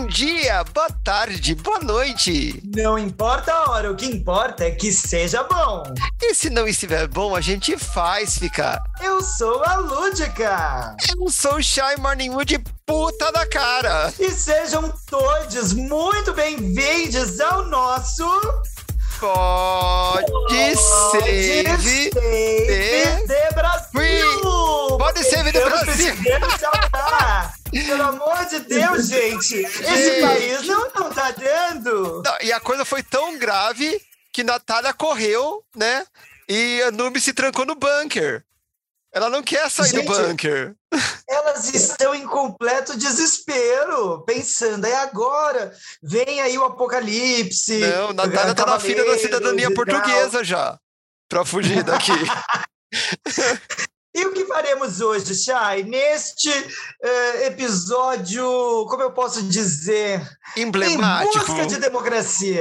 Bom dia, boa tarde, boa noite. Não importa a hora, o que importa é que seja bom. E se não estiver bom, a gente faz ficar. Eu sou a Lúdica. Eu sou o Shy Morningwood puta da cara. E sejam todos muito bem-vindos ao nosso Pode, ser Save de Brasil! Pode ser de Brasil! Pelo amor de Deus, gente! Esse país não, não tá dando! Não, e a coisa foi tão grave que Natália correu, né? E a Nube se trancou no bunker. Ela não quer sair Gente, do bunker. Elas estão em completo desespero, pensando, é agora, vem aí o apocalipse. Não, Natália tá na fila da cidadania portuguesa já, pra fugir daqui. E o que faremos hoje, Chay? Neste uh, episódio, como eu posso dizer? Emblemático. Em busca de democracia.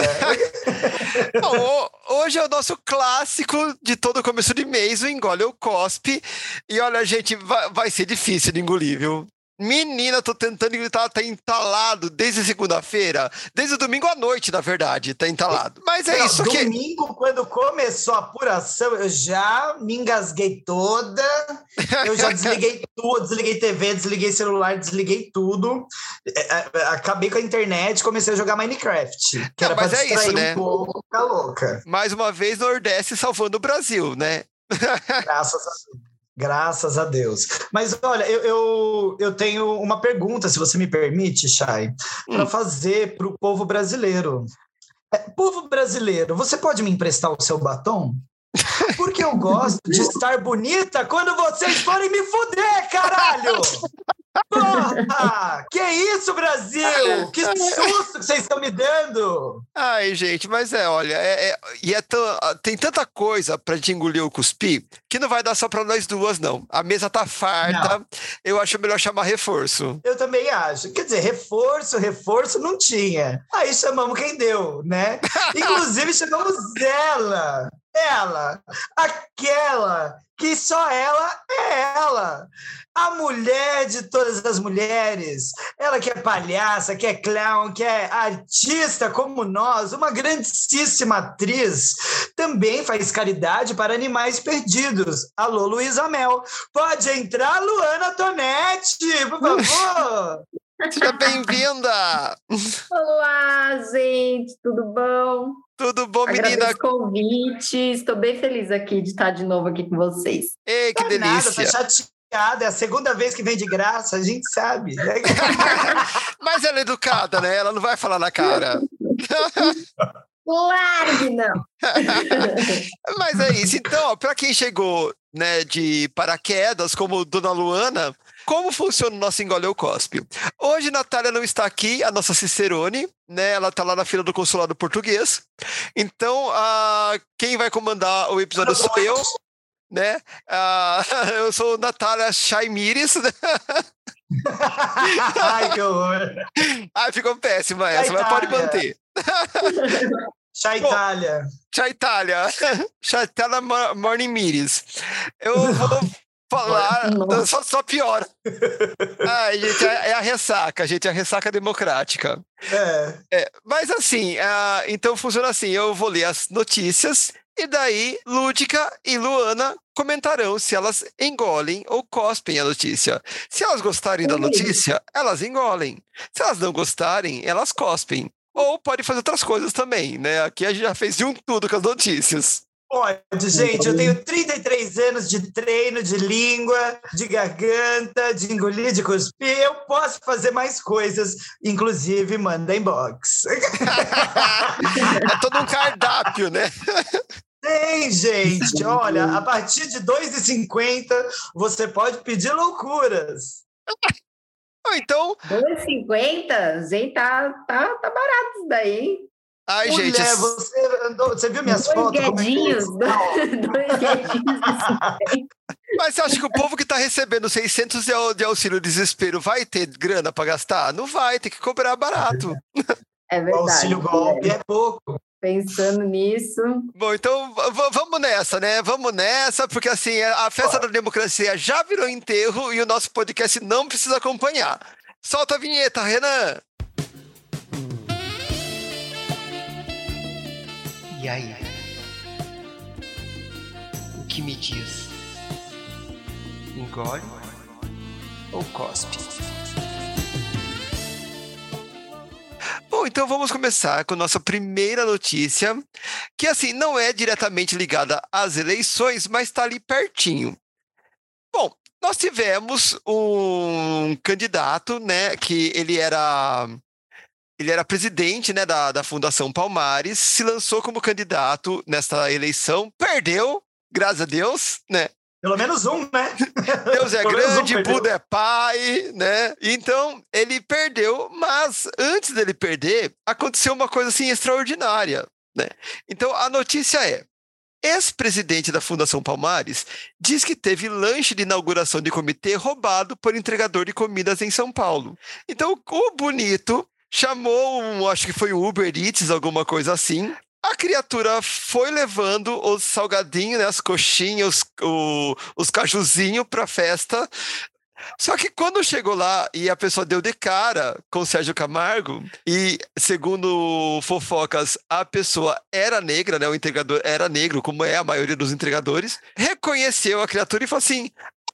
Bom, hoje é o nosso clássico de todo começo de mês, o Engole ou Cospe. E olha, gente, vai, vai ser difícil de engolir, viu? Menina, tô tentando gritar, tá entalado desde segunda-feira, desde o domingo à noite, na verdade, tá entalado. Mas é Não, isso que. Domingo, quando começou a apuração, eu já me engasguei toda, eu já desliguei tudo, desliguei TV, desliguei celular, desliguei tudo. É, é, acabei com a internet, comecei a jogar Minecraft. Que Não, era mas pra é isso, né? um pouco, ficar louca. Mais uma vez, Nordeste salvando o Brasil, né? Graças a Deus. Graças a Deus. Mas olha, eu, eu, eu tenho uma pergunta, se você me permite, Chay, para hum. fazer para o povo brasileiro. É, povo brasileiro, você pode me emprestar o seu batom? Porque eu gosto de estar bonita quando vocês forem me fuder, caralho! Porra! Que isso, Brasil? Que susto que vocês estão me dando! Ai, gente, mas é, olha, é, é e é tem tanta coisa pra gente engolir o cuspir que não vai dar só pra nós duas, não. A mesa tá farta, não. eu acho melhor chamar reforço. Eu também acho. Quer dizer, reforço, reforço não tinha. Aí chamamos quem deu, né? Inclusive chamamos ela ela, aquela que só ela é ela. A mulher de todas as mulheres. Ela que é palhaça, que é clown, que é artista como nós, uma grandíssima atriz. Também faz caridade para animais perdidos. Alô, Luísa Mel. Pode entrar, Luana Tonetti, por favor. Seja bem-vinda! Olá, gente, tudo bom? Tudo bom, Agradeço menina? o convite, estou bem feliz aqui de estar de novo aqui com vocês. Ei, que tá delícia! Nada, chateada, é a segunda vez que vem de graça, a gente sabe. Mas ela é educada, né? Ela não vai falar na cara. Claro que não! Mas é isso. Então, para quem chegou né, de paraquedas, como Dona Luana, como funciona o nosso engole ou cospe? Hoje, Natália não está aqui, a nossa Cicerone, né? Ela está lá na fila do consulado português. Então, uh, quem vai comandar o episódio sou eu, né? Uh, eu sou Natália Chaimires, né? Ai, que horror! Ai, ficou péssima essa, mas pode manter. Chá Itália. Chá Itália. Chá Itália Morning Mires. Eu vou falar, só, só piora. Ai, gente, é, é, a ressaca, gente, é a ressaca democrática. É. é mas assim, uh, então funciona assim: eu vou ler as notícias. E daí, Lúdica e Luana comentarão se elas engolem ou cospem a notícia. Se elas gostarem da notícia, elas engolem. Se elas não gostarem, elas cospem. Ou pode fazer outras coisas também, né? Aqui a gente já fez de um tudo com as notícias. Pode, gente, eu tenho 33 anos de treino de língua, de garganta, de engolir, de cuspir. Eu posso fazer mais coisas, inclusive manda inbox. é todo um cardápio, né? Tem, gente. Olha, a partir de 2,50 você pode pedir loucuras. então. 2,50? Gente, tá, tá, tá barato isso daí, hein? Ai, Mulher, gente. Você, andou, você viu minhas dois fotos? É guedinhos, dois guedinhos. Mas você acha que o povo que está recebendo 600 de auxílio desespero vai ter grana para gastar? Não vai, tem que cobrar barato. É verdade. O auxílio golpe é, é pouco. Pensando nisso. Bom, então vamos nessa, né? Vamos nessa, porque assim, a festa da democracia já virou enterro e o nosso podcast não precisa acompanhar. Solta a vinheta, Renan! E aí? O que me diz? Engole ou cospe? Bom, então vamos começar com nossa primeira notícia, que assim não é diretamente ligada às eleições, mas está ali pertinho. Bom, nós tivemos um candidato, né, que ele era ele era presidente né, da, da Fundação Palmares, se lançou como candidato nesta eleição, perdeu, graças a Deus, né? Pelo menos um, né? Deus é grande, um Buda é pai, né? Então, ele perdeu, mas antes dele perder, aconteceu uma coisa assim extraordinária, né? Então, a notícia é: ex-presidente da Fundação Palmares diz que teve lanche de inauguração de comitê roubado por entregador de comidas em São Paulo. Então, o bonito chamou, um, acho que foi o Uber Eats, alguma coisa assim. A criatura foi levando os salgadinhos, né, as coxinhas, o, os cajuzinhos para festa. Só que quando chegou lá e a pessoa deu de cara com o Sérgio Camargo, e segundo fofocas, a pessoa era negra, né? O entregador era negro, como é a maioria dos entregadores, reconheceu a criatura e falou assim: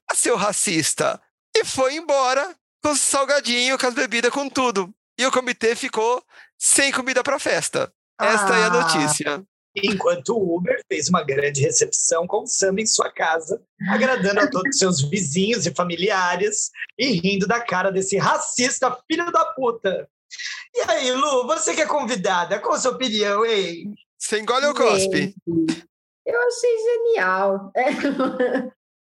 ah, seu racista! E foi embora com os salgadinhos, com as bebidas, com tudo e o comitê ficou sem comida para festa. Esta ah, é a ah. notícia. Enquanto o Uber fez uma grande recepção com samba em sua casa, agradando a todos seus vizinhos e familiares e rindo da cara desse racista filho da puta. E aí, Lu, você que é convidada, qual a sua opinião, hein? Você engole ou cospe? Eu achei genial.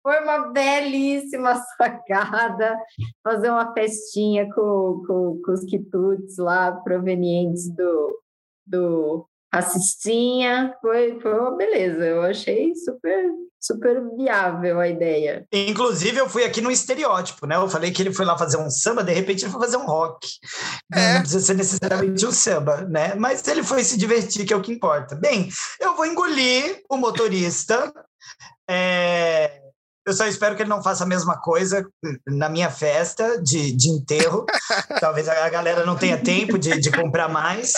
Foi uma belíssima sacada fazer uma festinha com, com, com os quitutes lá provenientes do, do Assistinha. Foi, foi uma beleza. Eu achei super, super viável a ideia. Inclusive, eu fui aqui no estereótipo, né? Eu falei que ele foi lá fazer um samba, de repente ele foi fazer um rock. É. Não precisa ser necessariamente um samba, né? Mas ele foi se divertir, que é o que importa. Bem, eu vou engolir o motorista. É, eu só espero que ele não faça a mesma coisa na minha festa de, de enterro. Talvez a galera não tenha tempo de, de comprar mais.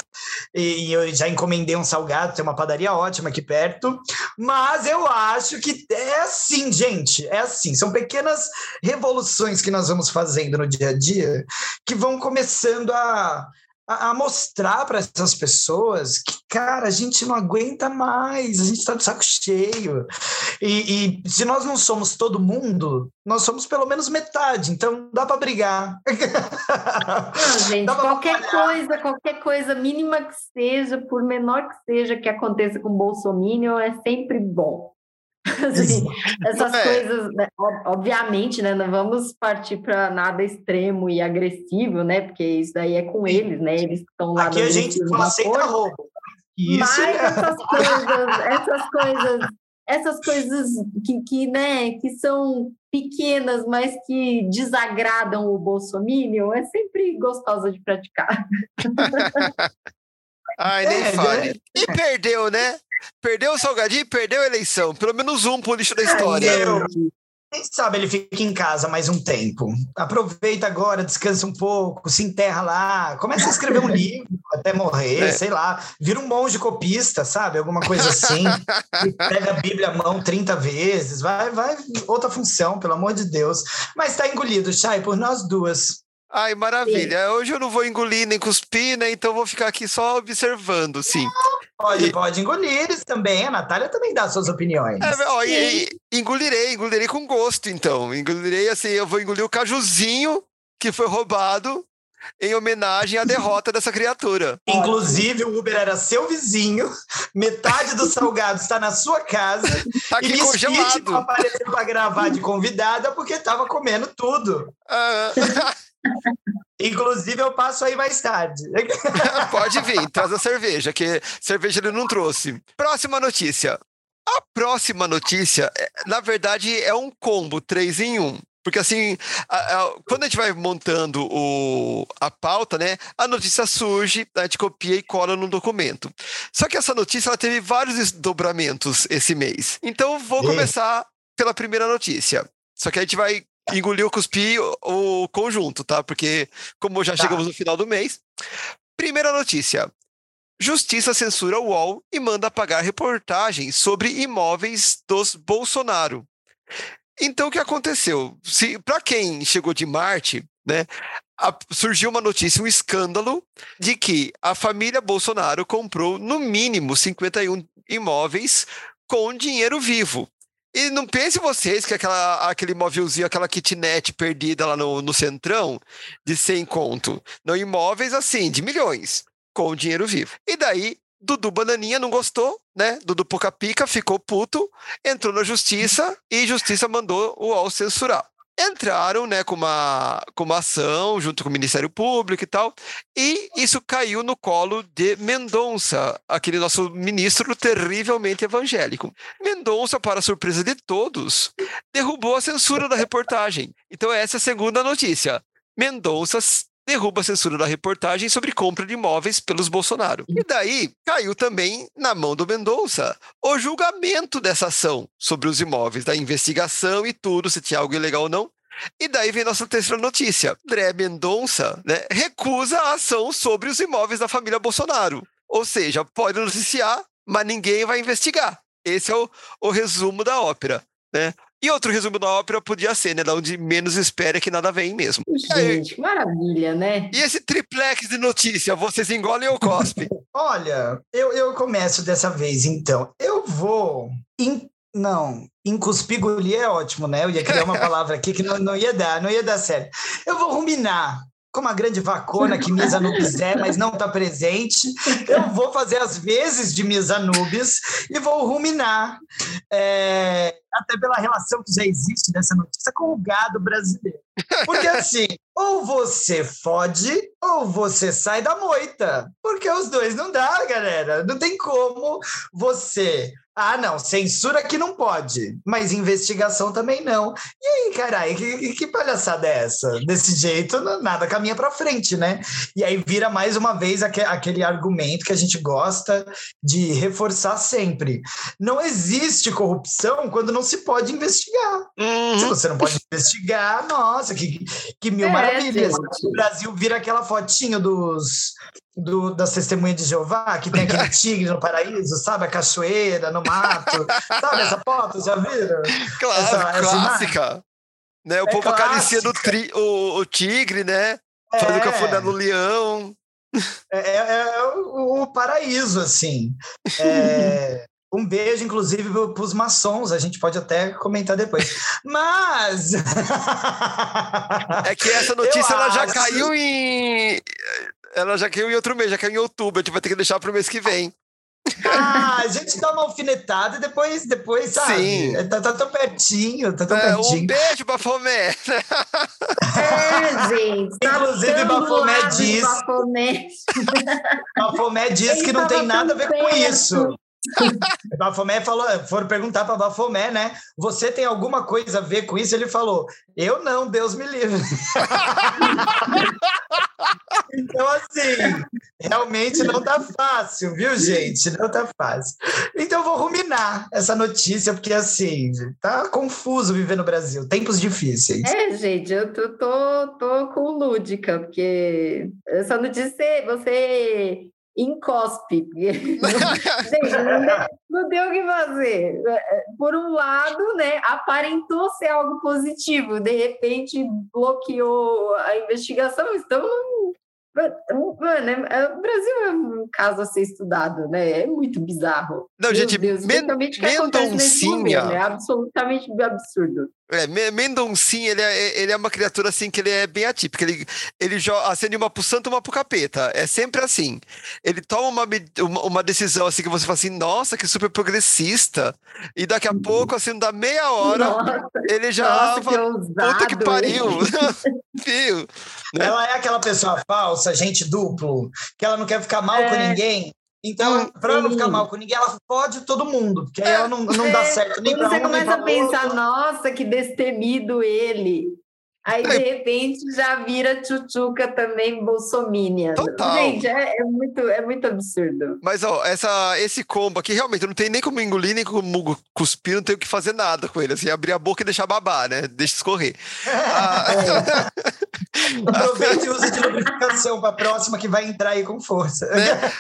E, e, eu já encomendei um salgado, tem uma padaria ótima aqui perto. Mas eu acho que é assim, gente. É assim. São pequenas revoluções que nós vamos fazendo no dia a dia que vão começando a a, a mostrar para essas pessoas que, cara, a gente não aguenta mais, a gente está de saco cheio. E, e, se nós não somos todo mundo, nós somos pelo menos metade, então dá para brigar. Não, gente, qualquer coisa, qualquer coisa mínima que seja, por menor que seja que aconteça com o Bolsonaro, é sempre bom. Assim, essas é. coisas, né? obviamente, né? Não vamos partir para nada extremo e agressivo, né? Porque isso daí é com eles, né? Eles estão lá. Aqui a gente aceita roubo. Isso Mas é. essas coisas, essas coisas, essas coisas que, que, né, que são pequenas, mas que desagradam o Bolsonaro, é sempre gostosa de praticar. Ai, nem é, fale. Né? E perdeu, né? Perdeu o Salgadinho e perdeu a eleição. Pelo menos um pro lixo da história. Quem sabe ele fica em casa mais um tempo. Aproveita agora, descansa um pouco, se enterra lá, começa a escrever um livro até morrer, é. sei lá. Vira um monge copista, sabe? Alguma coisa assim. pega a Bíblia à mão 30 vezes. Vai, vai, outra função, pelo amor de Deus. Mas tá engolido, Chay, por nós duas. Ai, maravilha. Sim. Hoje eu não vou engolir nem cuspir, né? Então vou ficar aqui só observando, sim. Pode, e... pode engolir eles também. A Natália também dá suas opiniões. É, ó, e, e, engolirei, engolirei com gosto, então. Engolirei assim, eu vou engolir o cajuzinho que foi roubado em homenagem à derrota dessa criatura. Inclusive, o Uber era seu vizinho, metade do salgado está na sua casa. Tá aqui e congelado. apareceu para gravar de convidada porque estava comendo tudo. Ah. Inclusive, eu passo aí mais tarde. Pode vir, traz a cerveja, que cerveja ele não trouxe. Próxima notícia. A próxima notícia, é, na verdade, é um combo 3 em 1. Porque assim, a, a, quando a gente vai montando o, a pauta, né, a notícia surge, a gente copia e cola no documento. Só que essa notícia ela teve vários desdobramentos esse mês. Então vou começar pela primeira notícia. Só que a gente vai engoliu, cuspir o, conjunto, tá? Porque, como já tá. chegamos no final do mês. Primeira notícia. Justiça censura o UOL e manda apagar reportagens sobre imóveis dos Bolsonaro. Então, o que aconteceu? Se Para quem chegou de Marte, né, a, surgiu uma notícia, um escândalo, de que a família Bolsonaro comprou, no mínimo, 51 imóveis com dinheiro vivo. E não pense vocês que aquela, aquele imóvelzinho, aquela kitnet perdida lá no, no Centrão, de 100 conto. Não, imóveis assim, de milhões, com dinheiro vivo. E daí, Dudu Bananinha não gostou, né? Dudu Poca Pica ficou puto, entrou na justiça e justiça mandou o UOL censurar entraram né, com, uma, com uma ação junto com o Ministério Público e tal, e isso caiu no colo de Mendonça, aquele nosso ministro terrivelmente evangélico. Mendonça, para surpresa de todos, derrubou a censura da reportagem. Então, essa é a segunda notícia. Mendonça derruba a censura da reportagem sobre compra de imóveis pelos Bolsonaro. E daí caiu também na mão do Mendonça o julgamento dessa ação sobre os imóveis, da investigação e tudo, se tinha algo ilegal ou não. E daí vem nossa terceira notícia. André Mendonça né, recusa a ação sobre os imóveis da família Bolsonaro. Ou seja, pode noticiar, mas ninguém vai investigar. Esse é o, o resumo da ópera. Né? E outro resumo da ópera podia ser, né? Da onde menos espera que nada vem mesmo. Gente, maravilha, né? E esse triplex de notícia, vocês engolem ou cospe? Olha, eu, eu começo dessa vez, então. Eu vou. In... Não, encuspigolir é ótimo, né? Eu ia criar uma palavra aqui que não, não ia dar, não ia dar certo. Eu vou ruminar como a grande vacona que Misa Nubes é, mas não está presente, eu vou fazer as vezes de Misa Nubes e vou ruminar, é, até pela relação que já existe dessa notícia com o gado brasileiro. Porque assim, ou você fode ou você sai da moita, porque os dois não dá, galera. Não tem como você ah, não, censura que não pode, mas investigação também não. E aí, caralho, que, que palhaçada é essa? Desse jeito, nada caminha para frente, né? E aí vira mais uma vez aquele argumento que a gente gosta de reforçar sempre. Não existe corrupção quando não se pode investigar. Uhum. Se você não pode investigar, nossa, que, que mil é, maravilhas. O Brasil vira aquela fotinho dos do, das testemunhas de Jeová, que tem aquele tigre no paraíso, sabe? A cachoeira, no mato. sabe essa foto? Já viram? Claro, essa, clássica. né? O é povo acaricia o, o tigre, né? É. Faz o cafuné no leão. É, é, é o, o, paraíso, assim. É, um beijo, inclusive, para os maçons, a gente pode até comentar depois. Mas. é que essa notícia ela já caiu em ela já caiu em outro mês, já caiu em outubro. A gente vai ter que deixar para o mês que vem. Ah, a gente dá uma alfinetada e depois, depois sabe? Sim. É, tá, tá tão pertinho, tá tão é, pertinho. Um beijo, Bafomé. É, gente. Tá Inclusive, Bafomé diz. Bafomé, Bafomé diz que não tem nada a ver com isso. Bafomé falou, foram perguntar para Bafomé, né? Você tem alguma coisa a ver com isso? Ele falou: Eu não, Deus me livre. então, assim, realmente não tá fácil, viu, gente? Não tá fácil. Então, eu vou ruminar essa notícia, porque, assim, tá confuso viver no Brasil, tempos difíceis. É, gente, eu tô, tô, tô com lúdica, porque essa notícia você encospe. Gente, não, deu, não deu o que fazer. Por um lado, né, aparentou ser algo positivo, de repente bloqueou a investigação, estamos Mano, é, o Brasil é um caso a ser estudado, né? É muito bizarro. Não, Meu gente, Deus, men Mendoncinha. é absolutamente absurdo. É, Mendoncinha, ele é, ele é uma criatura assim que ele é bem atípica. Ele, ele acende uma pro santo e uma pro capeta. É sempre assim. Ele toma uma, uma, uma, decisão assim que você fala assim, nossa, que super progressista. E daqui a uhum. pouco, assim, dá meia hora, nossa, ele já nossa, fala, que puta que pariu. Fio. Né? Ela é aquela pessoa falsa, gente duplo, que ela não quer ficar mal é. com ninguém. Então, para não ficar mal com ninguém, ela pode todo mundo, porque aí ela não, não dá é, certo nem para um, Você começa a pensar, nossa, que destemido ele. Aí, de repente, já vira tchutchuca também bolsominion. Total. Gente, é, é, muito, é muito absurdo. Mas, ó, essa, esse combo aqui, realmente, não tem nem como engolir, nem como cuspir, não tem o que fazer nada com ele. Assim, abrir a boca e deixar babar, né? Deixa escorrer. ah, é. Aproveite e use de lubrificação para a próxima que vai entrar aí com força. Né?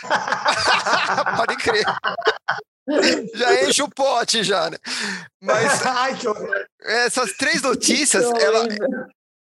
Pode crer. Já enche o pote, já, né? Mas essas três notícias, ela,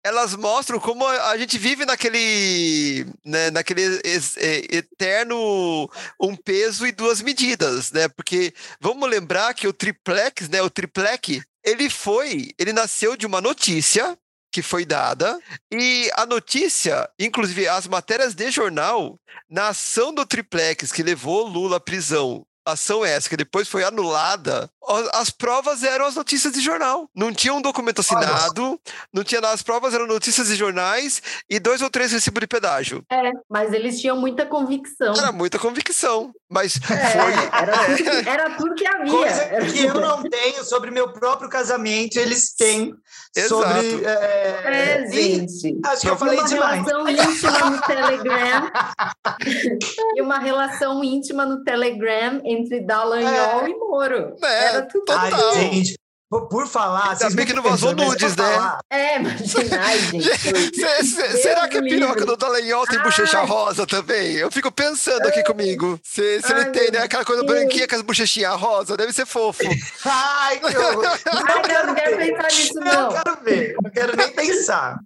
elas mostram como a gente vive naquele, né, naquele é, eterno um peso e duas medidas, né? Porque vamos lembrar que o triplex, né, o triplec, ele foi, ele nasceu de uma notícia que foi dada e a notícia, inclusive as matérias de jornal, na ação do triplex que levou Lula à prisão ação essa, que depois foi anulada, as provas eram as notícias de jornal. Não tinha um documento assinado, não tinha nada. As provas eram notícias de jornais e dois ou três recibos de pedágio. É, mas eles tinham muita convicção. Era muita convicção. Mas é, foi. Era tudo, era tudo, que havia. Coisa que eu não tenho sobre meu próprio casamento, eles têm. Exato. Sobre. É, é gente. Acho que eu falei uma demais. relação íntima no Telegram. e uma relação íntima no Telegram entre Dallagnol é. e Moro. É, Era tudo Ai, gente, por falar. Ainda bem que não vazou nudes, né? É, imagina, ai, gente. será que a piroca do Dallagnol tem bochecha rosa também? Eu fico pensando aqui comigo. Se, ele tem, né? Aquela coisa branquinha com as bochechinhas rosa, deve ser fofo. ai, que horror. Ai, não, não quero pensar nisso, não. Não quero ver, não quero nem pensar.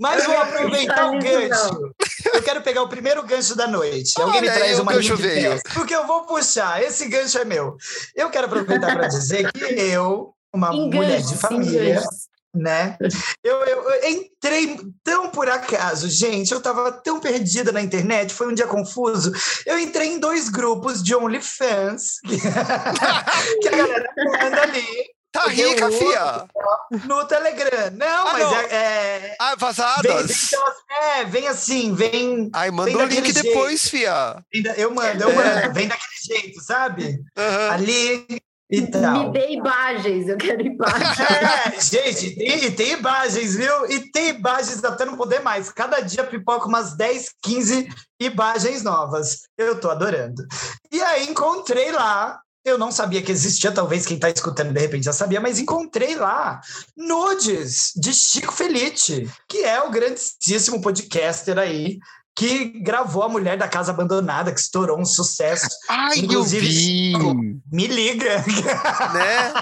Mas vou aproveitar o gancho. Eu quero pegar o primeiro gancho da noite. Alguém me traz uma gancho veio. Porque eu vou puxar. Esse gancho é meu. Eu quero aproveitar para dizer que eu uma mulher de família. Né? Eu, eu, eu, entrei tão por acaso, gente. Eu estava tão perdida na internet, foi um dia confuso. Eu entrei em dois grupos de OnlyFans que, que a galera manda ali. Tá rica, fia! No Telegram. Não, ah, mas não. É, é, Ah, vazadas? Vem, vem, é, vem assim, vem. Ai, manda o link jeito. depois, fia. Eu mando, eu é. mando. Vem daquele jeito, sabe? Uhum. Ali, e tal. Me dê imagens, eu quero imagens. É, gente, tem, tem imagens, viu? E tem imagens até não poder mais. Cada dia pipoca umas 10, 15 imagens novas. Eu tô adorando. E aí encontrei lá eu não sabia que existia, talvez quem está escutando de repente já sabia, mas encontrei lá nudes de Chico Felite, que é o grandíssimo podcaster aí que gravou A Mulher da Casa Abandonada, que estourou um sucesso. Ai, Inclusive, eu vi. me liga. Né?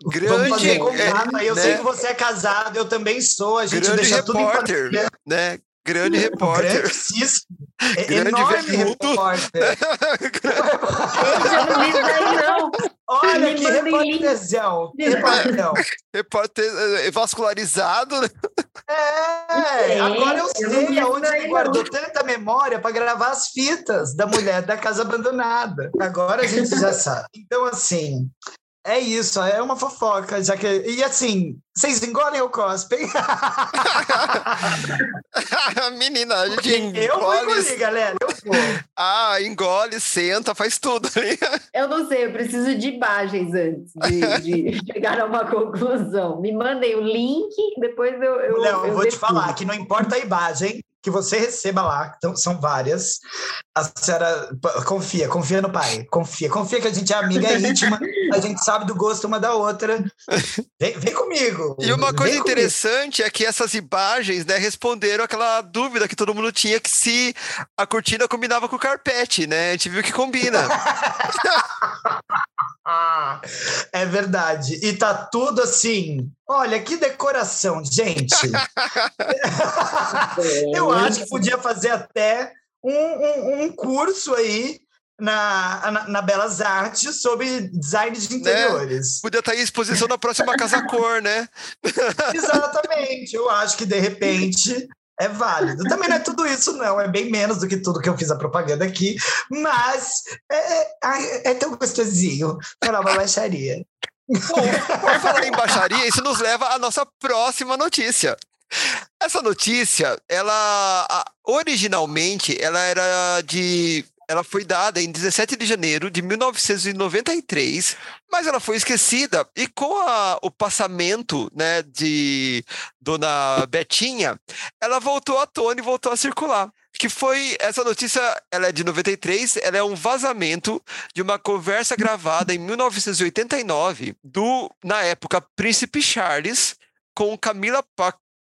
Grande. Vamos fazer contato. É, eu né? sei que você é casado, eu também sou. A gente Grande deixa repórter, tudo em né? Grande repórter. Grandíssimo. É Grande enorme repórter. não. Olha que repórterzão. Repórterzão. Repórter eh, vascularizado. Né? É, agora eu sei onde ele guardou tanta memória para gravar as fitas da mulher da casa abandonada. Agora a gente já sabe. Então, assim, é isso, é uma fofoca, já que. E assim, vocês engolem ou cospem? Menina, a gente engole. Eu vou engolir, galera. Eu vou. Ah, engole, senta, faz tudo. eu não sei, eu preciso de imagens antes de, de chegar a uma conclusão. Me mandem o link, depois eu. eu não, eu, eu vou te falar que não importa a imagem, que você receba lá, então, são várias. A senhora confia, confia no pai, confia, confia que a gente é amiga é íntima, a gente sabe do gosto uma da outra. Vem, vem comigo. E uma coisa interessante é que essas imagens né, responderam aquela dúvida que todo mundo tinha que se a cortina combinava com o carpete, né? A gente viu que combina. é verdade. E tá tudo assim. Olha que decoração, gente. Eu acho que podia fazer até um, um, um curso aí na, na, na, Belas Artes sobre design de né? interiores. Né? Podia estar em exposição na próxima Casa Cor, né? Exatamente. Eu acho que, de repente, é válido. Também não é tudo isso, não. É bem menos do que tudo que eu fiz a propaganda aqui. Mas é, é, é tão gostosinho falar uma baixaria. Bom, por falar em baixaria, isso nos leva à nossa próxima notícia. Essa notícia, ela originalmente ela era de ela foi dada em 17 de janeiro de 1993, mas ela foi esquecida e com a, o passamento né, de Dona Betinha, ela voltou à tona e voltou a circular que foi essa notícia, ela é de 93, ela é um vazamento de uma conversa gravada em 1989 do na época Príncipe Charles com Camila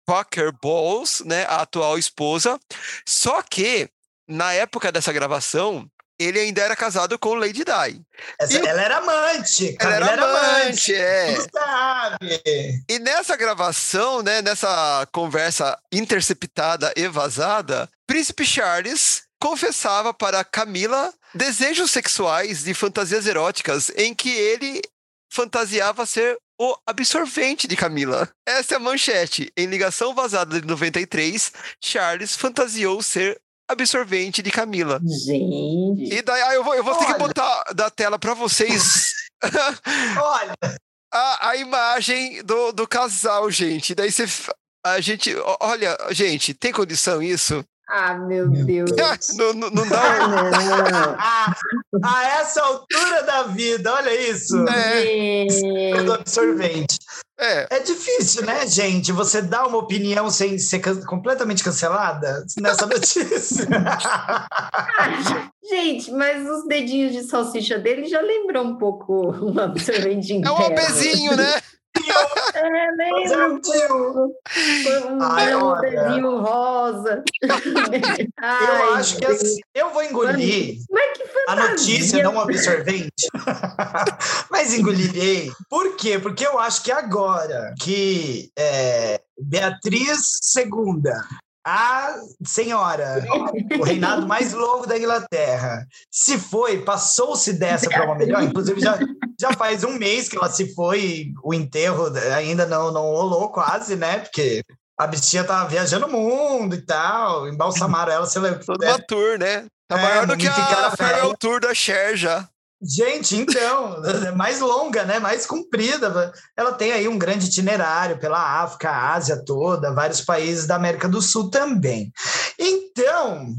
Parker Bowles, né, a atual esposa. Só que na época dessa gravação, ele ainda era casado com Lady Di. Essa, e, ela era amante. Ela era, amante, amante, é. Sabe. E nessa gravação, né, nessa conversa interceptada e vazada, Príncipe Charles confessava para Camila desejos sexuais e fantasias eróticas em que ele fantasiava ser o absorvente de Camila. Essa é a manchete. Em ligação vazada de 93, Charles fantasiou ser absorvente de Camila. Gente. E daí ah, eu vou, eu vou ter que botar da tela para vocês. Olha. A, a imagem do, do casal, gente. Daí você. A gente. Olha, gente, tem condição isso? Ah, meu Deus. não, não, não dá um... a, a essa altura da vida, olha isso. É. Do absorvente. É. é difícil, né, gente? Você dá uma opinião sem ser can completamente cancelada nessa notícia. ah, gente, mas os dedinhos de salsicha dele já lembrou um pouco um absorvente. É um abezinho, né? É, lembro. Um, Ai, um desenho rosa. Ai, eu acho que assim, eu vou engolir Mas que a notícia, não absorvente. Mas engolirei. Por quê? Porque eu acho que agora que é, Beatriz II a senhora, o reinado mais longo da Inglaterra, se foi, passou-se dessa para uma melhor. Inclusive, já, já faz um mês que ela se foi, o enterro ainda não, não rolou quase, né? Porque a bichinha tava viajando o mundo e tal, embalsamaram ela, sei lá. Toda uma tour, né? Tá é, maior do que a Farewell Tour da Cher já. Gente, então, mais longa, né? Mais comprida. Ela tem aí um grande itinerário pela África, Ásia toda, vários países da América do Sul também. Então,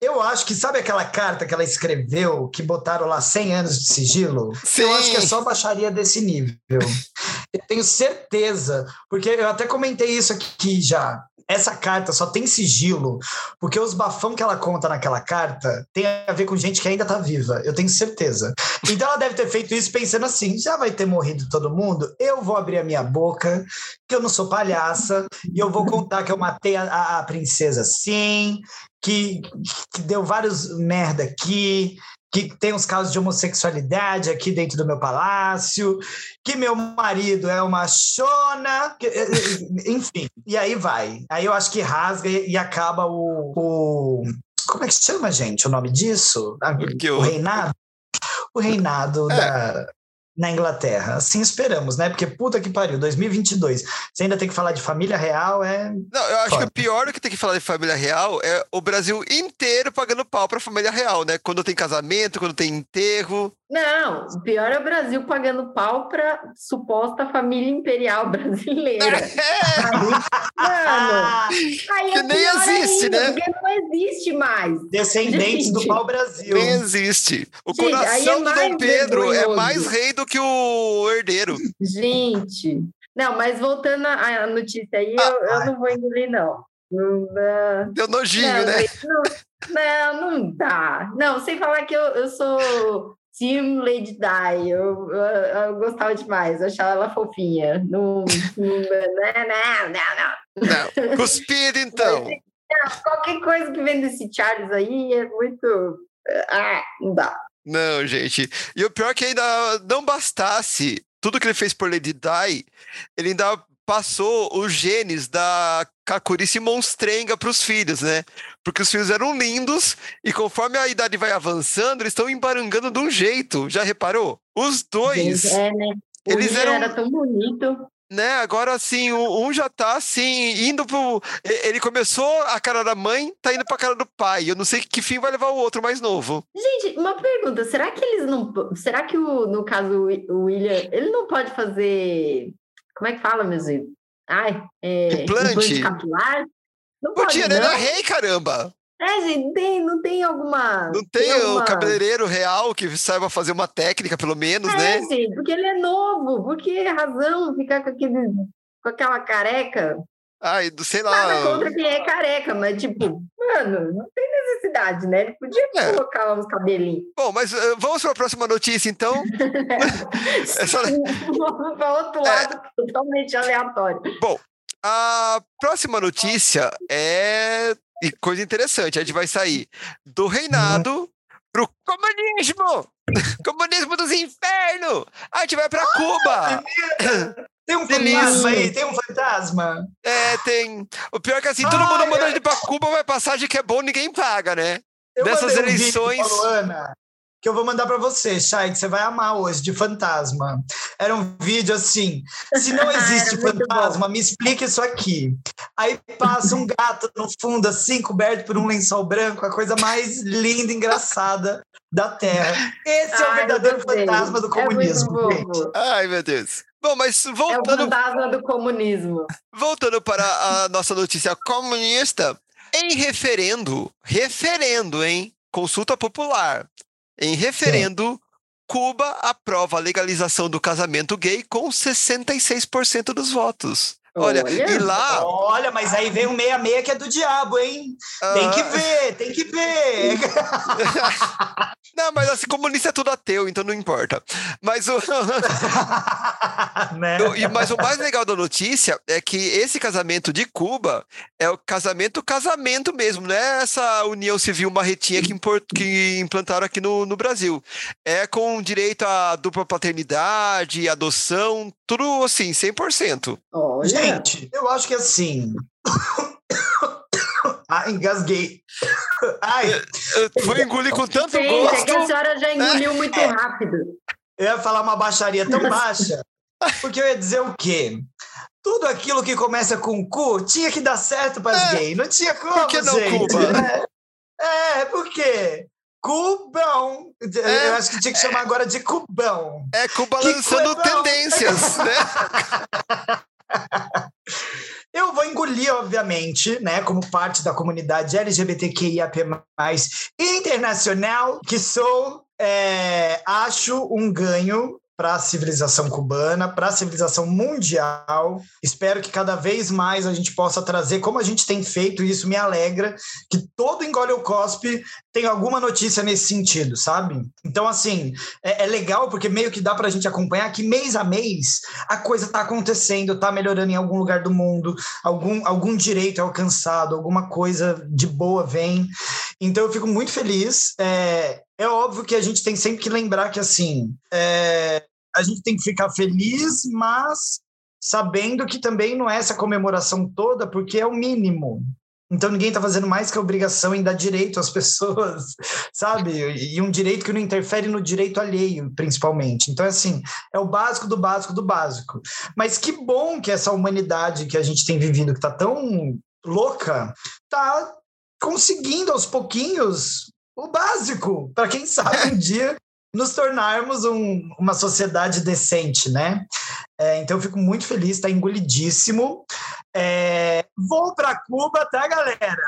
eu acho que, sabe aquela carta que ela escreveu, que botaram lá 100 anos de sigilo? Sim. Eu acho que é só baixaria desse nível. eu tenho certeza, porque eu até comentei isso aqui já essa carta só tem sigilo porque os bafão que ela conta naquela carta tem a ver com gente que ainda tá viva, eu tenho certeza. Então ela deve ter feito isso pensando assim: já vai ter morrido todo mundo, eu vou abrir a minha boca, que eu não sou palhaça, e eu vou contar que eu matei a, a princesa sim, que, que deu vários merda aqui, que tem uns casos de homossexualidade aqui dentro do meu palácio, que meu marido é uma chona, que, eh, eh, enfim. E aí vai. Aí eu acho que rasga e, e acaba o, o, Como é que chama, gente, o nome disso? O, o reinado? O reinado é. da, na Inglaterra. Assim esperamos, né? Porque puta que pariu, 2022. Você ainda tem que falar de família real, é. Não, eu acho Foda. que o pior do que tem que falar de família real é o Brasil inteiro pagando pau pra família real, né? Quando tem casamento, quando tem enterro. Não, o pior é o Brasil pagando pau para suposta família imperial brasileira. É. mano, aí é nem existe, ainda, né? Porque não existe mais. Descendentes Gente. do pau Brasil. Nem existe. O Gente, coração é do Dom Pedro é mais rei do que o herdeiro. Gente, não, mas voltando à notícia aí, ah, eu, eu, não vou engolir, não. Deu nojinho, não, né? Não, não, não dá. Não, sem falar que eu, eu sou Team Lady Di, eu, eu, eu, gostava demais, eu achava ela fofinha. Não, não, não, não, não. Não, cuspido então. Mas, qualquer coisa que vem desse Charles aí é muito. Ah, não dá. Não, gente. E o pior é que ainda não bastasse tudo que ele fez por Lady Di, ele ainda passou os genes da Kakurice monstrenga para os filhos, né? Porque os filhos eram lindos e conforme a idade vai avançando, eles estão embarangando de um jeito. Já reparou? Os dois. É, né? Eles eram era tão bonito. Né, agora assim, um já tá assim, indo pro. Ele começou a cara da mãe, tá indo pra cara do pai. Eu não sei que fim vai levar o outro mais novo. Gente, uma pergunta: será que eles não. Será que o, no caso o William, ele não pode fazer como é que fala, meu Ai, é, implante. implante capilar? Não Podia, pode, né? Ele é rei, caramba! É, gente, tem, não tem alguma. Não tem, tem alguma... o cabeleireiro real que saiba fazer uma técnica, pelo menos, é, né? É, gente, porque ele é novo, porque é razão ficar com, aquele, com aquela careca. Ai, sei lá. Nada contra quem é careca, mas tipo, mano, não tem necessidade, né? Ele podia é. colocar uns cabelinhos. Bom, mas uh, vamos para a próxima notícia, então. Essa... Vamos para outro lado, é. totalmente aleatório. Bom, a próxima notícia é e coisa interessante, a gente vai sair do reinado pro comunismo! comunismo dos infernos! A gente vai para Cuba! Tem um fantasma aí, tem um fantasma. É, tem. O pior é que assim, todo mundo manda a gente pra Cuba, vai passagem que é bom, ninguém paga, né? Eu Dessas eleições. Um Ana, que eu vou mandar para você, Chay, que você vai amar hoje, de fantasma. Era um vídeo assim: se não existe fantasma, me explica isso aqui. Aí passa um gato no fundo, assim, coberto por um lençol branco, a coisa mais linda e engraçada da Terra. Esse Ai, é o verdadeiro fantasma do é comunismo. É Ai, meu Deus. Bom, mas voltando. É o fantasma do comunismo. Voltando para a nossa notícia comunista, em referendo, referendo, hein? Consulta popular. Em referendo. Cuba aprova a legalização do casamento gay com 66% dos votos. Olha, olha, e lá. Olha, mas aí vem um 66 que é do diabo, hein? Uh... Tem que ver, tem que ver. não, mas assim, comunista é tudo ateu, então não importa. Mas o. né? e, mas o mais legal da notícia é que esse casamento de Cuba é o casamento, casamento mesmo, não é essa união civil marretinha que, import, que implantaram aqui no, no Brasil. É com direito à dupla paternidade, adoção, tudo assim, 100%. Olha. Gente, eu acho que assim. ah, engasguei. Ai. Foi engolir com tanto Sim, gosto. É que a senhora já engoliu muito é. rápido. Eu ia falar uma baixaria tão baixa, porque eu ia dizer o quê? Tudo aquilo que começa com cu tinha que dar certo para as é. gays. Não tinha como, Por que não gente? Cuba? É, é, por quê? Cubão. É, eu acho que tinha que chamar agora de Cubão. É, Cuba lançando tendências, né? Eu vou engolir, obviamente, né, como parte da comunidade LGBTQIAP+, internacional, que sou, é, acho um ganho para a civilização cubana, para a civilização mundial. Espero que cada vez mais a gente possa trazer, como a gente tem feito, e isso me alegra, que todo Engole o Cospe tem alguma notícia nesse sentido, sabe? Então, assim, é, é legal porque meio que dá para a gente acompanhar que mês a mês a coisa está acontecendo, está melhorando em algum lugar do mundo, algum, algum direito é alcançado, alguma coisa de boa vem. Então, eu fico muito feliz. É, é óbvio que a gente tem sempre que lembrar que, assim, é, a gente tem que ficar feliz, mas sabendo que também não é essa comemoração toda, porque é o mínimo. Então ninguém está fazendo mais que a obrigação em dar direito às pessoas, sabe? E um direito que não interfere no direito alheio, principalmente. Então, assim, é o básico do básico do básico. Mas que bom que essa humanidade que a gente tem vivido, que está tão louca, está conseguindo aos pouquinhos o básico, para quem sabe um dia nos tornarmos um, uma sociedade decente, né? É, então eu fico muito feliz, está engolidíssimo. É, vou para Cuba, tá, galera?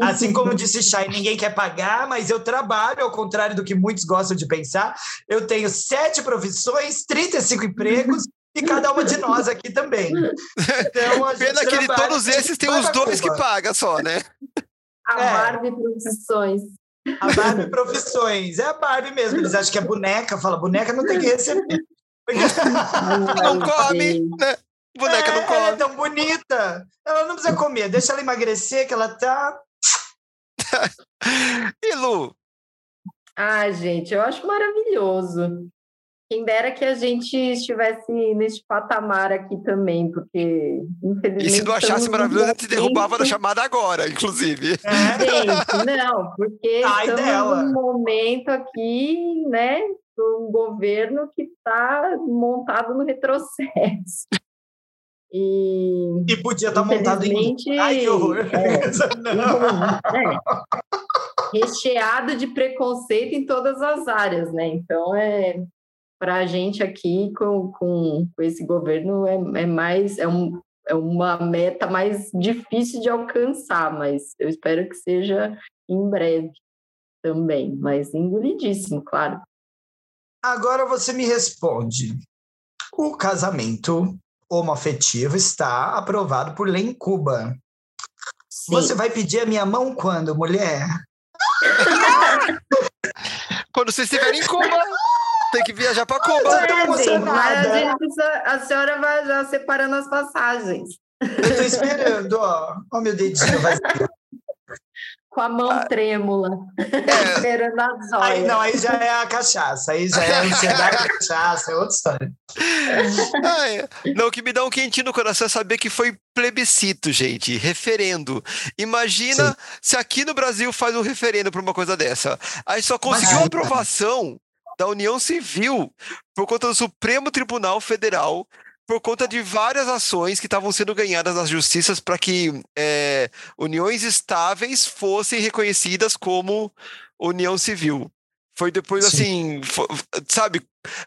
Assim como disse Chay, ninguém quer pagar, mas eu trabalho, ao contrário do que muitos gostam de pensar. Eu tenho sete profissões, 35 empregos e cada uma de nós aqui também. Então, Pena que de todos esses tem os dois Cuba. que pagam só, né? A é. Barbie Profissões. A Barbie Profissões. É a Barbie mesmo. Eles acham que é boneca. Fala, boneca não tem que receber. não come, né? Boneca é, não come. Ela é tão bonita. Ela não precisa comer. Deixa ela emagrecer, que ela tá. e Lu? Ah, gente, eu acho maravilhoso. Quem dera que a gente estivesse neste patamar aqui também, porque infelizmente. E se não achasse maravilhoso, a gente derrubava da chamada agora, inclusive. É. Gente, não, porque Ai estamos dela. num momento aqui, né, um governo que está montado no retrocesso. E, e podia estar tá montado em. Ai, que horror! É, é, recheado de preconceito em todas as áreas, né? Então é para a gente aqui com, com, com esse governo é, é mais é, um, é uma meta mais difícil de alcançar, mas eu espero que seja em breve também, mas engolidíssimo, claro. Agora você me responde. O casamento homoafetivo está aprovado por lei em Cuba. Sim. Você vai pedir a minha mão quando, mulher? quando vocês estiverem em Cuba. Tem que viajar para Cuba. É, mas a, gente, a senhora vai já separando as passagens. Eu tô esperando, ó. Ó, meu dedinho vai com a mão ah, trêmula, é. esperando a zóia. Aí, não, aí já é a cachaça, aí já é a ansiedade da cachaça, é outra história. Ah, é. Não, o que me dá um quentinho no coração é saber que foi plebiscito, gente, referendo. Imagina Sim. se aqui no Brasil faz um referendo para uma coisa dessa. Aí só conseguiu aprovação da União Civil por conta do Supremo Tribunal Federal por conta de várias ações que estavam sendo ganhadas nas justiças para que é, uniões estáveis fossem reconhecidas como união civil. Foi depois Sim. assim, foi, sabe,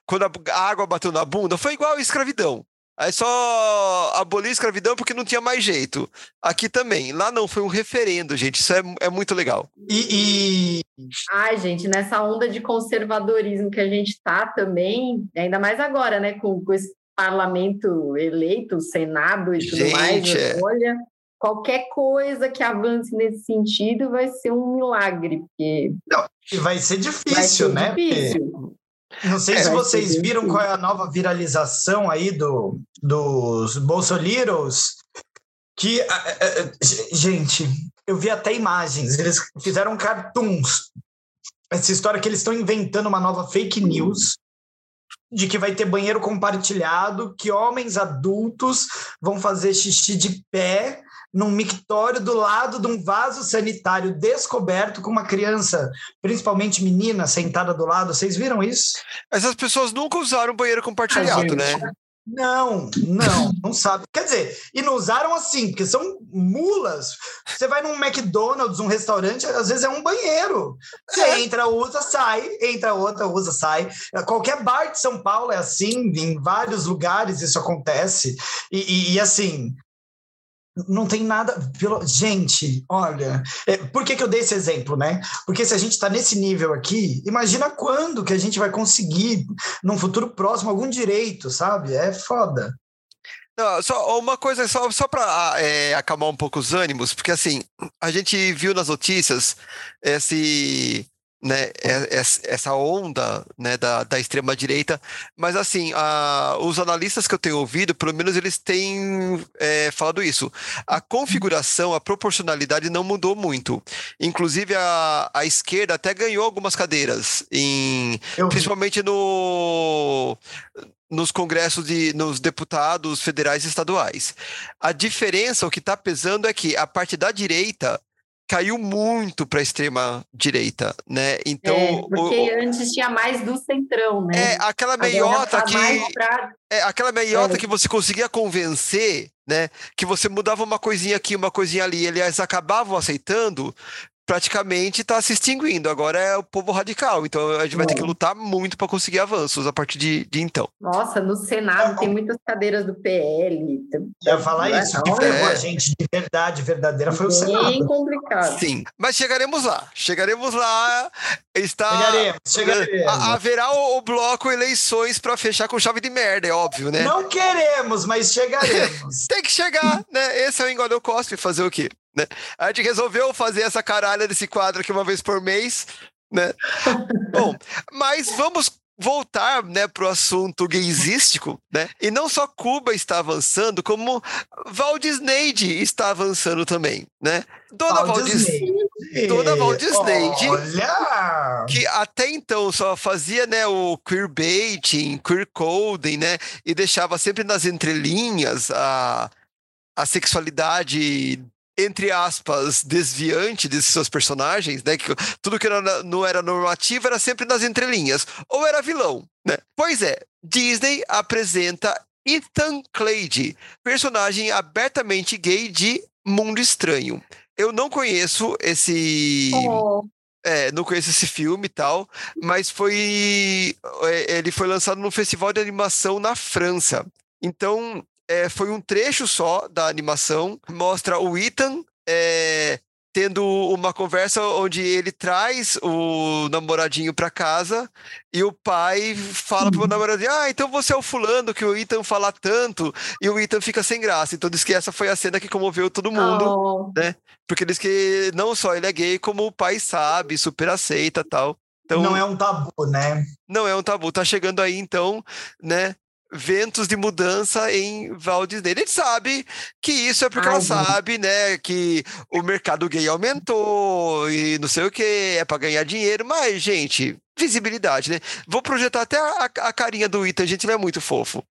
quando a água bateu na bunda, foi igual a escravidão. Aí só aboliu a escravidão porque não tinha mais jeito. Aqui também. Lá não, foi um referendo, gente. Isso é, é muito legal. E, e... Ai, gente, nessa onda de conservadorismo que a gente tá também, ainda mais agora, né, com, com esse parlamento eleito, Senado e tudo Gente, mais, é. olha, qualquer coisa que avance nesse sentido vai ser um milagre, porque... Não, vai ser difícil, vai ser né? Difícil. Não sei é, se vocês viram qual é a nova viralização aí do, dos Bolsoliros, que, gente, eu vi até imagens, eles fizeram cartoons, essa história que eles estão inventando uma nova fake news, de que vai ter banheiro compartilhado, que homens adultos vão fazer xixi de pé num mictório do lado de um vaso sanitário descoberto com uma criança, principalmente menina, sentada do lado. Vocês viram isso? Essas pessoas nunca usaram banheiro compartilhado, né? Não, não, não sabe. Quer dizer, e não usaram assim, porque são mulas. Você vai num McDonald's, um restaurante, às vezes é um banheiro. Você é. entra, usa, sai, entra outra, usa, sai. Qualquer bar de São Paulo é assim, em vários lugares isso acontece. E, e, e assim, não tem nada. Pelo... Gente, olha, é, por que, que eu dei esse exemplo, né? Porque se a gente está nesse nível aqui, imagina quando que a gente vai conseguir, num futuro próximo, algum direito, sabe? É foda. Não, só uma coisa, só, só para é, acalmar um pouco os ânimos, porque assim, a gente viu nas notícias esse né, essa onda né, da, da extrema direita, mas assim, a, os analistas que eu tenho ouvido, pelo menos eles têm é, falado isso. A configuração, a proporcionalidade não mudou muito. Inclusive a, a esquerda até ganhou algumas cadeiras, em, principalmente no nos congressos de nos deputados federais e estaduais. A diferença, o que está pesando é que a parte da direita caiu muito para a extrema direita, né? Então, é, porque o, antes tinha mais do centrão, né? É aquela meiota tá que pra... é aquela meiota é. que você conseguia convencer, né? Que você mudava uma coisinha aqui, uma coisinha ali, eles acabavam aceitando praticamente está se extinguindo. Agora é o povo radical. Então a gente vai ter que lutar muito para conseguir avanços a partir de, de, então. Nossa, no Senado tem muitas cadeiras do PL. Ia falar isso, que é. a gente de verdade verdadeira foi o Senado. Bem complicado. Sim, mas chegaremos lá. Chegaremos lá. Está... Chegaremos, chegaremos. Haverá o, o, bloco eleições para fechar com chave de merda, é óbvio, né? Não queremos, mas chegaremos. tem que chegar, né? Esse é o Engoleu Cospe, fazer o quê? Né? A gente resolveu fazer essa caralha desse quadro aqui uma vez por mês, né? Bom, mas vamos voltar né, para o assunto gaysístico, né? E não só Cuba está avançando, como Walt Disney está avançando também, né? Dona Walt Disney. Dona Walt Disney, Olha! que até então só fazia né, o queerbaiting, queer coding, né? E deixava sempre nas entrelinhas a, a sexualidade entre aspas, desviante desses seus personagens, né? Que tudo que era, não era normativo era sempre nas entrelinhas. Ou era vilão, né? Pois é, Disney apresenta Ethan Clade, personagem abertamente gay de Mundo Estranho. Eu não conheço esse. Oh. É, não conheço esse filme e tal, mas foi. É, ele foi lançado no festival de animação na França. Então, é, foi um trecho só da animação, mostra o Ethan é, tendo uma conversa onde ele traz o namoradinho para casa e o pai fala pro namoradinho: Ah, então você é o fulano que o Ethan fala tanto, e o Ethan fica sem graça. Então diz que essa foi a cena que comoveu todo mundo, oh. né? Porque diz que não só ele é gay, como o pai sabe, super aceita tal. Então, não é um tabu, né? Não é um tabu. Tá chegando aí, então, né? Ventos de mudança em Walt Disney. Ele sabe que isso é porque Ai, ela sabe, né, que o mercado gay aumentou e não sei o que, é para ganhar dinheiro, mas, gente, visibilidade, né? Vou projetar até a, a carinha do Ethan, gente, ele é muito fofo.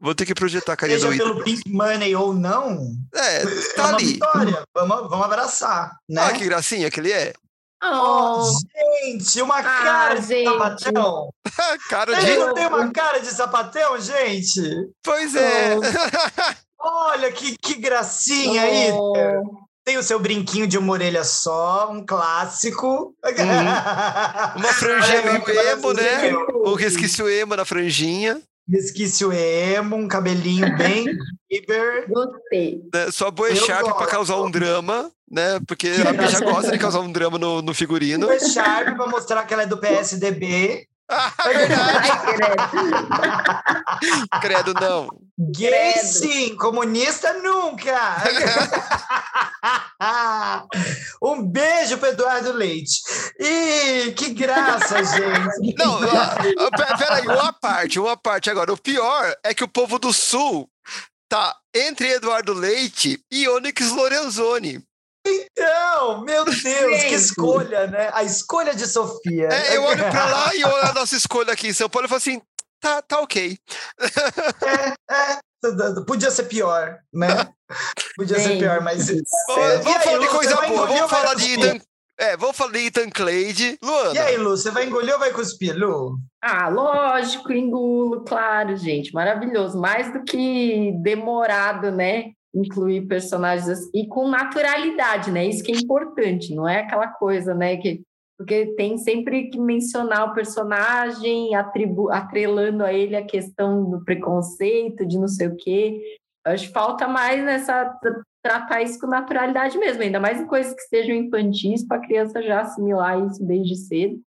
Vou ter que projetar a carinha Seja do Ethan. pelo Pink Money ou não, é, tá é ali. vitória. Vamos, vamos abraçar, né? Ah, que gracinha que ele é. Oh, gente, uma ah, cara de gente. sapatão. cara de... Ele não tem uma cara de sapatão, gente? Pois é. Oh. Olha que, que gracinha aí. Oh. Tem o seu brinquinho de uma orelha só, um clássico. Hum. Uma franjinha meio emo, né? O resquício emo na franjinha. Resquício emo, um cabelinho bem Bieber. Gostei. Né, só Boa Sharp para causar um drama, né? Porque a bicha gosta de causar um drama no, no figurino. Boa Sharp para mostrar que ela é do PSDB. Ah, é verdade. Ai, credo. credo, não. Gay credo. sim, comunista nunca. um beijo para Eduardo Leite. E que graça, gente. Não, peraí, uma parte, uma parte agora. O pior é que o povo do Sul tá entre Eduardo Leite e Onyx Lorenzoni. Então, meu Deus, que escolha, né? A escolha de Sofia. É, eu olho para lá e olho a nossa escolha aqui em São Paulo e falo assim, tá, tá ok. É, é, podia ser pior, né? Podia ser pior, mas... É. Vamos, vamos falar de coisa boa, vamos falar de Ethan, é, vamos falar de Ethan Clade. Luana. E aí, Lu, você vai engolir ou vai cuspir, Lu? Ah, lógico, engulo, claro, gente, maravilhoso. Mais do que demorado, né? Incluir personagens assim, e com naturalidade, né? Isso que é importante, não é aquela coisa, né? Que, porque tem sempre que mencionar o personagem, atribu atrelando a ele a questão do preconceito, de não sei o quê. Acho que falta mais nessa tratar isso com naturalidade mesmo, ainda mais em coisas que sejam infantis, para a criança já assimilar isso desde cedo.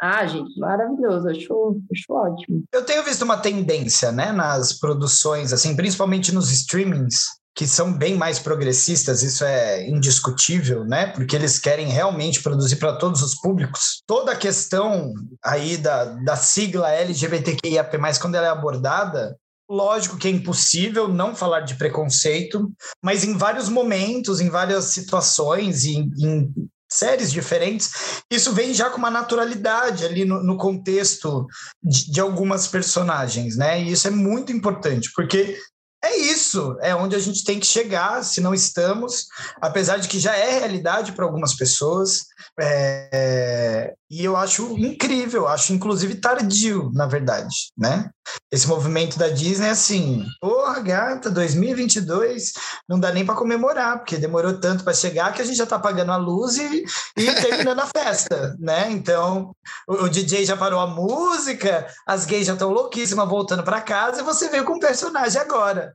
Ah, gente, maravilhoso, acho, acho ótimo. Eu tenho visto uma tendência, né, nas produções, assim, principalmente nos streamings, que são bem mais progressistas, isso é indiscutível, né? Porque eles querem realmente produzir para todos os públicos. Toda a questão aí da, da sigla LGBTQIAP+, quando ela é abordada, lógico que é impossível não falar de preconceito, mas em vários momentos, em várias situações, em, em séries diferentes, isso vem já com uma naturalidade ali no, no contexto de, de, algumas personagens, né? E isso é muito importante, porque é isso, é onde a gente tem que chegar, se não estamos, apesar de que já é realidade para algumas pessoas, é, e eu acho incrível, acho inclusive tardio, na verdade, né? Esse movimento da Disney, assim, porra, gata, 2022 não dá nem para comemorar, porque demorou tanto para chegar que a gente já tá pagando a luz e, e terminando a festa, né? Então, o, o, DJ já parou a música, as gays já estão louquíssimas voltando para casa e você veio com um personagem agora.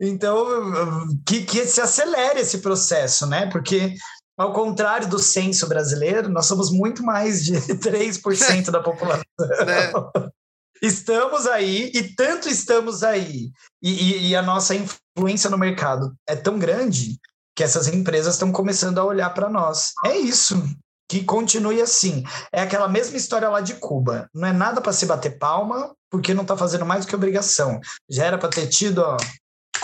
Então, que, que se acelere esse processo, né? Porque ao contrário do censo brasileiro, nós somos muito mais de 3% da população. Né? Estamos aí, e tanto estamos aí, e, e, e, a nossa influência no mercado é tão grande que essas empresas estão começando a olhar para nós. É isso. Que continue assim. É aquela mesma história lá de Cuba. Não é nada para se bater palma, porque não está fazendo mais do que obrigação. Já era para ter tido ó,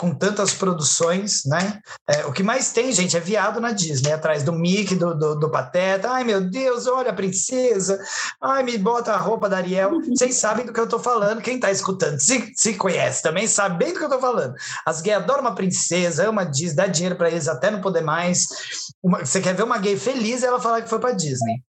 com tantas produções, né? É, o que mais tem, gente, é viado na Disney, atrás do Mickey, do, do, do, Pateta. Ai, meu Deus, olha a princesa. Ai, me bota a roupa da Ariel. Vocês sabem do que eu tô falando. Quem tá escutando, se, se conhece também, sabe bem do que eu tô falando. As gays adoram uma princesa, ama Disney, dá dinheiro para eles até não poder mais. Uma, você quer ver uma gay feliz e ela falar que foi para Disney.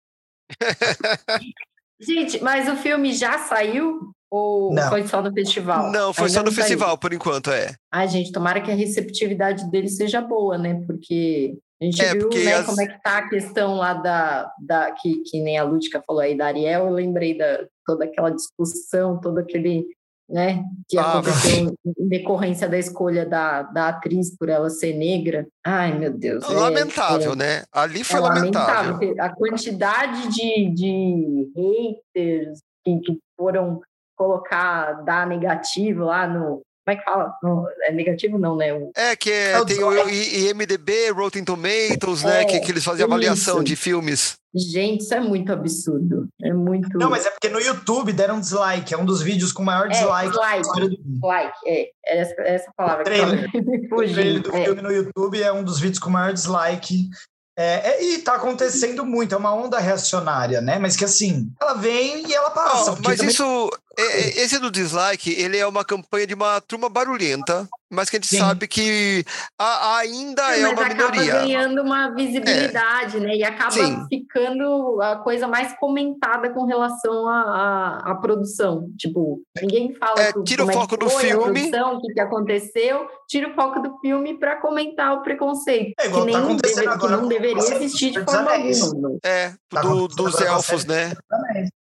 Gente, mas o filme já saiu? Ou não. foi só no festival? Não, foi Ainda só no festival, por enquanto, é. Ai, gente, tomara que a receptividade dele seja boa, né? Porque a gente é, viu né, as... como é que tá a questão lá da, da que, que nem a Lúdica falou aí da Ariel, eu lembrei da toda aquela discussão, todo aquele né? Que Ah, aconteceu em decorrência da escolha da, da atriz por ela ser negra. Ai, meu Deus. é- Lamentável, é- né? Ali é foi lamentável. lamentável. A quantidade de, de haters que, que foram colocar, dar negativo lá no. Como é que fala? No- é negativo, não, né? O- É, que é- É o tem o dislike. IMDB, Rotten Tomatoes, né? É, que, que eles faziam avaliação isso. de filmes. Gente, isso é muito absurdo. É muito. Não, mas é porque no YouTube deram dislike. É um dos vídeos com maior É, dislike. da dislike. do mundo. Like, é, é essa, é essa palavra Trailer. que me O trailer do É. filme no YouTube é um dos vídeos com maior dislike. É, é, e tá acontecendo muito, é uma onda reacionária, né? Mas que assim, ela vem e ela passa. Porque mas também- isso, é- é- esse do dislike, ele é uma campanha de uma turma barulhenta, mas que a gente Sim. sabe que a- ainda é, mas uma acaba minoria. ganhando uma visibilidade, né? E acaba Sim. ficando a coisa mais comentada com relação à, produção. Tipo, ninguém fala É, do- tira o é foco que do foi a filme. produção, o que, que aconteceu, tira o foco do filme para comentar o preconceito. É igual que tá nem acontecendo deve- que agora não com deveria você, existir de forma alguma. É, Tá do- acontecendo dos elfos, né?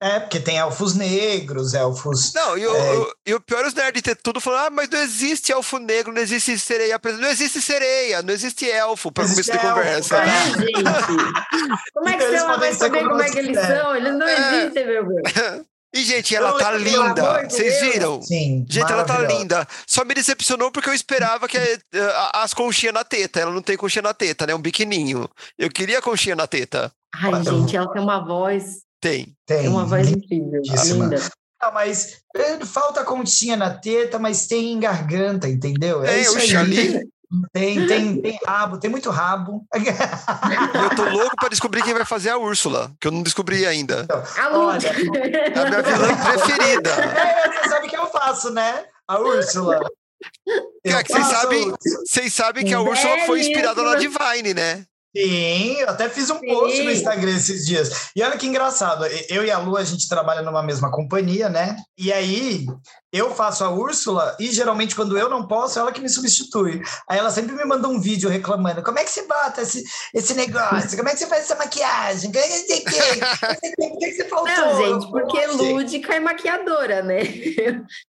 É, porque tem elfos negros, elfos. Não, e o, É. o- e o pior é os nerds ter tudo falando, ah, mas não existe elfo negro, não existe sereia não existe sereia, não existe elfo para começo de elfo, conversa. É, gente. Como é que Então eles você vai saber como é eles que eles quiserem. são? Eles não É. existem, meu Deus. E, gente, ela tá linda. Vocês viram? Sim. Gente, ela tá linda. Só me decepcionou porque eu esperava que eh, a- as conchinhas na teta. Ela não tem conchinha na teta, né? Um biquininho. Eu queria conchinha na teta. Ai, gente, ela tem uma voz, Tem. Tem. tem uma voz incrível, lindíssima. linda. Não, mas é, falta continha na teta, mas tem em garganta, entendeu? É, isso o aí. Xali. Tem, tem, tem rabo, tem muito rabo. Eu tô louco pra descobrir quem vai fazer a Úrsula, que eu não descobri ainda. A Lud. A minha vilã preferida. É, você sabe que eu faço, né? A Úrsula. É que vocês sabem, vocês sabem que a Úrsula foi inspirada na Divine, né? Sim, eu até fiz um post no Sim. Instagram esses dias. E olha que engraçado, eu e a Lu, a gente trabalha numa mesma companhia, né? E aí, eu faço a Úrsula e geralmente quando eu não posso, ela que me substitui. Aí ela sempre me manda um vídeo reclamando, como é que você bota esse, esse negócio? Como é que você faz essa maquiagem? Como é que você tem que- Por que que você faltou? Não, gente, porque lúdica é maquiadora, né?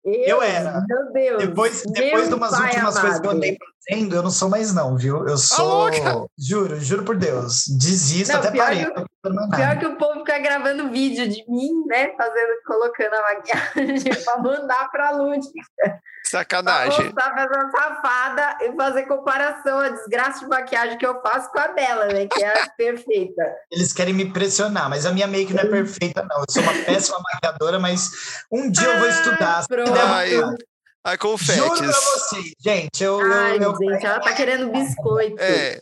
Eu era. Meu Deus. Depois, depois de umas últimas coisas que eu amado. andei fazendo, eu não sou mais não, viu? Eu sou... louca! Juro, juro por Deus. Desisto, Não, até parei. que- Pior que o povo fica gravando vídeo de mim, né? Fazendo, colocando a maquiagem pra mandar pra Lud. Pra Sacanagem. mostrar pra essa safada e fazer comparação a desgraça de maquiagem que eu faço com a dela, né? Que é a perfeita. Eles querem me pressionar, mas a minha make não é perfeita, não. Eu sou uma péssima maquiadora, mas um dia eu vou estudar. Se pronto. Ai, vontade. ai, Juro confetes. pra vocês, gente. Eu, eu- Ai, eu- gente, ela tá querendo biscoito. É,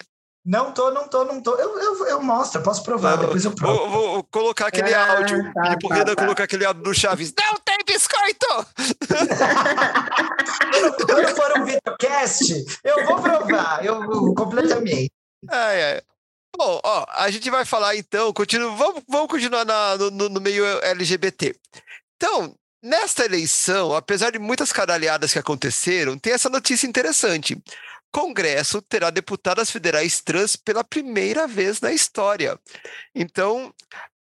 não tô, não tô, não tô. Eu, eu, eu mostro, eu posso provar, depois eu provo. vou, vou colocar aquele Ah, áudio. tá, Pedir pro tá, tá. colocar aquele áudio do Chaves. Não tem biscoito! Quando for um videocast, eu vou provar. Eu completamente. Ai, ai. Bom, ó, a gente vai falar então, continua, vamos, vamos continuar na- no, no- no meio LGBT. Então, nesta eleição, apesar de muitas caralhadas que aconteceram, tem essa notícia interessante. Congresso terá deputadas federais trans pela primeira vez na história. Então,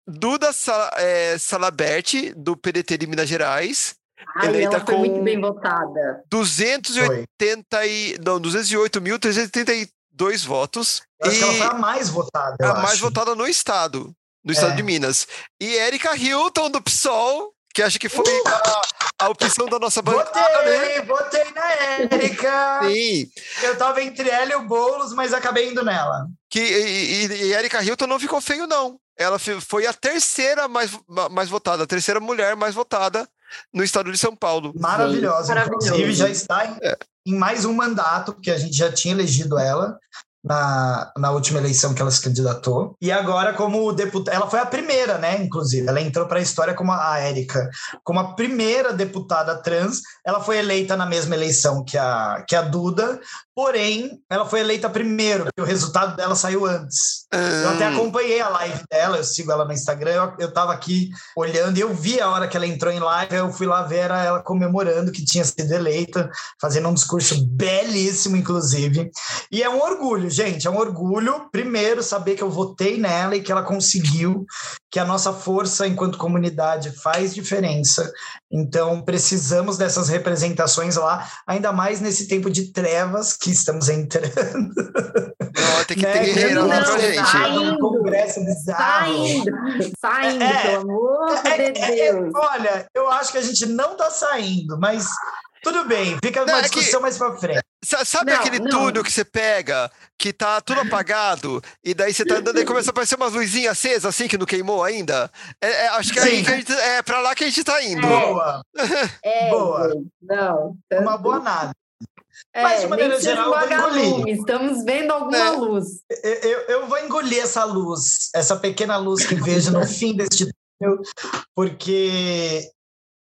Duda Sa- eh, Salabert, do PDT de Minas Gerais, Ai, eleita ela foi com- muito bem votada. 280 e, não, 208.332 votos. Eu que ela E- foi a mais votada. eu a mais acho. votada no estado, no estado É. de Minas. E Erika Hilton, do PSOL, que acho que foi a, a opção da nossa bancada, né? Votei, votei na Érica. Sim. Eu tava entre ela e o Boulos, mas acabei indo nela. Que, e, e, e Erika Hilton não ficou feio, não. Ela foi a terceira mais, ma- mais votada, a terceira mulher mais votada no estado de São Paulo. Maravilhosa. maravilhoso. Inclusive, já está em, em mais um mandato, porque a gente já tinha elegido ela na, na última eleição que ela se candidatou. E agora, como deputada, ela foi a primeira, né? Inclusive, ela entrou para a história como a, Érica, como a primeira deputada trans. Ela foi eleita na mesma eleição que a, que a Duda, Porém, ela foi eleita primeiro, porque o resultado dela saiu antes. Eu até Hum. acompanhei a live dela, eu sigo ela no Instagram, eu, eu tava aqui olhando e eu vi a hora que ela entrou em live, eu fui lá ver ela comemorando que tinha sido eleita, fazendo um discurso belíssimo, inclusive. E é um orgulho, gente, é um orgulho, primeiro, saber que eu votei nela e que ela conseguiu, que a nossa força enquanto comunidade faz diferença. Então, precisamos dessas representações lá, ainda mais nesse tempo de trevas que estamos entrando. Não, tem que né? ter guerreira lá pra tá gente. saindo. Um congresso bizarro. Saindo, saindo, É, pelo amor É, de é, é, Deus. olha, eu acho que a gente não tá saindo, mas tudo bem, fica Não, uma é que- discussão mais pra frente. Sa- Sabe Não, aquele não. túnel que você pega, que tá tudo apagado, e daí você tá andando e começa a aparecer umas luzinhas acesas, assim, que não queimou ainda? É, é, acho que é, que a gente, é pra lá que a gente tá indo. Boa, É, boa. gente, não. uma boa análise. É, Mas, de maneira geral, eu vou engolir. Estamos vendo alguma É. luz. Eu, eu- vou engolir essa luz, essa pequena luz que vejo no fim deste túnel, porque,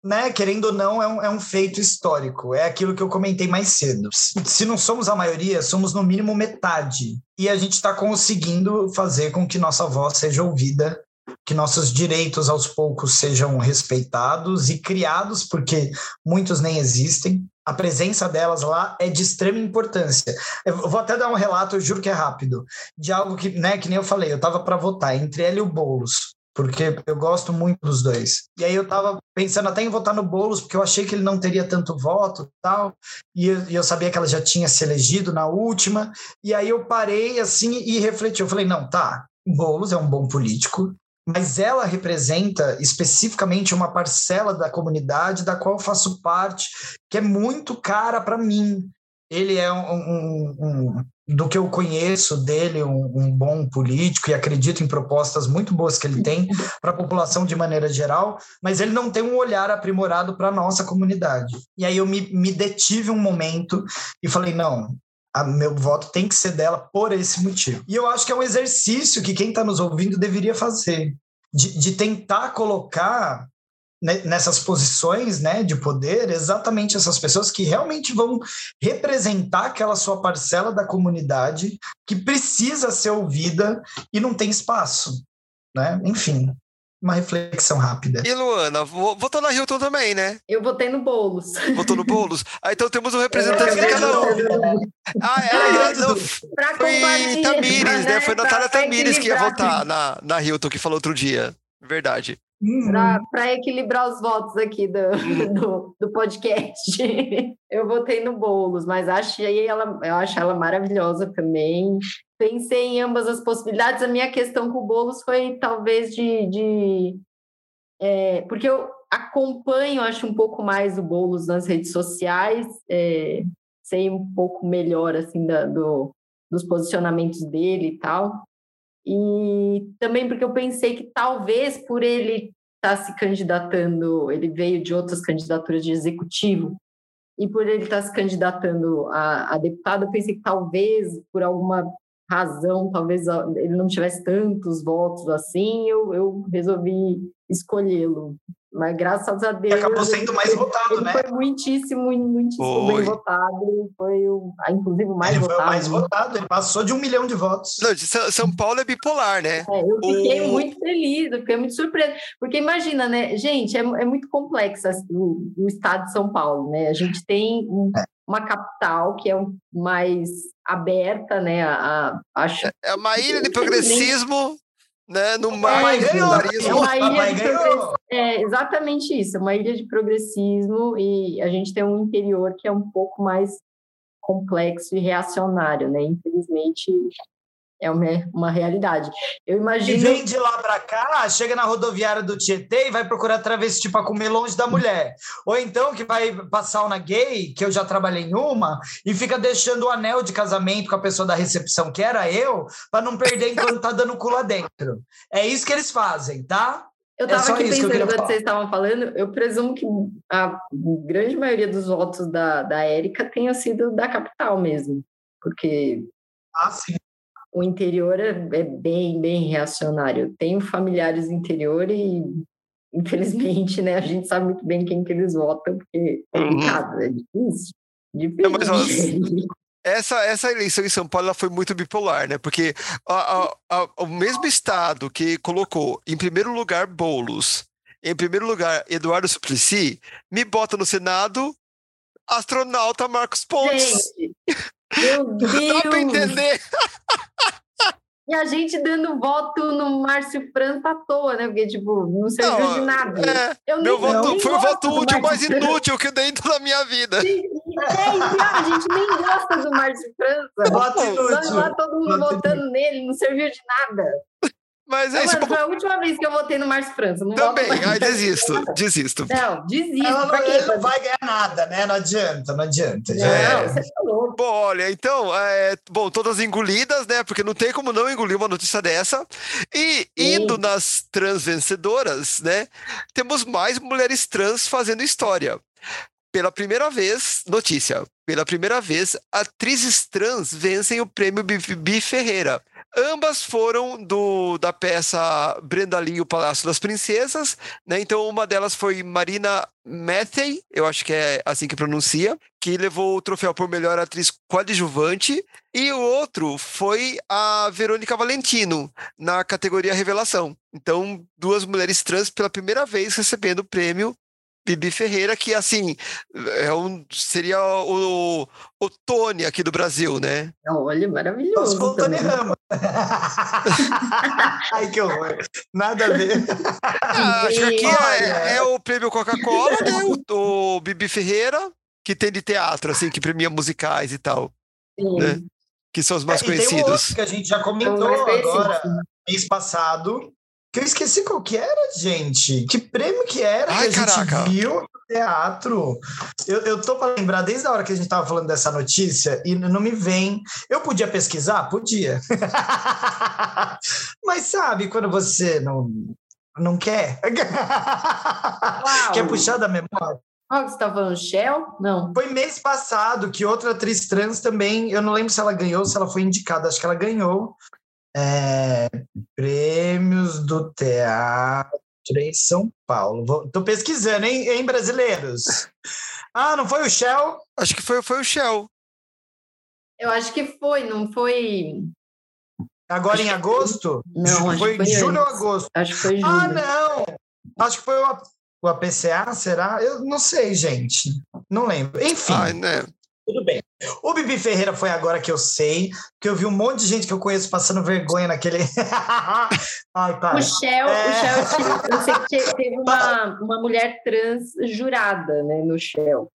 né, querendo ou não, é um, é um feito histórico. É aquilo que eu comentei mais cedo. Se não somos a maioria, somos no mínimo metade. E a gente está conseguindo fazer com que nossa voz seja ouvida, que nossos direitos aos poucos sejam respeitados e criados, porque muitos nem existem. A presença delas lá é de extrema importância. Eu vou até dar um relato, eu juro que é rápido, de algo que, né, que nem eu falei, eu estava para votar entre ela e o Boulos, porque eu gosto muito dos dois. E aí eu estava pensando até em votar no Boulos, porque eu achei que ele não teria tanto voto tal, e eu, e eu sabia que ela já tinha se elegido na última, e aí eu parei assim e refleti, eu falei, não, tá, Boulos é um bom político, mas ela representa especificamente uma parcela da comunidade da qual faço parte, que é muito cara para mim. Ele é um, um- um- do que eu conheço dele, um, um bom político e acredito em propostas muito boas que ele tem para a população de maneira geral, mas ele não tem um olhar aprimorado para a nossa comunidade. E aí eu me, me detive um momento e falei, não, a meu voto tem que ser dela por esse motivo. E eu acho que é um exercício que quem está nos ouvindo deveria fazer, de, de tentar colocar ne- nessas posições né, de poder exatamente essas pessoas que realmente vão representar aquela sua parcela da comunidade que precisa ser ouvida e não tem espaço. Né? Enfim, uma reflexão rápida. E Luana, vo- votou na Hilton também, né? Eu votei no Boulos. Votou no Boulos? Ah, então temos um representante de cada um. Ah, ela grande não, foi Tamires, né? Foi Natália Tamires que ia votar na, na Hilton, que falou outro dia. Verdade. Hum, Para equilibrar os votos aqui do, do, do podcast. Eu votei no Boulos, mas achei ela, eu acho ela maravilhosa também. Pensei em ambas as possibilidades. A minha questão com o Boulos foi talvez de. de é, porque eu acompanho, acho, um pouco mais o Boulos nas redes sociais, é, sei um pouco melhor assim da, do, dos posicionamentos dele e tal. E também porque eu pensei que talvez por ele estar se candidatando, ele veio de outras candidaturas de executivo, e por ele estar se candidatando a, a deputado, eu pensei que talvez por alguma razão, talvez ele não tivesse tantos votos assim, eu, eu resolvi escolhê-lo. Mas graças a Deus. acabou sendo ele mais foi- votado, ele né? foi muitíssimo, muitíssimo Foi. bem votado. Foi o, inclusive o mais ele foi votado. o mais votado, ele passou de um milhão de votos. Não, de São, São Paulo é bipolar, né? É, eu fiquei O- muito feliz, eu fiquei muito surpresa. Porque imagina, né, gente, é, é muito complexo assim, o, o estado de São Paulo, né? A gente tem um- uma capital que é um, mais aberta, né? A, a, acho É uma ilha de progressismo, né? No Papai mar bolsonarismo. É uma ilha de. É exatamente isso, é uma ilha de progressismo e a gente tem um interior que é um pouco mais complexo e reacionário, né? Infelizmente é uma, uma realidade. Eu E imagino. vem de lá pra cá, chega na rodoviária do Tietê e vai procurar travesti pra comer longe da mulher. Ou então que vai passar uma gay, que eu já trabalhei em uma, e fica deixando o anel de casamento com a pessoa da recepção, que era eu, pra não perder enquanto tá dando cu lá dentro. É isso que eles fazem, tá? Eu É estava só aqui que pensando, quando falar. vocês estavam falando, eu presumo que a grande maioria dos votos da, da Érica tenha sido da capital mesmo, porque Ah, sim. O interior é, é bem, bem reacionário. Eu tenho familiares no interior e, infelizmente, né, a gente sabe muito bem quem que eles votam, porque é Uhum. complicado, é difícil. Não, mas, ó, Difícil. essa, essa eleição em São Paulo ela foi muito bipolar, né? Porque a, a, a, o mesmo estado que colocou em primeiro lugar Boulos, em primeiro lugar Eduardo Suplicy, me bota no Senado astronauta Marcos Pontes. Gente, meu Deus! Dá pra entender? E a gente dando voto no Márcio França à toa, né? Porque, tipo, não serviu Não, de nada. É, Eu meu nem- voto nem foi o voto útil mais inútil que eu dei toda a minha vida. É, e pior, a gente nem gosta do Márcio França. Voto inútil. Lá todo mundo Voto votando nele, não serviu de nada. Mas é Não, isso. mas foi a última vez que eu votei no Márcio França. Não Também, desisto, desisto. Não, desisto. Ela não, ele não vai ganhar nada, né? Não adianta, não adianta. Já Não, era. você falou. Bom, olha, então, é, bom, todas engolidas, né? Porque não tem como não engolir uma notícia dessa. E indo Sim. nas trans vencedoras, né? Temos mais mulheres trans fazendo história. Pela primeira vez, notícia, pela primeira vez, atrizes trans vencem o prêmio Bibi Ferreira. Ambas foram do, da peça Brenda Lee o Palácio das Princesas, né? Então, uma delas foi Marina Mathey, eu acho que é assim que pronuncia, que levou o troféu por melhor atriz coadjuvante, e o outro foi a Verônica Valentino, na categoria Revelação. Então, duas mulheres trans pela primeira vez recebendo o prêmio Bibi Ferreira, que assim é um, seria o, o Tony aqui do Brasil, né? Olha, maravilhoso. com o Tony. Ramos. Ai, que horror. Nada a ver. Ah, acho que aqui é, é o prêmio Coca-Cola, né? O, o Bibi Ferreira, que tem de teatro, assim, que premia musicais e tal, Sim. né? que são os mais É, tem um conhecidos. outro que a gente já comentou conhecido, agora, mês passado, que eu esqueci qual que era, gente. Que prêmio que era Ai, que a gente caraca. viu no teatro. Eu, eu tô para lembrar desde a hora que a gente tava falando dessa notícia e não me vem. Eu podia pesquisar? Podia. Mas sabe quando você não, não quer? quer puxar da memória? Qual que você tá falando? Shell? Não. Foi mês passado que outra atriz trans também, eu não lembro se ela ganhou ou se ela foi indicada, acho que ela ganhou. É, prêmios do Teatro em São Paulo. Vou, tô pesquisando, hein, hein, brasileiros? Ah, não foi o Shell? Acho que foi, foi o Shell. Eu acho que foi, não foi. Agora Acho em que- agosto? Não, acho foi, que foi julho ou agosto? Acho que foi julho. Ah, não! Acho que foi o, o APCA, será? Eu não sei, gente. Não lembro. Enfim. Ah, né? Tudo bem. O Bibi Ferreira foi agora que eu sei, que eu vi um monte de gente que eu conheço passando vergonha naquele. Ai, pai. O Shell, É. o Shell eu sei que teve uma, uma mulher trans jurada né, no Shell.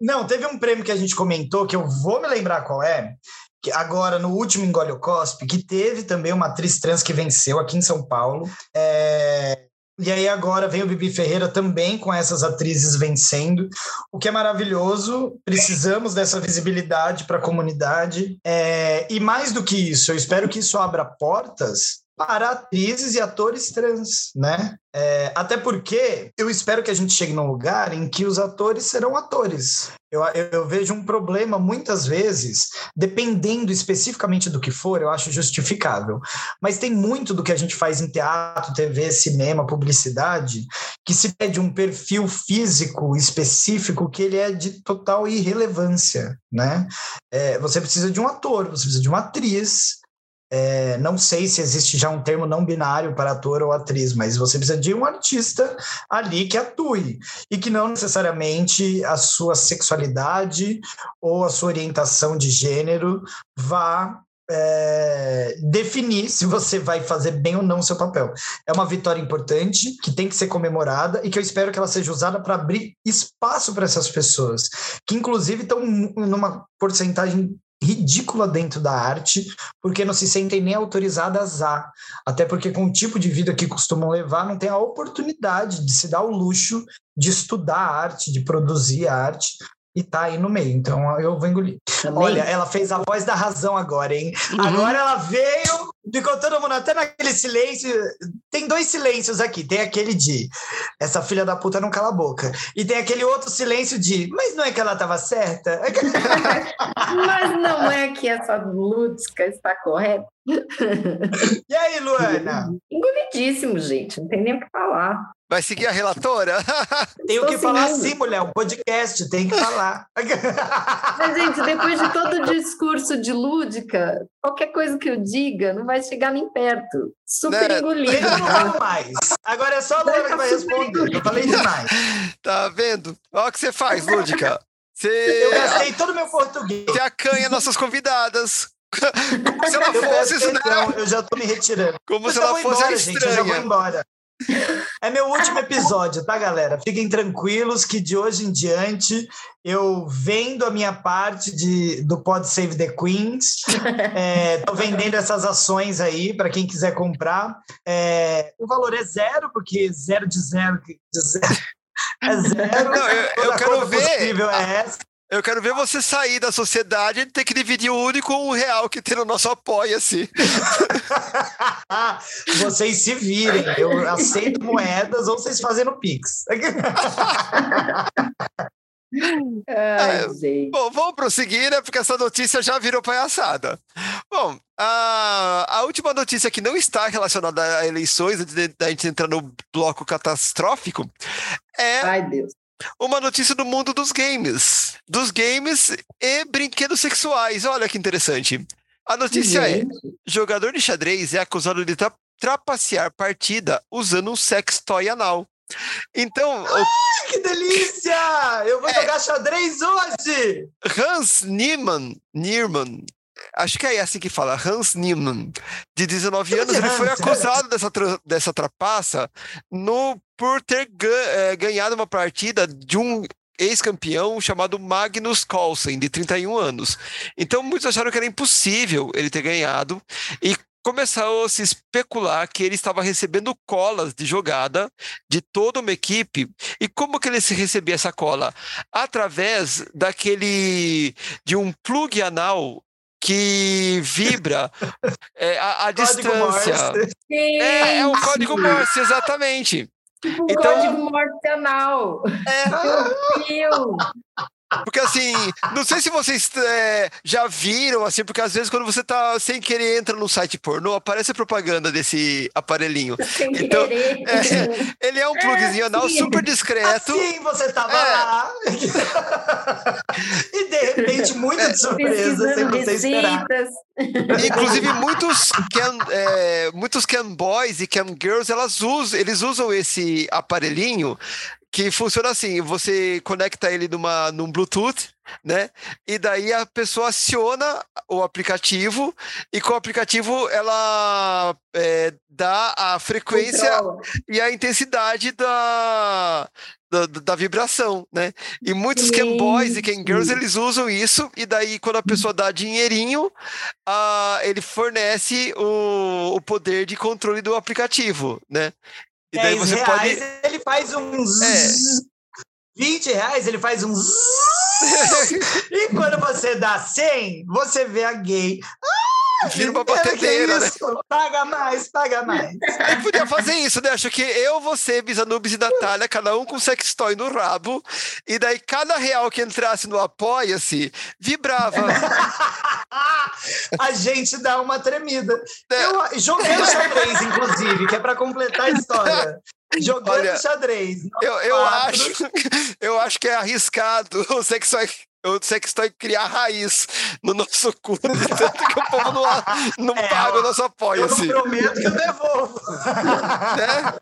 Não, teve um prêmio que a gente comentou, que eu vou me lembrar qual é, que agora no último Engole o Cospe, que teve também uma atriz trans que venceu aqui em São Paulo. É, E aí agora vem o Bibi Ferreira também com essas atrizes vencendo, o que é maravilhoso. Precisamos dessa visibilidade para a comunidade. É, E mais do que isso, eu espero que isso abra portas para atrizes e atores trans, né? É, até porque eu espero que a gente chegue num lugar em que os atores serão atores. Eu, eu, eu vejo um problema muitas vezes, dependendo especificamente do que for, eu acho justificável. Mas tem muito do que a gente faz em teatro, TV, cinema, publicidade, que se pede um perfil físico específico que ele é de total irrelevância, né? É, você precisa de um ator, você precisa de uma atriz, é, não sei se existe já um termo não binário para ator ou atriz, mas você precisa de um artista ali que atue e que não necessariamente a sua sexualidade ou a sua orientação de gênero vá é, definir se você vai fazer bem ou não o seu papel. É uma vitória importante que tem que ser comemorada e que eu espero que ela seja usada para abrir espaço para essas pessoas, que inclusive estão numa porcentagem ridícula dentro da arte, porque não se sentem nem autorizadas a. Até porque, com o tipo de vida que costumam levar, não tem a oportunidade de se dar o luxo de estudar arte, de produzir arte, e tá aí no meio. Então, eu vou engolir. Também. Olha, ela fez a voz da razão agora, hein? Uhum. Agora ela veio, ficou todo mundo até naquele silêncio. Tem dois silêncios aqui. Tem aquele de essa filha da puta não cala a boca. E tem aquele outro silêncio de mas não é que ela tava certa? Mas não é que essa Lúdica está correta. E aí, Luana? Engolidíssimo, gente. Não tem nem o que falar. Vai seguir a relatora? Tem o que falar sim, mulher. Um podcast, tem que falar. Mas, gente, depois de todo o discurso de lúdica, qualquer coisa que eu diga não vai chegar nem perto. Super Né? engolido. Eu não falo mais. Agora é só a Luana que vai responder. Eu falei demais. Tá vendo? Olha o que você faz, Lúdica. Eu Você, gastei todo o meu português. você acanha nossas convidadas. Como se ela Eu fosse, peço né? eu já tô me retirando. Como Eu se ela fosse embora, gente. Eu já vou estranha. embora. É meu último episódio, tá, galera? Fiquem tranquilos que de hoje em diante eu vendo a minha parte de, do Pod Save the Queens. Estou vendendo essas ações aí para quem quiser comprar. É, o valor é zero, porque zero de zero de zero é zero. Não, eu- eu quero ver. possível é essa. Eu quero ver você sair da sociedade e ter que dividir o único um real que tem no nosso apoia-se. vocês se virem. Eu aceito moedas ou vocês fazendo Pix. Ai, É. Bom, vamos prosseguir, né? Porque essa notícia já virou palhaçada. Bom, a, a última notícia que não está relacionada a eleições, antes de- da gente entrar no bloco catastrófico, é Ai, Deus. Uma notícia do mundo dos games. Dos games e brinquedos sexuais. Olha que interessante. A notícia é: Gente, jogador de xadrez é acusado de tra trapacear partida usando um sex toy anal. Então, o Que delícia! Eu vou É. jogar xadrez hoje! Hans Niemann, Niemann, acho que é assim que fala, Hans Niemann, de 19 Chama anos, ele foi é. acusado dessa, dessa trapaça no, por ter eh, ganhado uma partida de um ex-campeão chamado Magnus Carlsen, de 31 anos. Então, muitos acharam que era impossível ele ter ganhado e começou a se especular que ele estava recebendo colas de jogada de toda uma equipe. E como que ele se recebia essa cola? Através daquele de um plug anal que vibra é, a, a Código distância. Morse. É, é gente, código Morse, exatamente. Tipo um Então- código mortal. É, Meu Deus. Porque assim, não sei se vocês é, já viram, assim, porque às vezes quando você tá sem querer entra no site pornô, aparece a propaganda desse aparelhinho. Sem Então, querer. Ele é um plugzinho anal sim. super discreto. Assim você tava É. lá. e de repente, muito É. de surpresa, sem você esperar. Inclusive, muitos cam, é, muitos cam boys e cam girls, elas usam, eles usam esse aparelhinho que funciona assim: você conecta ele numa, num Bluetooth, né? E daí a pessoa aciona o aplicativo, e com o aplicativo ela é, dá a frequência Controla. e a intensidade da, da, da vibração, né? E muitos cam boys e cam girls, Gente. eles usam isso, e daí quando a pessoa dá dinheirinho, ah, ele fornece o, o poder de controle do aplicativo, né? E daí 10 você reais, pode... ele faz uns. É. 20 reais, ele faz uns. e quando você dá 100, você vê a gay. Vira uma batedeira, né? Paga mais, paga mais. Ele podia fazer isso, né? Acho que eu, você, Bisanubis e Natália, cada um com sextoy no rabo, e daí cada real que entrasse no Apoia-se, vibrava. a gente dá uma tremida. É. Eu, jogando xadrez, inclusive, que é para completar a história. Jogando Olha, xadrez. Eu, eu, acho, eu acho que é arriscado o sextoy, o sextoy criar raiz no nosso cu, tanto que o povo não, não É, paga o nosso Eu não Apoia-se. prometo que eu devolvo. né?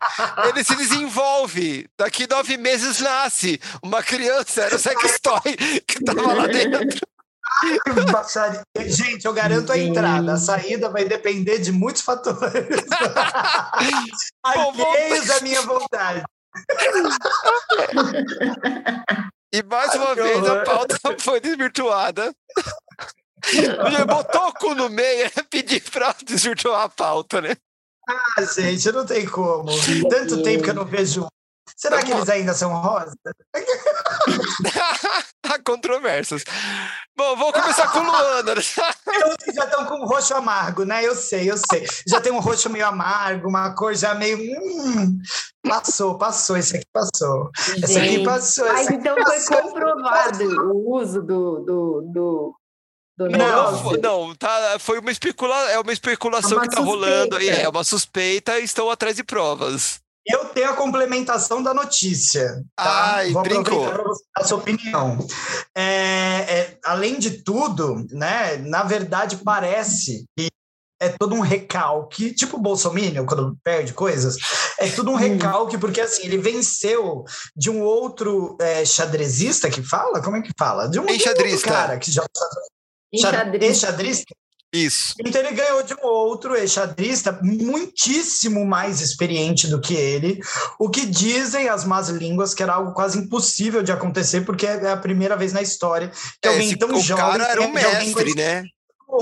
Ele se desenvolve. Daqui nove meses nasce uma criança, era o sextoy que estava lá dentro. Gente, eu garanto a entrada. A saída vai depender de muitos fatores. Alheios à minha vontade. E mais Ai, uma vez a horror. pauta foi desvirtuada. Ele botou o cu no meio, é pedir pra desvirtuar a pauta, né? Ah, gente, não tem como. Tanto tempo que eu não vejo. Será que eles ainda são rosa? Há controvérsias. Bom, vamos começar com Luana. né? Eles já estão com roxo amargo, né? Eu sei, eu sei. Já tem um roxo meio amargo, uma cor já meio. Hum, passou, passou, esse aqui passou. Esse aqui Gente, passou. Mas então foi passou. comprovado o uso do, do, do Não, não, tá, foi uma, especula, é uma especulação É uma que tá rolando aí. É uma suspeita e estão atrás de provas. Eu tenho a complementação da notícia. Tá? Ai, Vou brincou. aproveitar para você dar a sua opinião. É, é, além de tudo, né, na verdade, parece que é todo um recalque, tipo o Bolsonaro, quando perde coisas. É tudo um recalque, porque assim, ele venceu de um outro é, xadrezista que fala? Como é que fala? De um, Enxadrista. cara que joga Enxadrez. Enxadrista? Isso. Então ele ganhou de um outro exadrista muitíssimo mais experiente do que ele, o que dizem as más línguas que era algo quase impossível de acontecer, porque é a primeira vez na história que É, alguém esse- tão o jovem cara era um alguém mestre, esse né?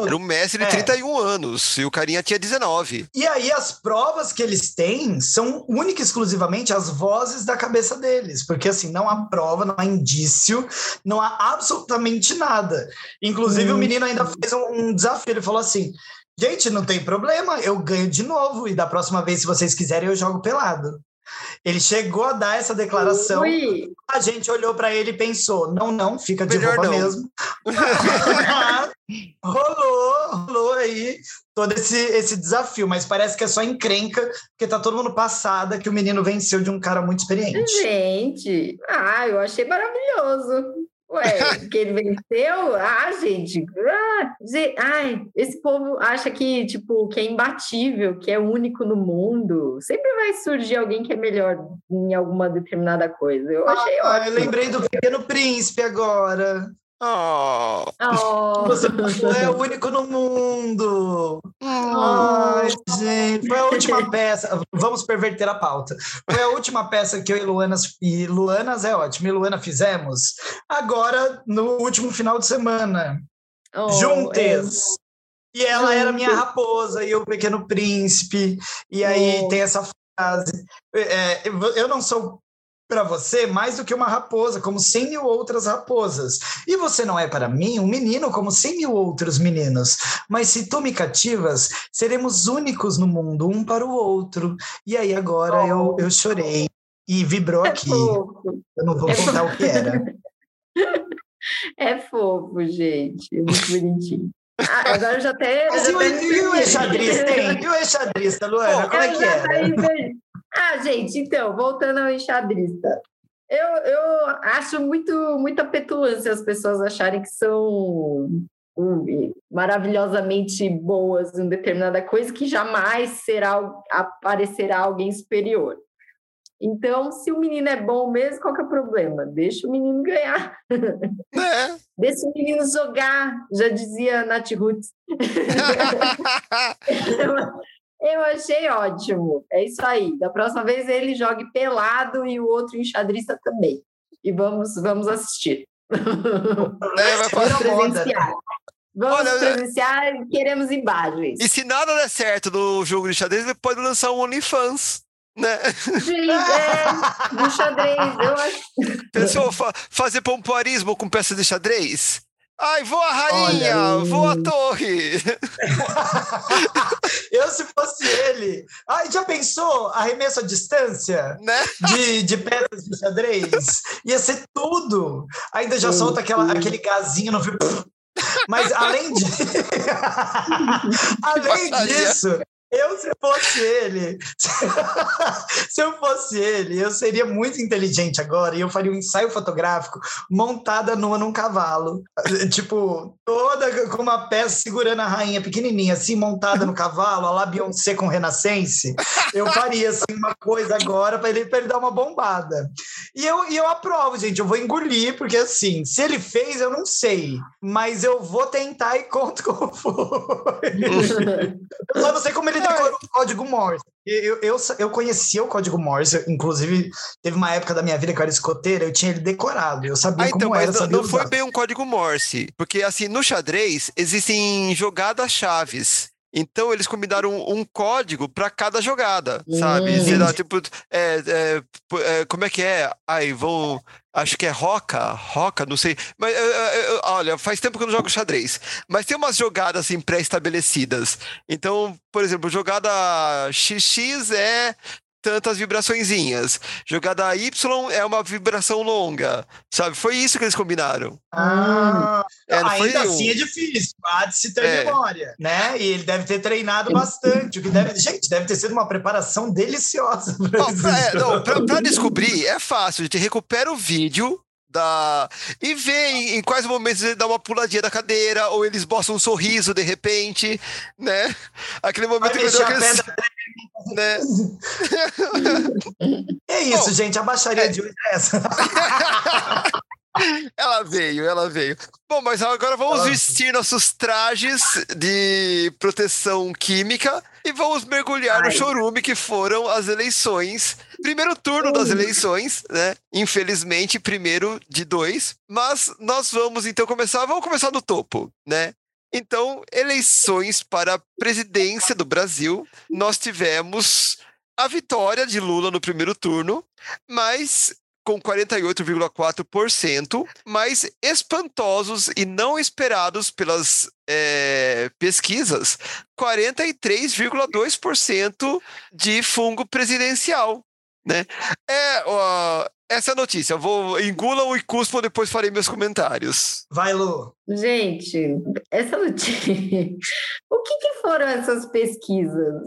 Era um mestre de É. 31 anos e o carinha tinha 19. E aí as provas que eles têm são única e exclusivamente as vozes da cabeça deles, porque assim, não há prova, não há indício, não há absolutamente nada. Inclusive o Hum. menino ainda fez um, um desafio, ele falou assim: "Gente, não tem problema, eu ganho de novo e da próxima vez se vocês quiserem eu jogo pelado". Ele chegou a dar essa declaração, Ui, a gente olhou para ele e pensou: "Não, não, fica de Melhor roupa não. mesmo". rolou, rolou aí todo esse, esse desafio, mas parece que é só encrenca, porque tá todo mundo passada que o menino venceu de um cara muito experiente. gente. Ah, eu achei maravilhoso. Ué, que ele venceu? Ah, gente. Ah, ai, esse povo acha que, tipo, que é imbatível, que é único no mundo. Sempre vai surgir alguém que é melhor em alguma determinada coisa. Eu achei Ah, eu ótimo. lembrei do Pequeno Príncipe agora. Oh. Oh. Você é o único no mundo. Oh. Ai, gente, foi a última peça. Vamos perverter a pauta. Foi a última peça que eu e Luanas, e Luanas é ótimo, e Luana fizemos agora no último final de semana. Oh, juntas. E ela era minha raposa e o pequeno príncipe. E aí Oh. tem essa frase. é, eu não sou para você mais do que uma raposa, como cem mil outras raposas. E você não é para mim um menino como cem mil outros meninos. Mas se tu me cativas, seremos únicos no mundo, um para o outro. E aí agora eu, eu chorei e vibrou É aqui. fofo. Eu não vou É contar o que era. É fofo, gente. É muito bonitinho. Ah, agora eu já até. Mas já e o, e o hein? E o exadrista, Luana, como é que era? Ah, gente, então, voltando ao enxadrista. Eu, eu acho muito, muita petulância as pessoas acharem que são hum, maravilhosamente boas em determinada coisa que jamais será aparecerá alguém superior. Então, se o menino é bom mesmo, qual que é o problema? Deixa o menino ganhar. Né? Deixa o menino jogar, já dizia Nath Roots. Eu, achei ótimo. É isso aí. Da próxima vez ele jogue pelado e o outro enxadrista também. E vamos, vamos assistir. É, vai moda. presenciar. Vamos Olha, presenciar e queremos imagens. E se nada der certo no jogo de xadrez, ele pode lançar um OnlyFans. Né? Gente, é, do xadrez, eu acho. Pensou fa fazer pompoarismo com peças de xadrez? Ai, voa a rainha, Olha, voa a torre. Eu, se fosse ele. Ai, já pensou arremesso à distância Né? de, de peças de xadrez? Ia ser tudo. Ainda já solta aquela, aquele gazinho no. Mas além de. além disso. Eu, se fosse ele, se eu fosse ele, eu seria muito inteligente agora e eu faria um ensaio fotográfico montada nua num cavalo. Tipo, toda com uma peça segurando a rainha pequenininha, assim, montada no cavalo, a lá Beyoncé com Renascense. Eu faria, assim, uma coisa agora para ele, pra ele dar uma bombada. E eu, e eu aprovo, gente, eu vou engolir, porque assim, se ele fez, eu não sei, mas eu vou tentar e conto como foi. Eu só não sei como ele decorou o código Morse. Eu, eu, eu conhecia o código Morse, inclusive teve uma época da minha vida que eu era escoteira, eu tinha ele decorado, eu sabia Ah, então, como era, mas não, foi bem um código Morse. Porque, assim, no xadrez existem jogadas-chaves. Então, eles combinaram um, um código para cada jogada, sabe? Hum. Sei lá, tipo, é, é, é, como é que é? Ai, vão. Acho que é Roca, Roca, não sei. Mas, olha, faz tempo que eu não jogo xadrez. Mas tem umas jogadas, assim, pré-estabelecidas. Então, por exemplo, jogada XX é tantas vibraçõezinhas. Jogada Y é uma vibração longa, sabe? Foi isso que eles combinaram. Ah, é, ainda assim é difícil. Há de se ter é. memória, né? E ele deve ter treinado bastante. O que deve... Gente, deve ter sido uma preparação deliciosa. Para é, descobrir, é fácil. A gente recupera o vídeo, da... E vê em, quais momentos ele dá uma puladinha da cadeira, ou eles botam um sorriso de repente, né? Aquele momento Vai que eu aqueles... né? É isso, Bom, gente. A baixaria é... de hoje é essa. Ela veio, ela veio. Bom, mas agora vamos vestir nossos trajes de proteção química e vamos mergulhar Ai. no chorume que foram as eleições. Primeiro turno das eleições, né? Infelizmente, primeiro de dois. Mas nós vamos então começar. Vamos começar do topo, né? Então, eleições para a presidência do Brasil, nós tivemos a vitória de Lula no primeiro turno, mas com 48,4%, mas espantosos e não esperados pelas é, pesquisas, 43,2% de fungo presidencial. Né? É, ó, essa é a notícia. Eu vou engulam e cuspam, depois farei meus comentários. Vai, Lu. Gente, essa notícia. o que, que foram essas pesquisas?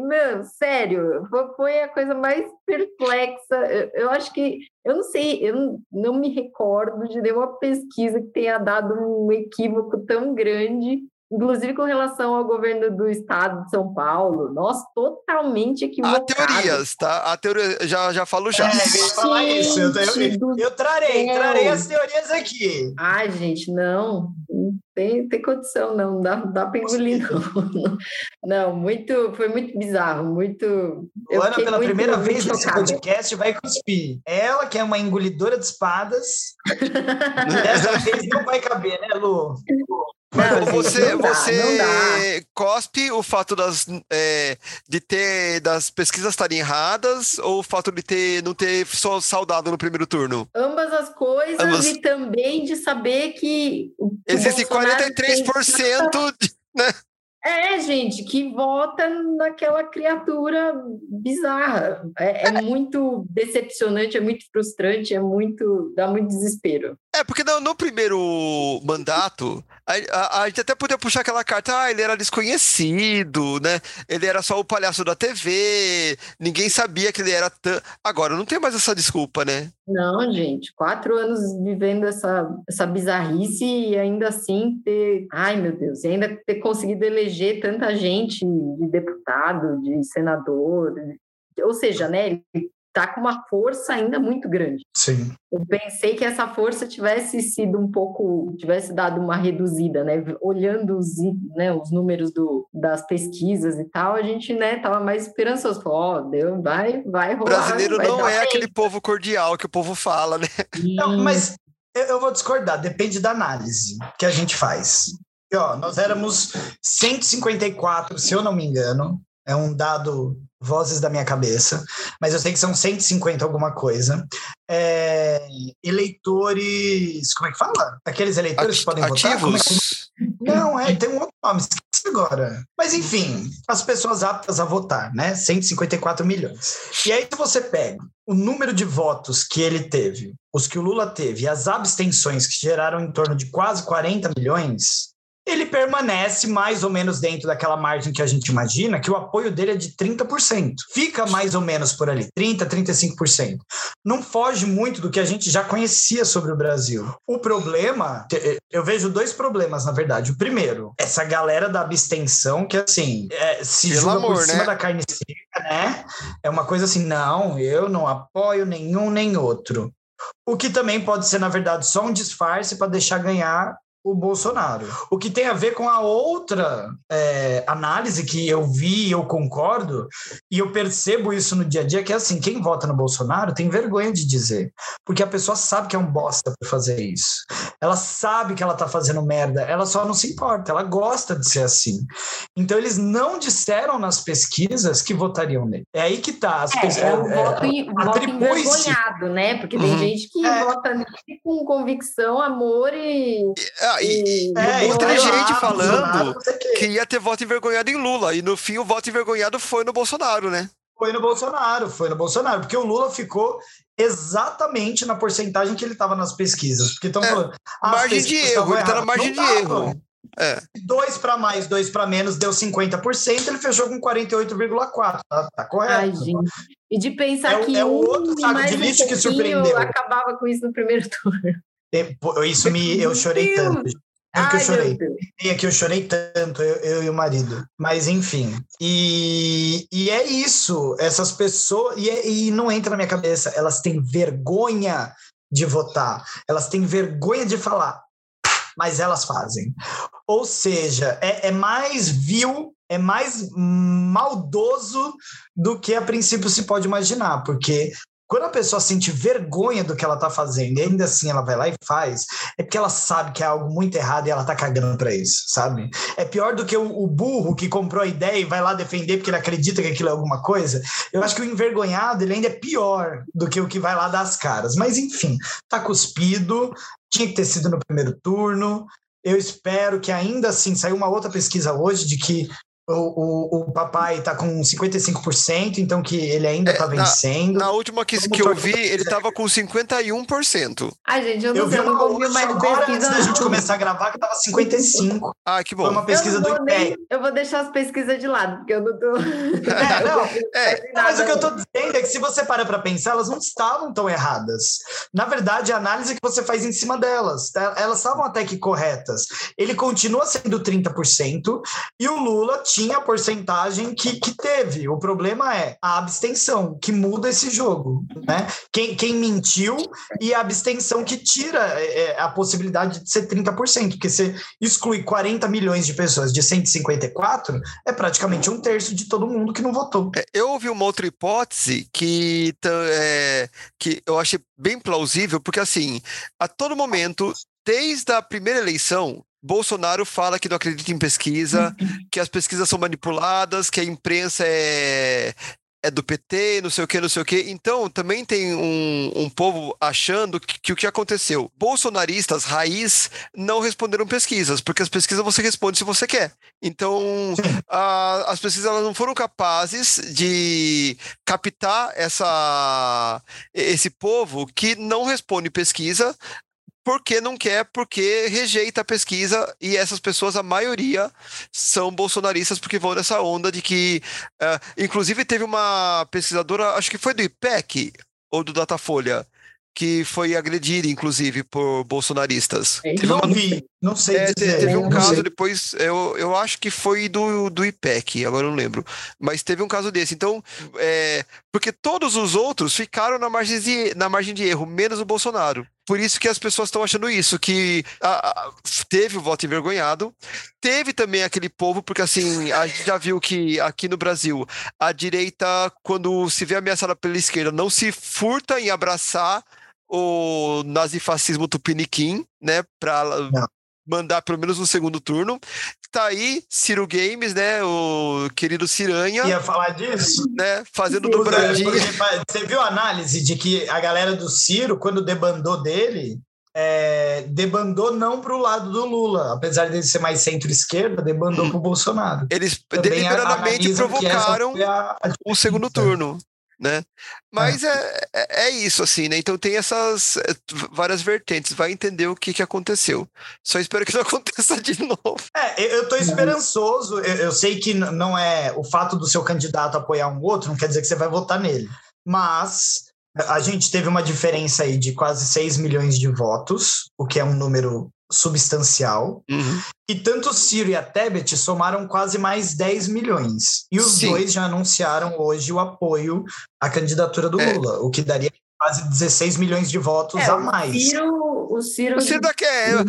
meu, sério, foi a coisa mais perplexa. Eu, eu acho que. Eu não sei, eu não, não me recordo de nenhuma pesquisa que tenha dado um equívoco tão grande inclusive com relação ao governo do estado de São Paulo, nós totalmente equivocados. Há teorias, tá? A teoria, já, já falo já. É, eu ia falar isso, eu, eu, eu trarei, trarei as teorias aqui. Ai, gente, não, não tem, tem condição, não, não dá, não dá para engolir, não. Não, muito, foi muito bizarro, muito... Ana, pela muito, primeira muito vez nesse podcast, vai cuspir. Ela, que é uma engolidora de espadas, dessa vez não vai caber, né, Lu? Não, você, dá, você cospe o fato das, é, de ter das pesquisas estarem erradas ou o fato de ter não ter só saudado no primeiro turno? Ambas as coisas Ambas... e também de saber que existe 43% tem... de, né? É, gente, que vota naquela criatura bizarra. É, é, muito decepcionante, é muito frustrante, é muito. dá muito desespero. É, porque no, no primeiro mandato, a, a, a, gente até podia puxar aquela carta, ah, ele era desconhecido, né? Ele era só o palhaço da TV, ninguém sabia que ele era tão. Agora não tem mais essa desculpa, né? Não, gente, quatro anos vivendo essa, essa bizarrice e ainda assim ter. Ai, meu Deus, e ainda ter conseguido eleger tanta gente de deputado, de senador. Ou seja, né? Ele está com uma força ainda muito grande. Sim. Eu pensei que essa força tivesse sido um pouco, tivesse dado uma reduzida, né? Olhando os, né, os números do, das pesquisas e tal, a gente, né, tava mais esperançoso. Ó, oh, deu, vai, vai rolar. Brasileiro vai não é aquele povo cordial que o povo fala, né? Não, mas eu vou discordar, depende da análise que a gente faz. E, ó, nós éramos 154, se eu não me engano, é um dado vozes da minha cabeça, mas eu sei que são 150 alguma coisa. É, eleitores, como é que fala? Aqueles eleitores que podem ativos? votar? É que... Não, é, tem um outro nome, esqueci agora. Mas enfim, as pessoas aptas a votar, né? 154 milhões. E aí, se você pega o número de votos que ele teve, os que o Lula teve, e as abstenções que geraram em torno de quase 40 milhões, ele permanece mais ou menos dentro daquela margem que a gente imagina, que o apoio dele é de 30%. Fica mais ou menos por ali, 30%, 35%. Não foge muito do que a gente já conhecia sobre o Brasil. O problema, eu vejo dois problemas, na verdade. O primeiro, essa galera da abstenção, que assim, é, se Pelo joga amor, por cima né? da carne seca, né? É uma coisa assim, não, eu não apoio nenhum nem outro. O que também pode ser, na verdade, só um disfarce para deixar ganhar o Bolsonaro. O que tem a ver com a outra é, análise que eu vi, eu concordo, e eu percebo isso no dia a dia, que é assim, quem vota no Bolsonaro tem vergonha de dizer, porque a pessoa sabe que é um bosta por fazer isso. Ela sabe que ela tá fazendo merda, ela só não se importa, ela gosta de ser assim. Então eles não disseram nas pesquisas que votariam nele. É aí que tá. As é, pessoas, é, um é, voto, é, voto envergonhado, né? Porque tem uhum. gente que é. vota nele com convicção, amor e... Ah, e, é, muita gente falando que ia ter voto envergonhado em Lula. E no fim, o voto envergonhado foi no Bolsonaro, né? Foi no Bolsonaro, foi no Bolsonaro, porque o Lula ficou exatamente na porcentagem que ele estava nas pesquisas. Porque estão É, falando. ah, margem de erro, ele tá na margem de erro. É. Dois para mais, dois para menos deu 50%, ele fechou com 48,4%. Tá, tá correto. Ai, gente. E de pensar É que é o um outro saco mais de um lixo que surpreendeu. acabava com isso no primeiro turno. Isso me. Eu chorei tanto. Tanto que eu chorei. meu Deus. E aqui eu chorei tanto, eu, eu e o marido. Mas enfim. E, e é isso. Essas pessoas. E, é- e não entra na minha cabeça. Elas têm vergonha de votar. Elas têm vergonha de falar. Mas elas fazem. Ou seja, é, é mais vil, é mais maldoso do que a princípio se pode imaginar. Porque quando a pessoa sente vergonha do que ela está fazendo e ainda assim ela vai lá e faz, é porque ela sabe que é algo muito errado e ela tá cagando para isso, sabe? É pior do que o, o burro que comprou a ideia e vai lá defender porque ele acredita que aquilo é alguma coisa. Eu acho que o envergonhado ele ainda é pior do que o que vai lá dar as caras. Mas enfim, tá cuspido, tinha que ter sido no primeiro turno. Eu espero que ainda assim saiu uma outra pesquisa hoje de que o, o, o papai está com 55%, então que ele ainda É, está na- vencendo. Na última que, que eu vi, ele tava com 51%. Ai, gente, eu não eu vi sei, eu uma não ouvi mais agora antes da gente começar a gravar, que estava 55%. Ah, que Foi bom. uma pesquisa eu do IPEC. Eu vou deixar as pesquisas de lado, porque eu não tô. É, não, É, Não, mas o que eu estou dizendo é que se você para para pensar, elas não estavam tão erradas. Na verdade, a análise que você faz em cima delas, tá? elas estavam até que corretas. Ele continua sendo 30% e o Lula tinha a porcentagem que, que teve. O problema é a abstenção, que muda esse jogo. Né? Quem, quem mentiu e a abstenção que tira é, é, a possibilidade de ser 30%, porque você exclui 40 milhões de pessoas de 154, é praticamente um terço de todo mundo que não votou. É, Eu ouvi uma outra hipótese que, é, que eu achei bem plausível, porque assim, a todo momento, desde a primeira eleição, Bolsonaro fala que não acredita em pesquisa, que as pesquisas são manipuladas, que a imprensa é, é do PT, não sei o que, não sei o que. Então, também tem um, um povo achando que, que o que aconteceu? Bolsonaristas raiz não responderam pesquisas, porque as pesquisas você responde se você quer. Então, a- as pesquisas elas não foram capazes de captar essa, esse povo que não responde pesquisa porque não quer, porque rejeita a pesquisa e essas pessoas, a maioria, são bolsonaristas porque vão nessa onda de que. eh, inclusive, teve uma pesquisadora, acho que foi do IPEC ou do Datafolha, que foi agredida, inclusive, por bolsonaristas. É, Teve uma vi, não sei é, dizer. teve um caso sei. depois, eu, eu acho que foi do, do IPEC, agora eu não lembro. Mas teve um caso desse. Então, é, porque todos os outros ficaram na margem de, na margem de erro, menos o Bolsonaro. Por isso que as pessoas estão achando isso, que a- a- teve o voto envergonhado, teve também aquele povo, porque assim, a gente já viu que aqui no Brasil, a direita, quando se vê ameaçada pela esquerda, não se furta em abraçar o nazifascismo tupiniquim, né, para. Mandar pelo menos no segundo turno. Tá aí Ciro Games, né, o querido Ciranha, Ia falar disso? né, fazendo dobradinha. Você viu a análise de que a galera do Ciro, quando debandou dele, é, debandou não para o lado do Lula, apesar dele ser mais centro-esquerda, debandou para o Bolsonaro. Eles Também deliberadamente essa provocaram a- a o segundo turno, né? Mas é, é, é isso, assim, né? Então tem essas é, v- várias vertentes. Vai entender o que, que aconteceu. Só espero que não aconteça de novo. É, eu- eu tô esperançoso. Eu, eu sei que não é o fato do seu candidato apoiar um outro, não quer dizer que você vai votar nele. Mas a gente teve uma diferença aí de quase 6 milhões de votos, o que é um número substancial. E tanto o Ciro e a Tebet somaram quase mais 10 milhões. E os Sim. dois já anunciaram hoje o apoio à candidatura do É. Lula, o que daria quase 16 milhões de votos É, a o mais. Ciro, o Ciro, O Ciro da quer,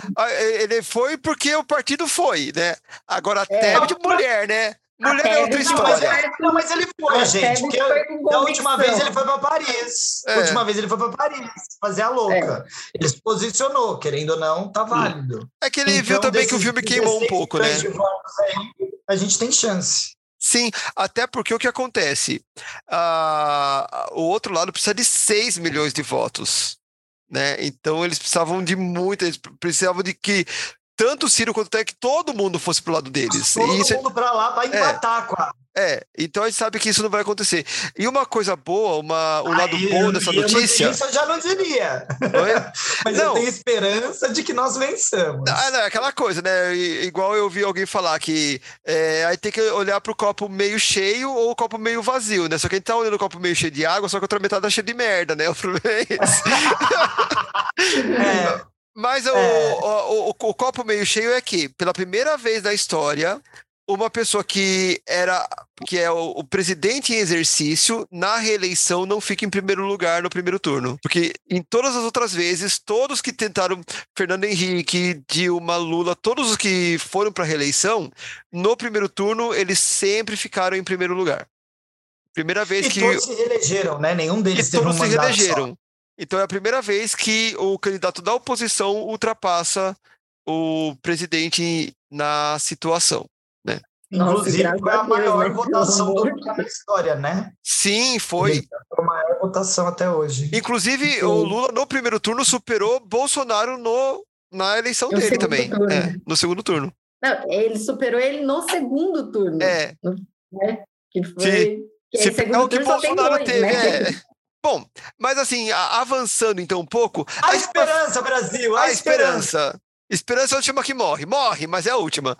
ele foi porque o partido foi, né? Agora É. Teve de mulher, né? Mulher é outra Tebet Não, mas, história. é- não, mas ele foi, gente. Porque da última vez ele foi para Paris. É. A última vez ele foi para Paris fazer a louca. Ele se posicionou, querendo ou não, tá válido. É que ele Então, viu também que o filme queimou um 16 pouco, né? milhões de votos aí, a gente tem chance. Sim, até porque o que acontece? Ah, o outro lado precisa de 6 milhões de votos, né? Então eles precisavam de muito, eles precisavam de que tanto o Ciro quanto o Tec, todo mundo fosse pro lado deles. Todo e isso é mundo pra lá pra empatar com a. É, então a gente sabe que isso não vai acontecer. E uma coisa boa, uma, um lado Aí, bom dessa eu- notícia. Isso eu já não diria. Oi? Mas eu Não. tenho esperança de que nós vençamos. Ah, não, é aquela coisa, né? Igual eu vi alguém falar que é, aí tem que olhar pro copo meio cheio ou o copo meio vazio, né? Só que a gente tá olhando o copo meio cheio de água, só que a outra metade tá cheia de merda, né? O problema é esse. É, Mas o, É. o, o- o copo meio cheio é que, pela primeira vez na história, uma pessoa que era que é o, o presidente em exercício na reeleição não fica em primeiro lugar no primeiro turno. Porque em todas as outras vezes, todos que tentaram, Fernando Henrique, Dilma, Lula, todos os que foram para reeleição, no primeiro turno, eles sempre ficaram em primeiro lugar. Primeira vez e que todos se reelegeram, né? Nenhum deles e teve um todos se mandato só. reelegeram. Então é a primeira vez que o candidato da oposição ultrapassa o presidente na situação. Nossa, Inclusive, graças foi a Deus, maior né? votação do na história, né? Sim, foi. Foi a maior votação até hoje. Inclusive, Sim. o Lula no primeiro turno superou Bolsonaro no, na eleição No dele também. É, no segundo turno. Não, ele superou ele no segundo turno. É, Que foi. Se- que se pegar segundo o que Bolsonaro dois, teve. né? É. Bom, mas assim, a- avançando então um pouco. A esperança, Brasil! A, a esperança! esperança. Esperança é a última que morre. Morre, mas é a última.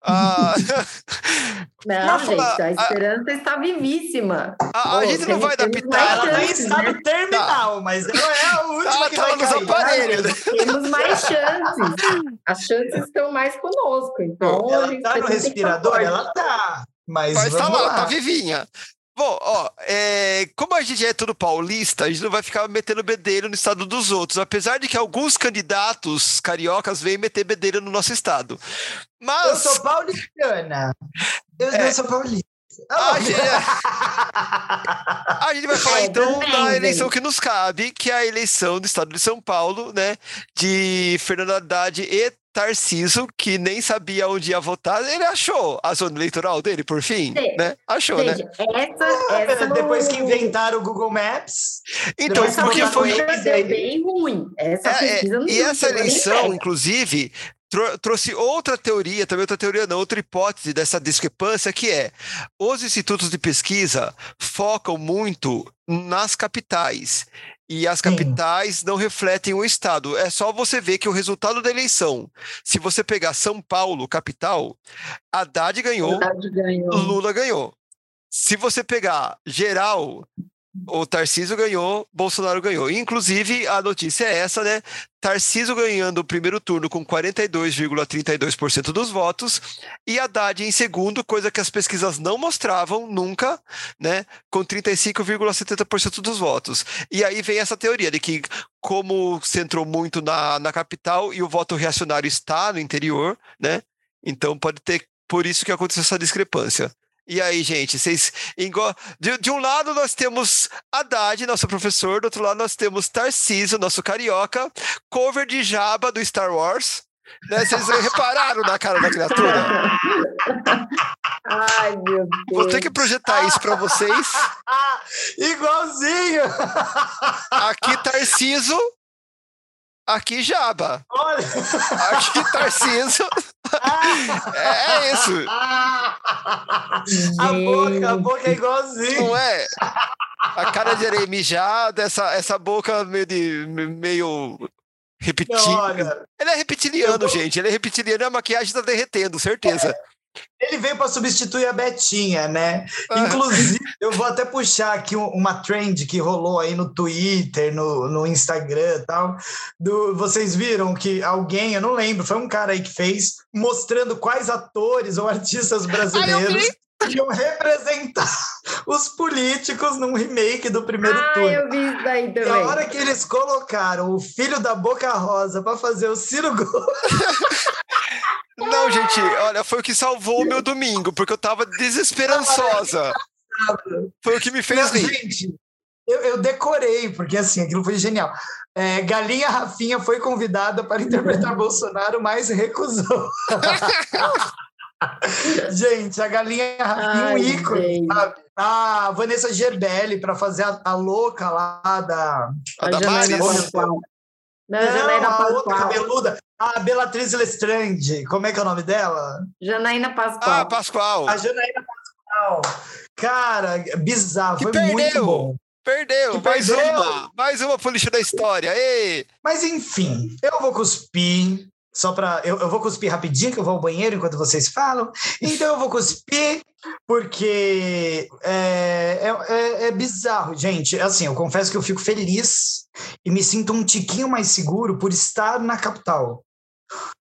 Ah, Não, gente, a esperança está vivíssima. a, a Pô, gente não vai adaptar. mais Ela tá em estado terminal, mas ela é a última Ela que tá vai nos cair. aparelhos? Temos mais chances. As chances estão mais conosco. Então, a Ela gente tá no respirador? Ela tá. Mas, Mas tá lá, lá. tá vivinha. Bom, ó, é, como a gente é tudo paulista, a gente não vai ficar metendo bedelho no estado dos outros, apesar de que alguns candidatos cariocas vêm meter bedelho no nosso estado. Eu Mas sou paulistana. Eu, É. eu sou paulista. Ah, Ah, gente, a gente vai falar É, então da eleição que nos cabe, que é a eleição do estado de São Paulo, né, de Fernando Haddad e Tarciso, que nem sabia onde ia votar, ele achou a zona eleitoral dele, por fim, Sim. né? Achou, né? Gente, essa, essa Depois que no- inventaram o Google Maps, Então, porque foi deu bem ruim. Essa É, é, pesquisa não e essa eleição, inclusive, tro- trouxe outra teoria, também outra teoria não, outra hipótese dessa discrepância, que é os institutos de pesquisa focam muito nas capitais. E as Sim. capitais não refletem o estado. É só você ver que o resultado da eleição, se você pegar São Paulo, capital, Haddad ganhou, Haddad ganhou. Lula ganhou. Se você pegar geral, o Tarcísio ganhou, Bolsonaro ganhou. Inclusive, a notícia é essa, né? Tarcísio ganhando o primeiro turno com 42,32% dos votos e Haddad em segundo, coisa que as pesquisas não mostravam nunca, né? Com 35,70% dos votos. E aí vem essa teoria de que, como centrou muito na, na capital e o voto reacionário está no interior, né? Então pode ter por isso que aconteceu essa discrepância. E aí, gente, vocês. De, de um lado nós temos Haddad, nosso professor, do outro lado nós temos Tarcísio, nosso carioca, cover de Jabba do Star Wars. Né? Vocês repararam na cara da criatura? Ai, meu Deus. Vou ter que projetar isso para vocês. igualzinho! Aqui Tarciso, aqui Jabba. Olha! Aqui Tarciso. É, é isso, A boca, a boca é igualzinho. não é? A cara de areia mijada, essa, essa boca meio, de, meio repetida. Olha, Ele é reptiliano, tô- gente. Ele é reptiliano e a maquiagem tá derretendo, certeza. Ele veio para substituir a Betinha, né? Ah. Inclusive, eu vou até puxar aqui um- uma trend que rolou aí no Twitter, no, no Instagram e tal. Do, vocês viram que alguém, eu não lembro, foi um cara aí que fez, mostrando quais atores ou artistas brasileiros iam representar os políticos num remake do primeiro Ah, turno. eu vi isso daí E também. a hora que eles colocaram o filho da Boca Rosa para fazer o Ciro Gomes, Não, gente, olha, foi o que salvou o meu domingo, porque eu tava desesperançosa. Foi o que me fez Não, rir. gente, eu, eu decorei, porque assim, aquilo foi genial. É, Galinha Rafinha foi convidada para interpretar Bolsonaro, mas recusou. Gente, a Galinha Rafinha, um Ai, ícone, gente. sabe? A Vanessa Gerbelli para fazer a, a louca lá da. A A da Janaína Maris. Pascoal. Não, Janaína a Pascoal. outra cabeluda, a Beatriz Lestrande. Como é que é o nome dela? Janaína Ah, Pascoal. Pascoal. A Janaína Pascoal. Cara, bizarro, Que foi perdeu. muito bom. Perdeu, Que mais perdeu. uma. Mais uma pro lixo da história. Ei! Mas enfim, eu vou cuspir. Só para eu, eu vou cuspir rapidinho, que eu vou ao banheiro enquanto vocês falam. Então eu vou cuspir, porque é, é, é- é bizarro, gente. Assim, eu confesso que eu fico feliz e me sinto um tiquinho mais seguro por estar na capital.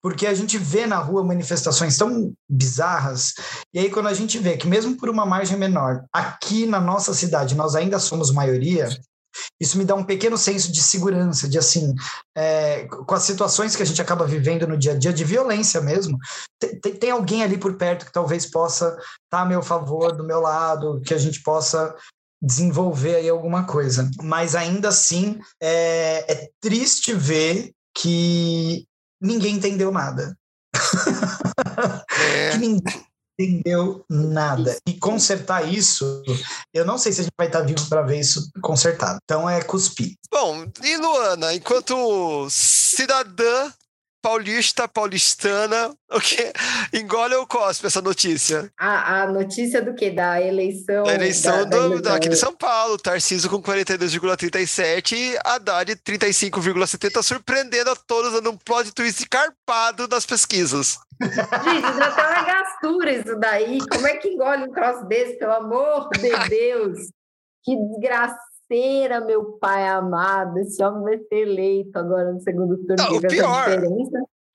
Porque a gente vê na rua manifestações tão bizarras, e aí quando a gente vê que, mesmo por uma margem menor, aqui na nossa cidade nós ainda somos maioria, isso me dá um pequeno senso de segurança, de assim, é, com as situações que a gente acaba vivendo no dia a dia, de violência mesmo, tem, tem- alguém ali por perto que talvez possa estar a meu favor, do meu lado, que a gente possa desenvolver aí alguma coisa. Mas ainda assim, é, é triste ver que ninguém entendeu nada. É. Que ninguém entendeu nada. E consertar isso, eu não sei se a gente vai estar vivo para ver isso consertado. Então é cuspir. Bom, e Luana, enquanto cidadã paulista, paulistana, o que engole ou cospe essa notícia? A, a notícia do que? Da eleição. A eleição da- da do, eleição- daqui de São Paulo, Tarcísio com 42,37 e Haddad 35,70, surpreendendo a todos, dando um plot twist carpado das pesquisas. Gente, já tá uma gastura isso daí. Como é que engole um troço desse, pelo amor de Deus? Que desgraceira, meu pai amado. Esse homem vai ser eleito agora no segundo turno. Não, o pior-.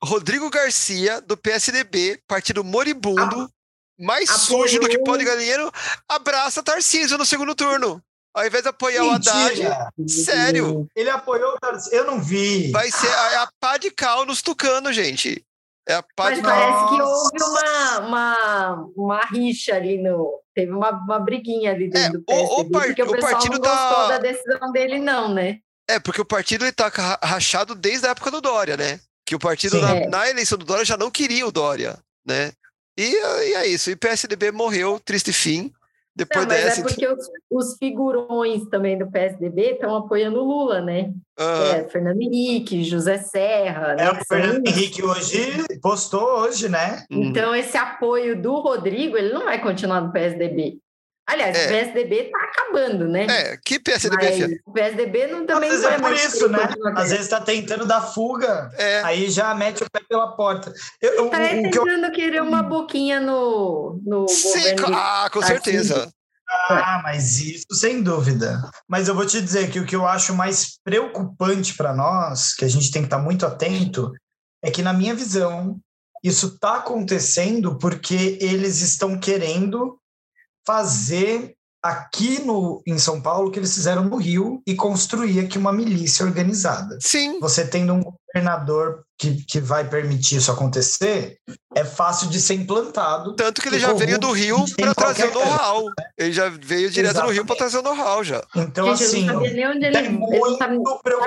Rodrigo Garcia, do PSDB, partido moribundo, mais apoiou- sujo do que pó de galinheiro, abraça Tarcísio no segundo turno. Ao invés de apoiar o Haddad, Mentira! sério, Ele apoiou o Tarcísio. Eu não vi. vai ser a, a pá de cal nos tucanos, gente. É a Mas parece que houve uma, uma, uma rixa ali no. Teve uma, uma briguinha ali dentro É, do o- o PSDB, par- porque o o partido não tá- da decisão dele, não, né? É, porque o partido ele tá ca- rachado desde a época do Dória, né? Que o partido na, É. na eleição do Dória já não queria o Dória, né? E, e é isso. E PSDB morreu, triste fim. Depois Não, mas dessa. é porque os, os figurões também do PSDB estão apoiando o Lula, né? É, Fernando Henrique, José Serra. né? É, o que Fernando Henrique hoje postou hoje, né? Uhum. Então, esse apoio do Rodrigo, ele não vai continuar no PSDB. Aliás, É. o PSDB está acabando, né? É, que PSDB, Mas filha? o PSDB não, também Às vezes é por mais isso, né? Às vezes tá tentando dar fuga, É. aí já mete o pé pela porta. Eu, eu- Tá o, o que eu tentando querer uma boquinha no, no Sim, governo. co- ah, com certeza. Ah, mas isso sem dúvida. Mas eu vou te dizer que o que eu acho mais preocupante para nós, que a gente tem que estar muito atento, é que, na minha visão, isso está acontecendo porque eles estão querendo fazer aqui no, em São Paulo que eles fizeram no Rio e construir aqui uma milícia organizada. Sim. Você tendo um governador que, que vai permitir isso acontecer, é fácil de ser implantado. Tanto que ele já veio do Rio para trazer o know-how. Ele já veio direto no Rio para Exatamente. trazer o know-how já. Então, Gente, assim, eu não sabia nem onde ele, é sabe, muito sabe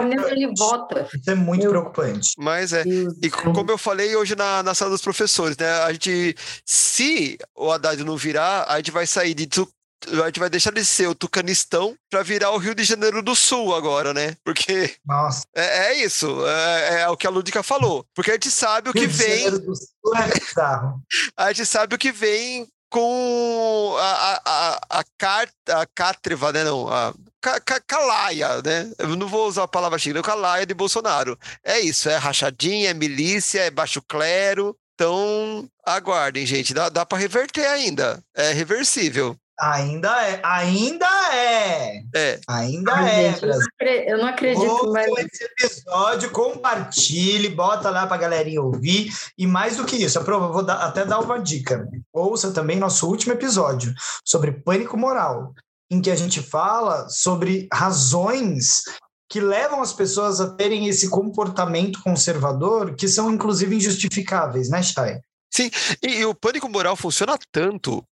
nem onde ele preocupante. vota. Isso é muito Meu preocupante. Mas é. E do como eu falei hoje na, na sala dos professores, né? A gente, se o Haddad não virar, a gente vai sair de a gente vai deixar de ser o Tucanistão para virar o Rio de Janeiro do Sul agora, né? Porque Nossa, é, é isso, é, é o que a Lúdica falou. Porque a gente sabe o que Rio vem, é a gente sabe o que vem com a, a, a, a, carta, a cátreva, né? Não, a ca- ca- calaia, né? Eu não vou usar a palavra é o calaia de Bolsonaro. É isso, é rachadinha, é milícia, é baixo clero. Então, aguardem, gente. Dá, dá para reverter ainda. É reversível. Ainda é, ainda é, É. ainda Ai, é. gente, eu, não acredito, mas esse episódio, compartilhe, bota lá pra galerinha ouvir. E mais do que isso, eu vou dar- até dar uma dica. Ouça também nosso último episódio sobre pânico moral, em que a gente fala sobre razões que levam as pessoas a terem esse comportamento conservador, que são inclusive injustificáveis, né, Chay? E, e o pânico moral funciona tanto.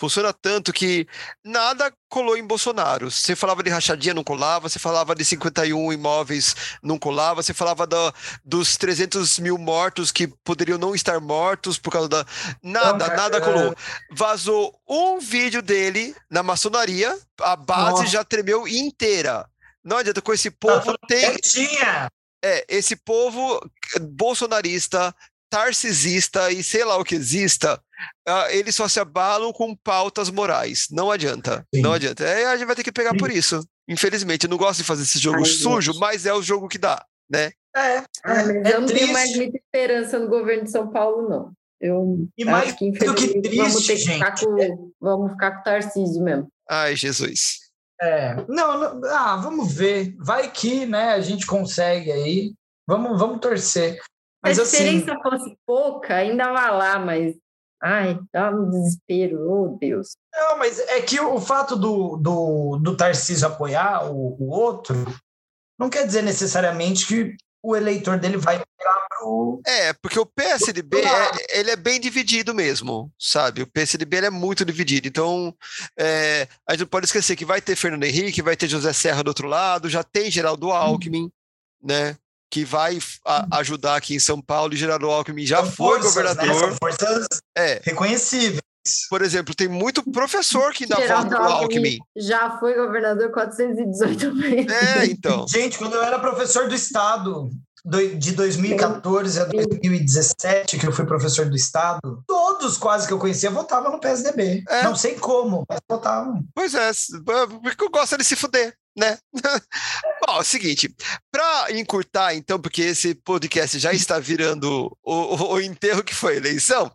Funciona tanto que nada colou em Bolsonaro. Você falava de rachadinha, não colava. Você falava de 51 imóveis, não colava. Você falava da- dos 300 mil mortos que poderiam não estar mortos por causa da. Nada, Não, nada cara, colou. Vazou um vídeo dele na maçonaria, a base Nossa. já tremeu inteira. Não adianta, com esse povo tem. tinha. é esse povo bolsonarista, tarcisista e sei lá o que exista, eles só se abalam com pautas morais. Não adianta. Sim. Não adianta. É, a gente vai ter que pegar Sim. por isso. Infelizmente, eu não gosto de fazer esse jogo Ai, sujo, gente. mas é o jogo que dá, né? É. Ah, mas é eu não triste. tenho mais muita esperança no governo de São Paulo, não. Eu e mais que, do que triste, vamos ter que ficar com, vamos ficar com o Tarcísio mesmo. Ai, Jesus. É, não, não, ah, vamos ver. Vai que, né, a gente consegue aí. Vamos, vamos torcer. Mas, Se a assim diferença assim, fosse pouca, ainda vai lá, mas Ai, dá um desespero, oh Deus. Não, mas é que o fato do, do, do Tarcísio apoiar o, o outro não quer dizer necessariamente que o eleitor dele vai para o. É, porque o PSDB é, ele é bem dividido mesmo, sabe? O PSDB ele é muito dividido. Então, é, a gente não pode esquecer que vai ter Fernando Henrique, vai ter José Serra do outro lado, já tem Geraldo hum. Alckmin, hum. né? Que vai a, hum. ajudar aqui em São Paulo, e Geraldo Alckmin já São foi forças, governador. Né? São forças é. reconhecíveis. Por exemplo, tem muito professor que ainda vota pro Alckmin. Já foi governador 418 vezes. É, então. Gente, quando eu era professor do Estado, de 2014 a 2017, que eu fui professor do Estado, todos quase que eu conhecia votavam no PSDB. É. Não sei como, mas votavam. Pois é, porque eu gosto de se fuder né? Bom, é o seguinte, para encurtar, então, porque esse podcast já está virando o, o, o enterro que foi a eleição,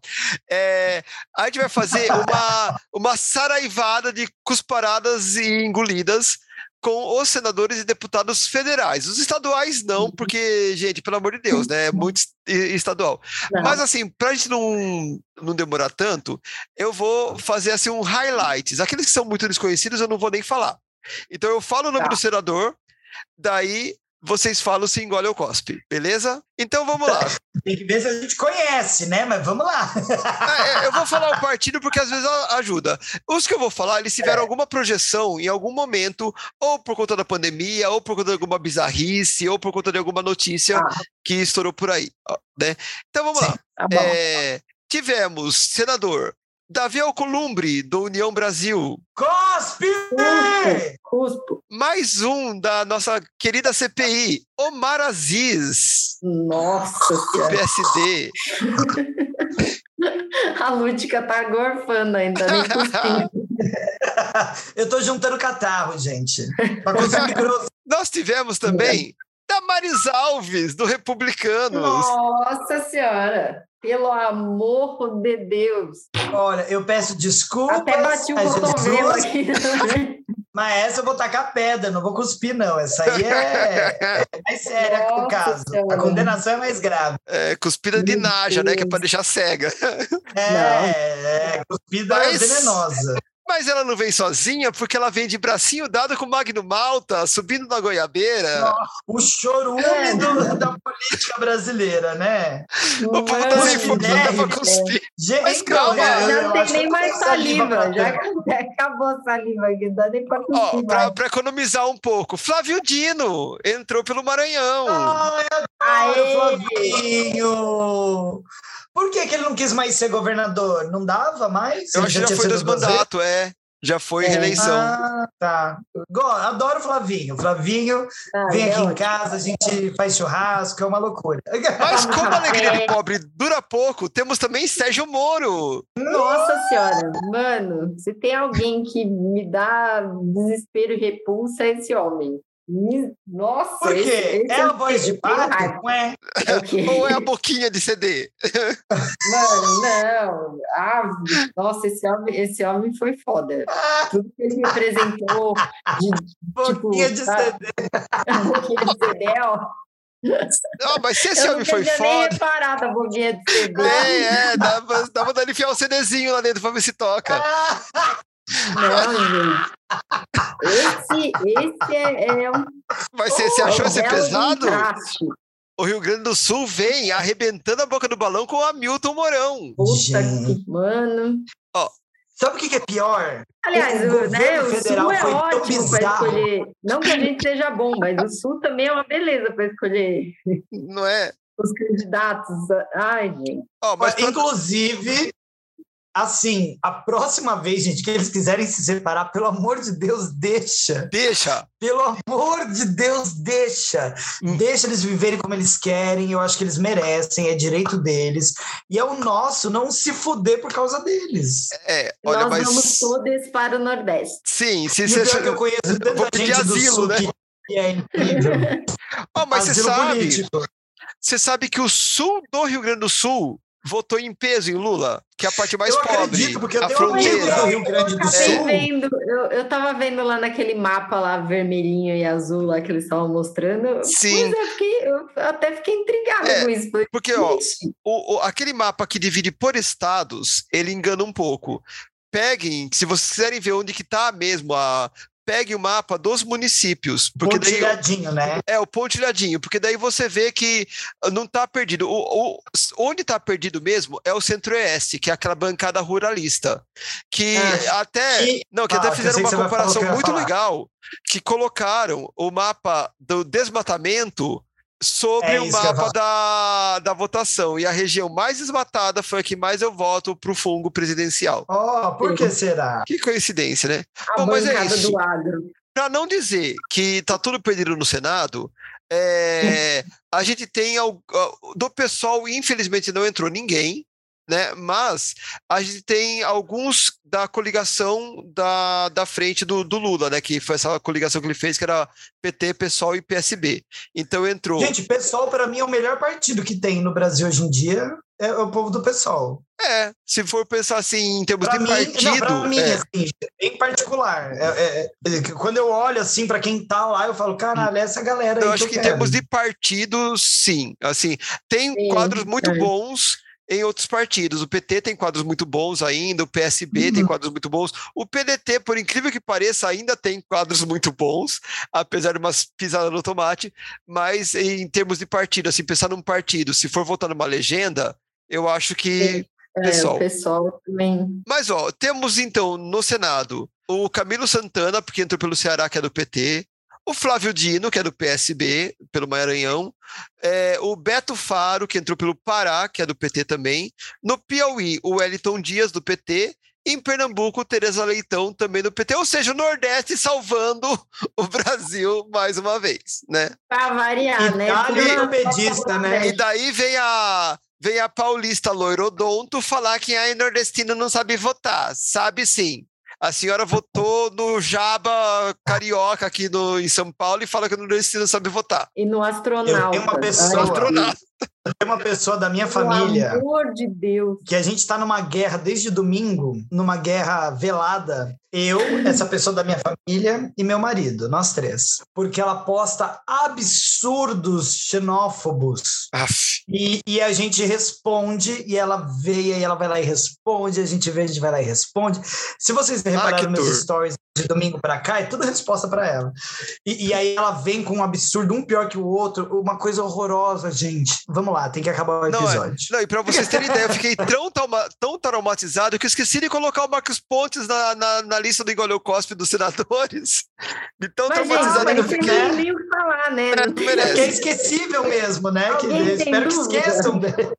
é, a gente vai fazer uma, uma saraivada de cusparadas e engolidas com os senadores e deputados federais. Os estaduais não, porque, gente, pelo amor de Deus, né? É muito estadual. Não. Mas assim, para a gente não, não demorar tanto, eu vou fazer assim um highlights. Aqueles que são muito desconhecidos eu não vou nem falar. Então eu falo o nome tá. do senador, daí vocês falam se engole ou cospe, beleza? Então vamos lá. Tem que ver se a gente conhece, né? Mas vamos lá. É, é, eu vou falar o partido porque às vezes ajuda. Os que eu vou falar, eles tiveram é. alguma projeção em algum momento, ou por conta da pandemia, ou por conta de alguma bizarrice, ou por conta de alguma notícia ah. que estourou por aí, né? Então vamos Sim, lá. Tá é, tivemos senador Davi Alcolumbre, do União Brasil. Cospe! Cuspo. Mais um da nossa querida CPI, Omar Aziz. Nossa Do PSD. A Lúdica tá gorfando ainda, nem Eu tô juntando catarro, gente. Nós tivemos também Damaris Alves, do Republicanos. Nossa Senhora! Pelo amor de Deus. Olha, eu peço desculpas. Até bati o cotovelo aqui Mas essa eu vou tacar pedra, não vou cuspir, não. Essa aí é, é mais séria Nossa, o caso. Senhora. A condenação é mais grave. É, cuspida de naja, né? Que é pra deixar cega. É, é cuspida Mas... venenosa. Mas ela não vem sozinha porque ela vem de bracinho dado com Magno Malta, subindo na goiabeira. o choro é. úmido da política brasileira, né? O povo tá sem fogo pra cuspir. Gente, Mas calma. Já, não tem nem mais saliva. Já acabou a saliva aqui, não dá nem pra cuspir. Ó, pra, economizar um pouco, Flávio Dino entrou pelo Maranhão. Ai, adoro Flavinho! Por que, que ele não quis mais ser governador? Não dava mais? Eu acho que já, já foi dois mandatos, é. Já foi é. reeleição. Ah, tá. Adoro o Flavinho. Flavinho ah, vem é aqui ótimo. em casa, a gente faz churrasco, é uma loucura. Mas como a alegria de pobre dura pouco, temos também Sérgio Moro. Nossa Senhora, mano, se tem alguém que me dá desespero e repulsa, é esse homem. Nossa, Por quê? Esse, esse é a voz de pato? É. Ou é a boquinha de CD? Mano, não. Ah, nossa, esse homem, esse homem foi foda. Tudo que ele me apresentou de, boquinha tipo, de CD. boquinha de CD, ó. Não, mas se esse eu homem foi foda. Eu nem reparado a boquinha de CD. É, é, dava, dava dando enfiar um CDzinho lá dentro pra ver se toca. Não, gente. Esse, esse é, é um. Mas você, você achou esse pesado? O Rio Grande do Sul vem arrebentando a boca do balão com o Hamilton Mourão. Puta que, mano. Ó, Sabe o que, que, é pior? Aliás, o, o, né, o Sul é ótimo para escolher. Não que a gente seja bom, mas o Sul também é uma beleza para escolher. Não é? Os candidatos. Ai, gente. Oh, mas Inclusive, assim, a próxima vez, gente, que eles quiserem se separar, pelo amor de Deus, deixa. Deixa. Pelo amor de Deus, deixa. Hum. Deixa eles viverem como eles querem. Eu acho que eles merecem, é direito deles. E é o nosso não se fuder por causa deles. É, olha, Nós mas... vamos todos para o Nordeste. Sim, se você... É eu conheço tanta Vou pedir gente asilo, sul né? que é incrível. oh, mas asilo você sabe... Político. Você sabe que o sul do Rio Grande do Sul votou em peso em Lula, que é a parte mais eu pobre. Acredito, porque eu a tenho do Rio Grande do Sul. Vendo, eu, eu tava vendo lá naquele mapa lá vermelhinho e azul lá que eles estavam mostrando. Sim. Mas eu, fiquei, eu até fiquei intrigada é, com isso. Porque, ó, o, o, aquele mapa que divide por estados, ele engana um pouco peguem, se vocês quiserem ver onde que está mesmo a pegue o mapa dos municípios. Porque pontilhadinho, daí, né? É, o pontilhadinho, porque daí você vê que não está perdido. O, o onde está perdido mesmo é o centro-oeste, que é aquela bancada ruralista. Que ah, até. E, não, que ah, até fizeram uma comparação muito legal, que colocaram o mapa do desmatamento sobre é o mapa da, da votação. E a região mais desmatada foi a que mais eu voto para o fungo presidencial. Oh, por que será? Que coincidência, né? A Bom, mas é isso. Para não dizer que tá tudo perdido no Senado, é, a gente tem do pessoal, infelizmente não entrou ninguém, né? Mas a gente tem alguns da coligação da, da frente do, do Lula, né? Que foi essa coligação que ele fez, que era PT, PSOL e PSB. Então entrou. Gente, PSOL para mim é o melhor partido que tem no Brasil hoje em dia. É o povo do PSOL. É, se for pensar assim em termos pra de mim, partido. Não, pra mim, é. assim, em particular. É, é, é quando eu olho assim para quem tá lá, eu falo, caralho, essa galera. Eu acho que, que em termos de partido, sim. Assim, tem sim, quadros muito é. bons em outros partidos. O PT tem quadros muito bons ainda, o PSB uhum. tem quadros muito bons, o PDT, por incrível que pareça, ainda tem quadros muito bons, apesar de umas pisadas no tomate, mas em termos de partido, assim, pensar num partido, se for votar numa legenda, eu acho que. É, pessoal. o pessoal também. Mas, ó, temos então no Senado o Camilo Santana, porque entrou pelo Ceará, que é do PT, o Flávio Dino, que é do PSB, pelo Maranhão, é, o Beto Faro, que entrou pelo Pará, que é do PT também, no Piauí, o Wellington Dias, do PT, em Pernambuco, Tereza Leitão, também do PT, ou seja, o Nordeste salvando o Brasil mais uma vez, né? Para variar, e né? E, pedista, né? E daí vem a, vem a paulista loirodonto falar que a nordestina não sabe votar. Sabe sim. A senhora votou no Jaba Carioca aqui no, em São Paulo e fala que não sabe votar. E no astronauta. Eu tenho uma pessoa, astronauta. Tem uma pessoa da minha família. Pelo amor de Deus. Que a gente está numa guerra desde domingo, numa guerra velada. Eu, essa pessoa da minha família e meu marido, nós três. Porque ela posta absurdos xenófobos. E, e, a gente responde, e ela vê, e ela vai lá e responde, a gente vê, a gente vai lá e responde. Se vocês repararam ah, meus stories de domingo para cá, é tudo resposta para ela. E, e, aí ela vem com um absurdo, um pior que o outro, uma coisa horrorosa, gente. Vamos lá, tem que acabar o episódio. Não, é, não e para vocês terem ideia, eu fiquei tão, trauma, tão traumatizado que eu esqueci de colocar o Marcos Pontes na, na, na lista do Engoleu Cospe dos senadores. De tão mas, traumatizado que eu fiquei. Não nem o falar, né? É, é esquecível mesmo, né? Que, espero que esqueçam dele.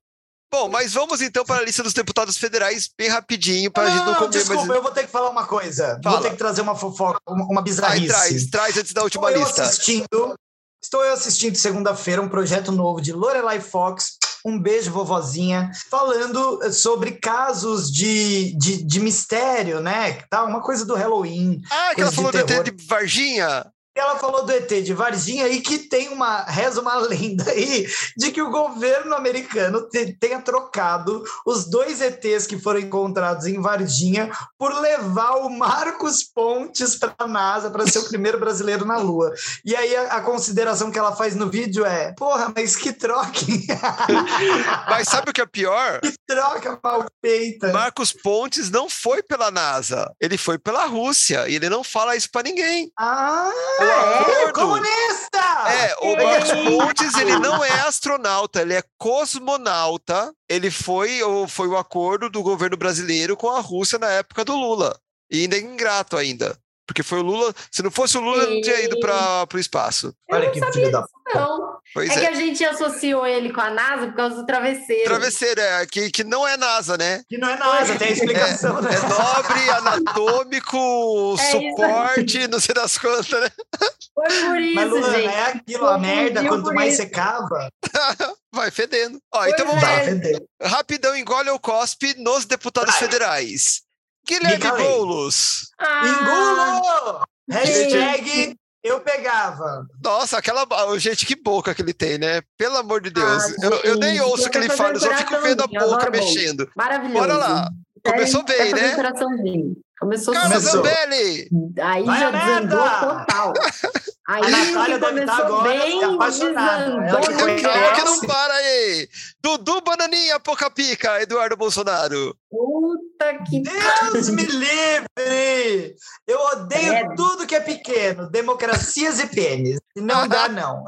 Bom, mas vamos então para a lista dos deputados federais bem rapidinho para a gente não comer Desculpa, mais... eu vou ter que falar uma coisa. Fala. Vou ter que trazer uma fofoca, uma bizarrice. Traz, traz antes da última estou lista. Eu assistindo, estou eu assistindo segunda-feira um projeto novo de Lorelai Fox. Um beijo, vovozinha, falando sobre casos de, de, de mistério, né? Tá, uma coisa do Halloween. Ah, que ela falou de, de Varginha. Ela falou do ET de Varginha e que tem uma reza uma lenda aí de que o governo americano te, tenha trocado os dois ETs que foram encontrados em Varginha por levar o Marcos Pontes para a NASA para ser o primeiro brasileiro na Lua. E aí a, a, consideração que ela faz no vídeo é: porra, mas que troca! mas sabe o que é pior? Que troca mal feita! Marcos Pontes não foi pela NASA, ele foi pela Rússia e ele não fala isso para ninguém. Ah! É, comunista! É, o Marcos Pontes, ele não é astronauta, ele é cosmonauta. Ele foi, foi o acordo do governo brasileiro com a Rússia na época do Lula. E ainda é ingrato ainda. Porque foi o Lula. Se não fosse o Lula, não tinha ido para o espaço. Eu Olha que filho da. Não. Pois É é. que a gente associou ele com a NASA por causa do travesseiro. Travesseiro, é, que, que não é NASA, né? Que não é NASA, tem a explicação, né? É nobre, anatômico, É suporte, não sei das quantas, né? Foi por isso, Mas, Luana, gente. é aquilo, a merda, quanto mais isso. você cava, Vai fedendo. Ó, Pois então vamos é. lá. Rapidão, engole ou cospe nos deputados Vai. federais. Guilherme. Boulos. Ah, Engulo! Hashtag eu pegava. Nossa, aquela. Gente, que boca que ele tem, né? Pelo amor de Deus. Ah, eu, eu nem ouço o que ele fala, eu só fico vendo a boca mexendo. Maravilhoso. Bora lá. Sério, Começou bem, né? coraçãozinho. Começou Carla Começou. Zambelli! Aí Vai já desandou total. Aí A Natália deve estar começou agora bem, apaixonada. Ela que não para aí! Dudu Bananinha, Poca Pica, Eduardo Bolsonaro. Puta que Deus me livre! Eu odeio Credo. tudo que é pequeno, democracias e pênis. Não dá, não.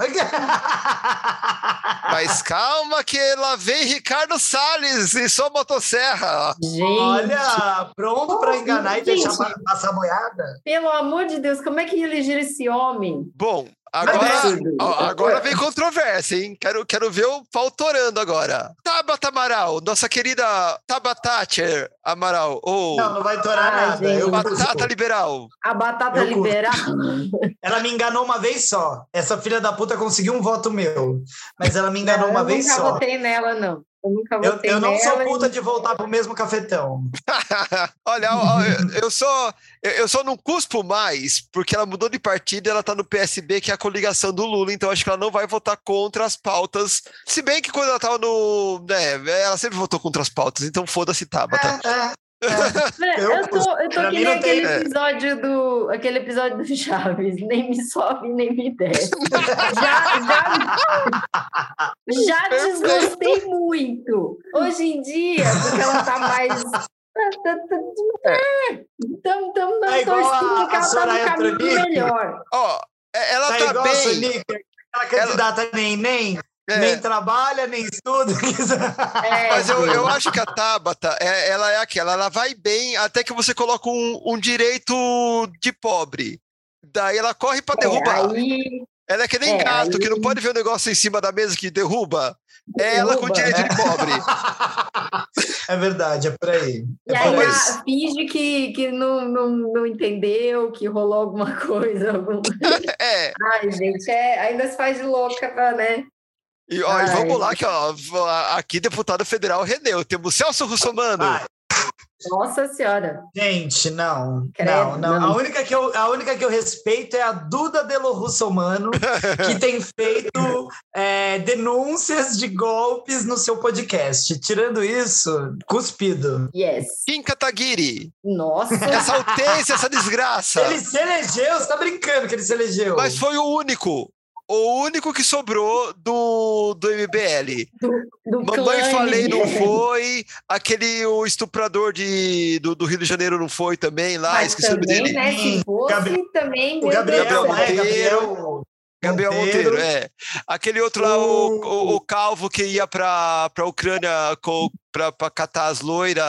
Mas calma que lá vem Ricardo Salles em sua motosserra. Gente, Olha, pronto para enganar e Gente. deixar pa- passar boiada. pelo amor de Deus, como é que elegeram esse homem? Bom, agora, ó, agora vem controvérsia, hein? Quero, quero ver o pau torando agora. Tabata Amaral, nossa querida Tabatacher Amaral, ou Não, não vai torar Ai, nada. gente. Eu Batata curto. Liberal. A batata Eu curto. liberal. Ela me enganou uma vez só. Essa filha da puta conseguiu um voto meu. Mas ela me enganou Não, uma eu vez nunca só. votei nela, não. Eu nunca Eu, eu não nela. sou e- puta de voltar pro mesmo cafetão. Olha, eu, eu só eu, só não cuspo mais porque ela mudou de partido e ela tá no PSB, que é a coligação do Lula, então acho que ela não vai votar contra as pautas. Se bem que quando ela tava no. né, ela sempre votou contra as pautas, então foda-se, Tabata. É, é. Eu Eu, tô, eu tô que nem não tem- aquele é. episódio do aquele episódio do Chaves, nem me sobe, nem me desce. já, já, já desgostei muito. Hoje em dia, porque ela tá mais. Estamos dando É igual torcida a- que a ela tá no caminho melhor. Ó, é- ela Tá tá, igual a bem. Aquela candidata nem nem, é, nem trabalha, nem estuda. É, Mas eu, eu acho que a Tabata, é, ela é aquela, ela vai bem até que você coloca um, um direito de pobre. Daí ela corre pra derrubar. Aí, Ela é que nem É, gato, aí- que não pode ver o negócio em cima da mesa que derruba. É ela com Derruba, direito né? de pobre. É verdade, é por aí. E É por aí. mas- a- finge que, que não, não, não entendeu, que rolou alguma coisa. Algum... É. Ai, gente, é, ainda se faz de louca, pra, né? E, ó, e Ai. vamos lá, que ó, aqui deputado federal Reneu. Temos Celso Russomano. Nossa Senhora. Gente, não. Credo, não, não. não. A, única que eu, a única que eu respeito é a Duda Delo Russomano, que tem feito é, denúncias de golpes no seu podcast. Tirando isso, cuspido. Yes. Kim Kataguiri. Nossa. Essa altência, essa desgraça. Ele se elegeu, você tá brincando que ele se elegeu. Mas foi o único. O único que sobrou do, do MBL. Do Mamãe clã falei, não MBL. foi. Aquele o estuprador de, do, do Rio de Janeiro não foi também lá. Mas esqueci o nome também, dele. né? Se Sim. fosse, Gabriel- também. o meu Gabriel, Deus do Gabriel né? Monteiro. Gabriel, Gabriel Monteiro, é. Aquele outro lá, o, o, o Calvo, que ia pra, pra Ucrânia co- pra, pra catar as loiras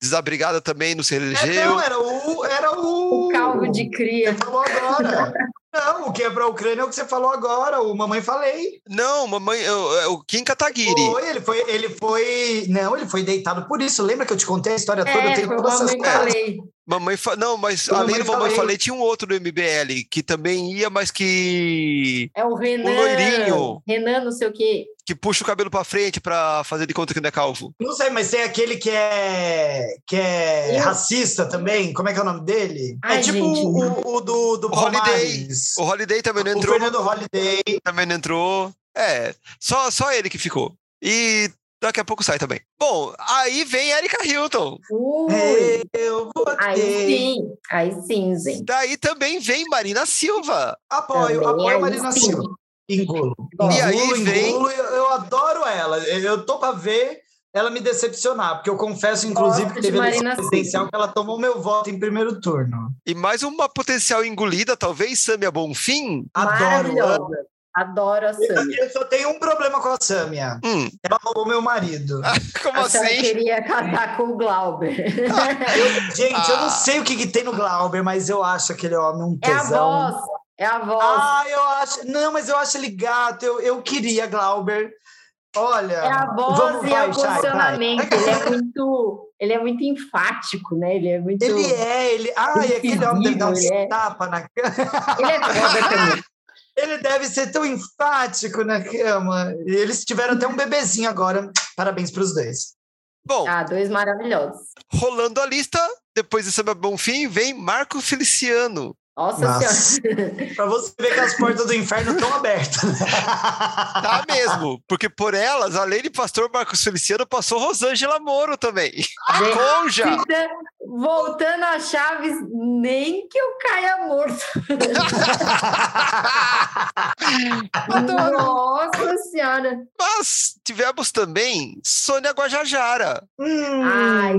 desabrigadas também, não se É, não, era o. Era o. De cria. Você falou agora. Não, o que é pra Ucrânia é o que você falou agora. O Mamãe Falei. Não, mamãe, o, o Kim Kataguiri. Foi, ele foi, ele foi. Não, ele foi deitado por isso. Lembra que eu te contei a história toda? Eu É, tenho foi todas essas falei. Mamãe fa... Não, mas O além Mamãe do Mamãe Falei. Falei, tinha um outro do MBL que também ia, mas que É o Renan. loirinho. Renan, não sei o quê. que puxa o cabelo pra frente pra fazer de conta que não é calvo. Não sei, mas tem aquele que é que é racista também. Como é que é o nome dele? Ai, é tipo gente. o, o do, do O Holiday. O Holiday também não O entrou. Fernando Holiday. Também não entrou. É, só, só ele que ficou. E daqui a pouco sai também. Bom, aí vem Erika Hilton. Ui, Eu aí votei. sim, aí sim, gente. Daí também vem Marina Silva. Apoio, Também apoio aí a Marina sim. Silva. Engulo. E aí Engulo, vem- engulo, eu, eu adoro ela. Eu, tô pra ver ela me decepcionar, porque eu confesso, inclusive, que teve eleição Marina presidencial que ela tomou meu voto em primeiro turno. E mais uma potencial engolida, talvez, Samia Bonfim. Adoro. Adoro a Samia. Eu só tenho um problema com a Sâmia. Hum, Ela roubou meu marido. como assim? queria casar com o Glauber. Eu- gente, eu Ah. não sei o que, que tem no Glauber, mas eu acho aquele homem um É a tesão. voz. É a voz. Ah, eu acho. Não, mas eu acho ele gato. Eu, eu queria Glauber. Olha. É a voz vamos, e vai, o posicionamento. Ele é muito. Ele é muito enfático, né? Ele é muito. Ele é, ele. Ai, aquele homem deve dar Ele é. tapas na cama. Ele é foda também. Ele deve ser tão enfático na cama. E eles tiveram até um bebezinho agora. Parabéns para os dois. Bom, Ah, dois maravilhosos. rolando a lista, depois de Samba Bonfim, vem Marco Feliciano. Nossa, Nossa. senhora. Para você ver que as portas do inferno estão abertas. né? Tá mesmo, porque por elas, além de pastor Marcos Feliciano, passou Rosângela Moro também. A conja. Voltando a Chaves, nem que eu caia morto. Adoro. Nossa senhora. Mas tivemos também Sônia Guajajara. Hum, Ai,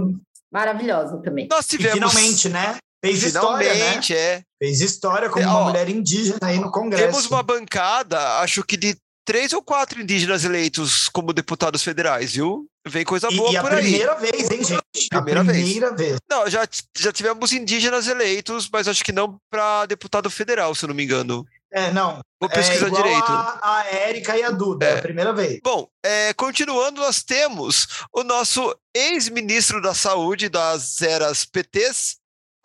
maravilhosa também. Nós e tivemos. finalmente, né? Fez história, né? Finalmente, é. Fez história como É, uma ó, mulher indígena aí no Congresso. Temos uma bancada, acho que de três ou quatro indígenas eleitos como deputados federais, viu? Vem coisa boa E, e por aí. primeira vez, hein, gente? Primeira a vez. primeira vez. Não, já, já tivemos indígenas eleitos, mas acho que não para deputado federal, se eu não me engano. É, não. Vou pesquisar é direito. A, a Érica e a Duda, É. a primeira vez. Bom, é, continuando, nós temos o nosso ex-ministro da Saúde das eras PTs,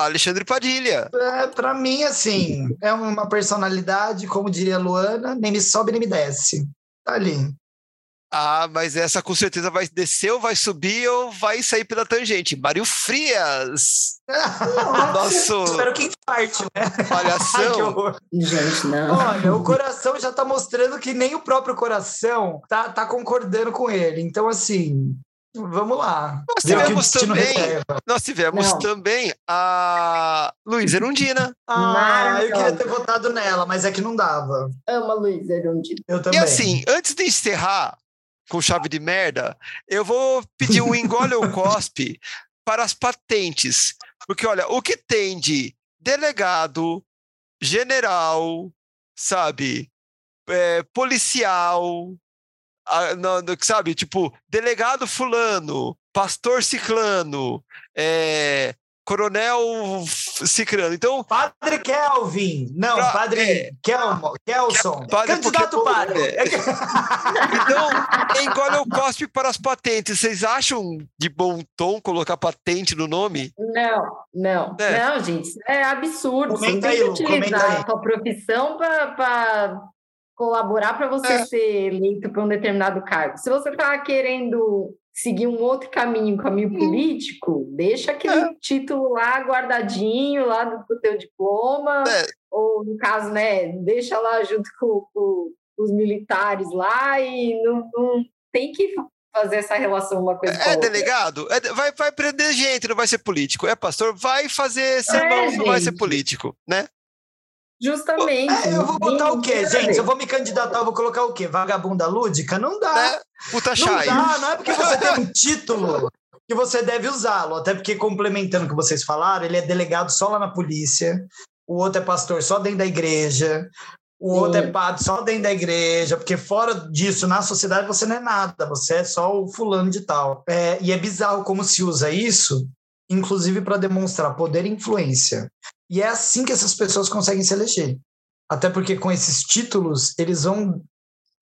Alexandre Padilha. É, pra mim, assim, é uma personalidade, como diria a Luana, nem me sobe nem me desce. Tá ali. Ah, mas essa com certeza vai descer ou vai subir ou vai sair pela tangente. Mário Frias, nosso Espero que parte, né? Palhação. Gente, não. Olha, o coração já tá mostrando que nem o próprio coração tá, tá concordando com ele. Então, assim, vamos lá. Nós tivemos também-. Nós tivemos Não. também a Luísa Erundina. Ah, eu queria ter votado nela, mas é que não dava. Ama Luiz Erundina. Eu também. E assim, antes de encerrar com chave de merda, eu vou pedir um engole ou cospe para as patentes. Porque, olha, o que tem de delegado, general, sabe, é, policial, a- não, sabe, tipo, delegado fulano, pastor ciclano, é, coronel ciclano. Então, Padre Kelvin. Não, Pra- Padre é. Kelmo, Kelson. Padre Candidato porque- padre. é. Então, engole ou cospe para as patentes. Vocês acham de bom tom colocar patente no nome? Não, não, É. não, gente, é absurdo. Você não Comenta tem aí, que comenta utilizar a tua profissão para colaborar para você É. ser eleito para um determinado cargo. Se você está querendo seguir um outro caminho, um caminho político, deixa aquele É. título lá guardadinho, lá do, do teu diploma, É. ou no caso, né, deixa lá junto com, com os militares lá e não, não tem que fazer essa relação uma coisa É delegado? É de- vai, vai prender gente, não vai ser político. É pastor? Vai fazer sermão, É, não vai ser político, né? Justamente. É, eu vou botar o quê, gente? Eu vou me candidatar, eu vou colocar o quê? Vagabunda lúdica? Não dá. né? Puta Não chai. dá, não é porque você tem um título que você deve usá-lo. Até porque, complementando o que vocês falaram, ele é delegado só lá na polícia, o outro é pastor só dentro da igreja, o Sim. outro é padre só dentro da igreja, porque fora disso, na sociedade, você não é nada, você é só o fulano de tal. É, e é bizarro como se usa isso, inclusive para demonstrar poder e influência. E é assim que essas pessoas conseguem se eleger. Até porque com esses títulos, eles vão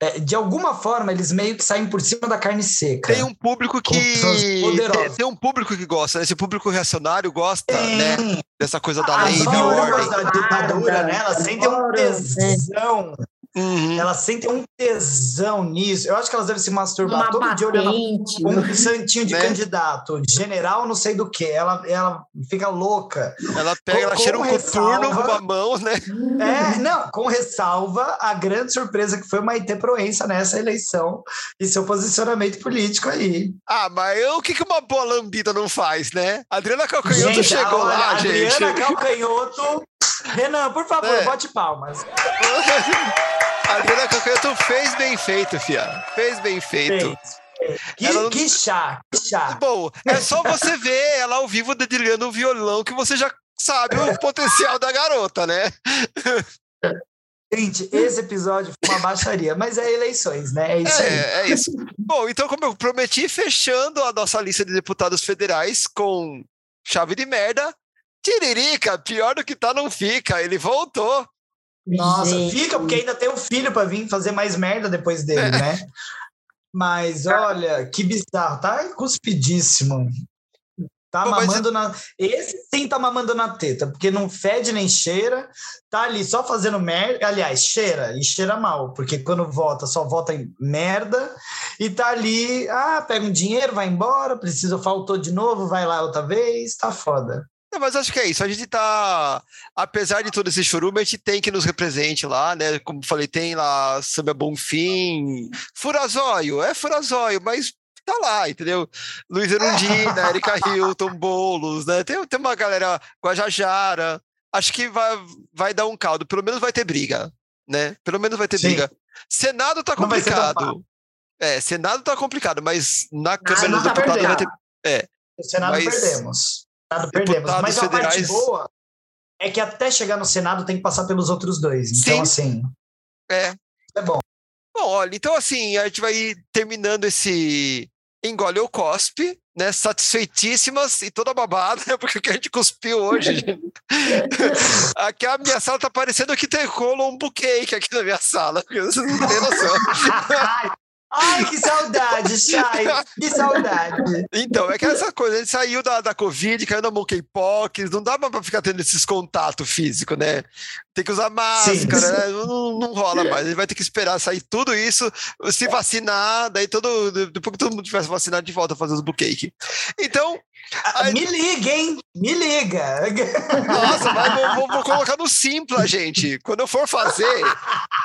é, de alguma forma, eles meio que saem por cima da carne seca. Tem um público que. Tem, tem um público que gosta, né? Esse público reacionário gosta, né? Tem. Dessa coisa da As lei da ordem. da ditadura, né? Elas sentem um Adoro, tesão. Uhum. Elas sentem um tesão nisso. Eu acho que elas devem se masturbar uma todo dia olhando um santinho de Né? candidato, general não sei do que. Ela, ela fica louca. Ela pega, ela Com- cheira um coturno com uma mão, né? É, não, com ressalva a grande surpresa que foi Maite Proença nessa eleição e seu posicionamento político aí. Ah, mas eu- o que, que uma boa lambida não faz, né? A Adriana Calcanhoto Gente, chegou olha, lá, Adriana gente. Calcanhoto. Renan, por favor, É. bote palmas. A Adriana Calcanhoto fez bem feito, fia. Fez bem feito. Que, não- que chá, que chá. Bom, é só você ver ela ao vivo dedilhando o violão que você já sabe o potencial da garota, né? Gente, esse episódio foi uma baixaria, mas é eleições, né? É isso aí. É, é isso. Bom, então, como eu prometi, fechando a nossa lista de deputados federais com chave de merda, Tiririca, pior do que tá, não fica. Ele voltou. Nossa, Gente. fica, porque ainda tem um filho para vir fazer mais merda depois dele, é. né? Mas olha, que bizarro, tá cuspidíssimo. Tá Pô, mamando na. Esse sim tá mamando na teta, porque não fede nem cheira, tá ali só fazendo merda. Aliás, cheira, e cheira mal, porque quando volta, só volta em merda, e tá ali, ah, pega um dinheiro, vai embora, precisa, faltou de novo, vai lá outra vez, tá foda. Não, mas acho que é isso. A gente tá. Apesar de todo esse churume, a gente tem que nos represente lá, né? Como falei, tem lá Samba Bonfim, Furazóio, é Furazóio, mas tá lá, entendeu? Luiz Erundina, Erika Hilton, Boulos, né? Tem, tem uma galera, Guajajara. Acho que vai, vai dar um caldo. Pelo menos vai ter briga, né? Pelo menos vai ter Sim. briga. Senado tá complicado. É, Senado tá complicado, mas na Câmara dos tá Deputados vai ter. É. O Senado mas... perdemos. Senado perdemos. Mas a federais... parte boa é que até chegar no Senado tem que passar pelos outros dois. Então, Sim. assim. É. É bom. Bom, olha, então assim, a gente vai terminando esse engole ou cospe, né? Satisfeitíssimas e toda babada, né? Porque o que a gente cuspiu hoje. aqui a minha sala tá parecendo que tem rolo um buquê aqui na minha sala. Você não tem noção. Ai, que saudade, Chay! Que saudade! Então, é que essa coisa, a gente saiu da, da Covid, caiu na monkeypox, não dá pra ficar tendo esses contatos físicos, né? Tem que usar máscara, né? não, não, rola mais. A gente vai ter que esperar sair tudo isso, se vacinar, daí todo, depois que todo mundo tivesse vacinado de volta fazer os bucake. Então, ah, Aí... Me liga, hein? Me liga. Nossa, mas vou, vou, vou, colocar no Simpla, gente. Quando eu for fazer.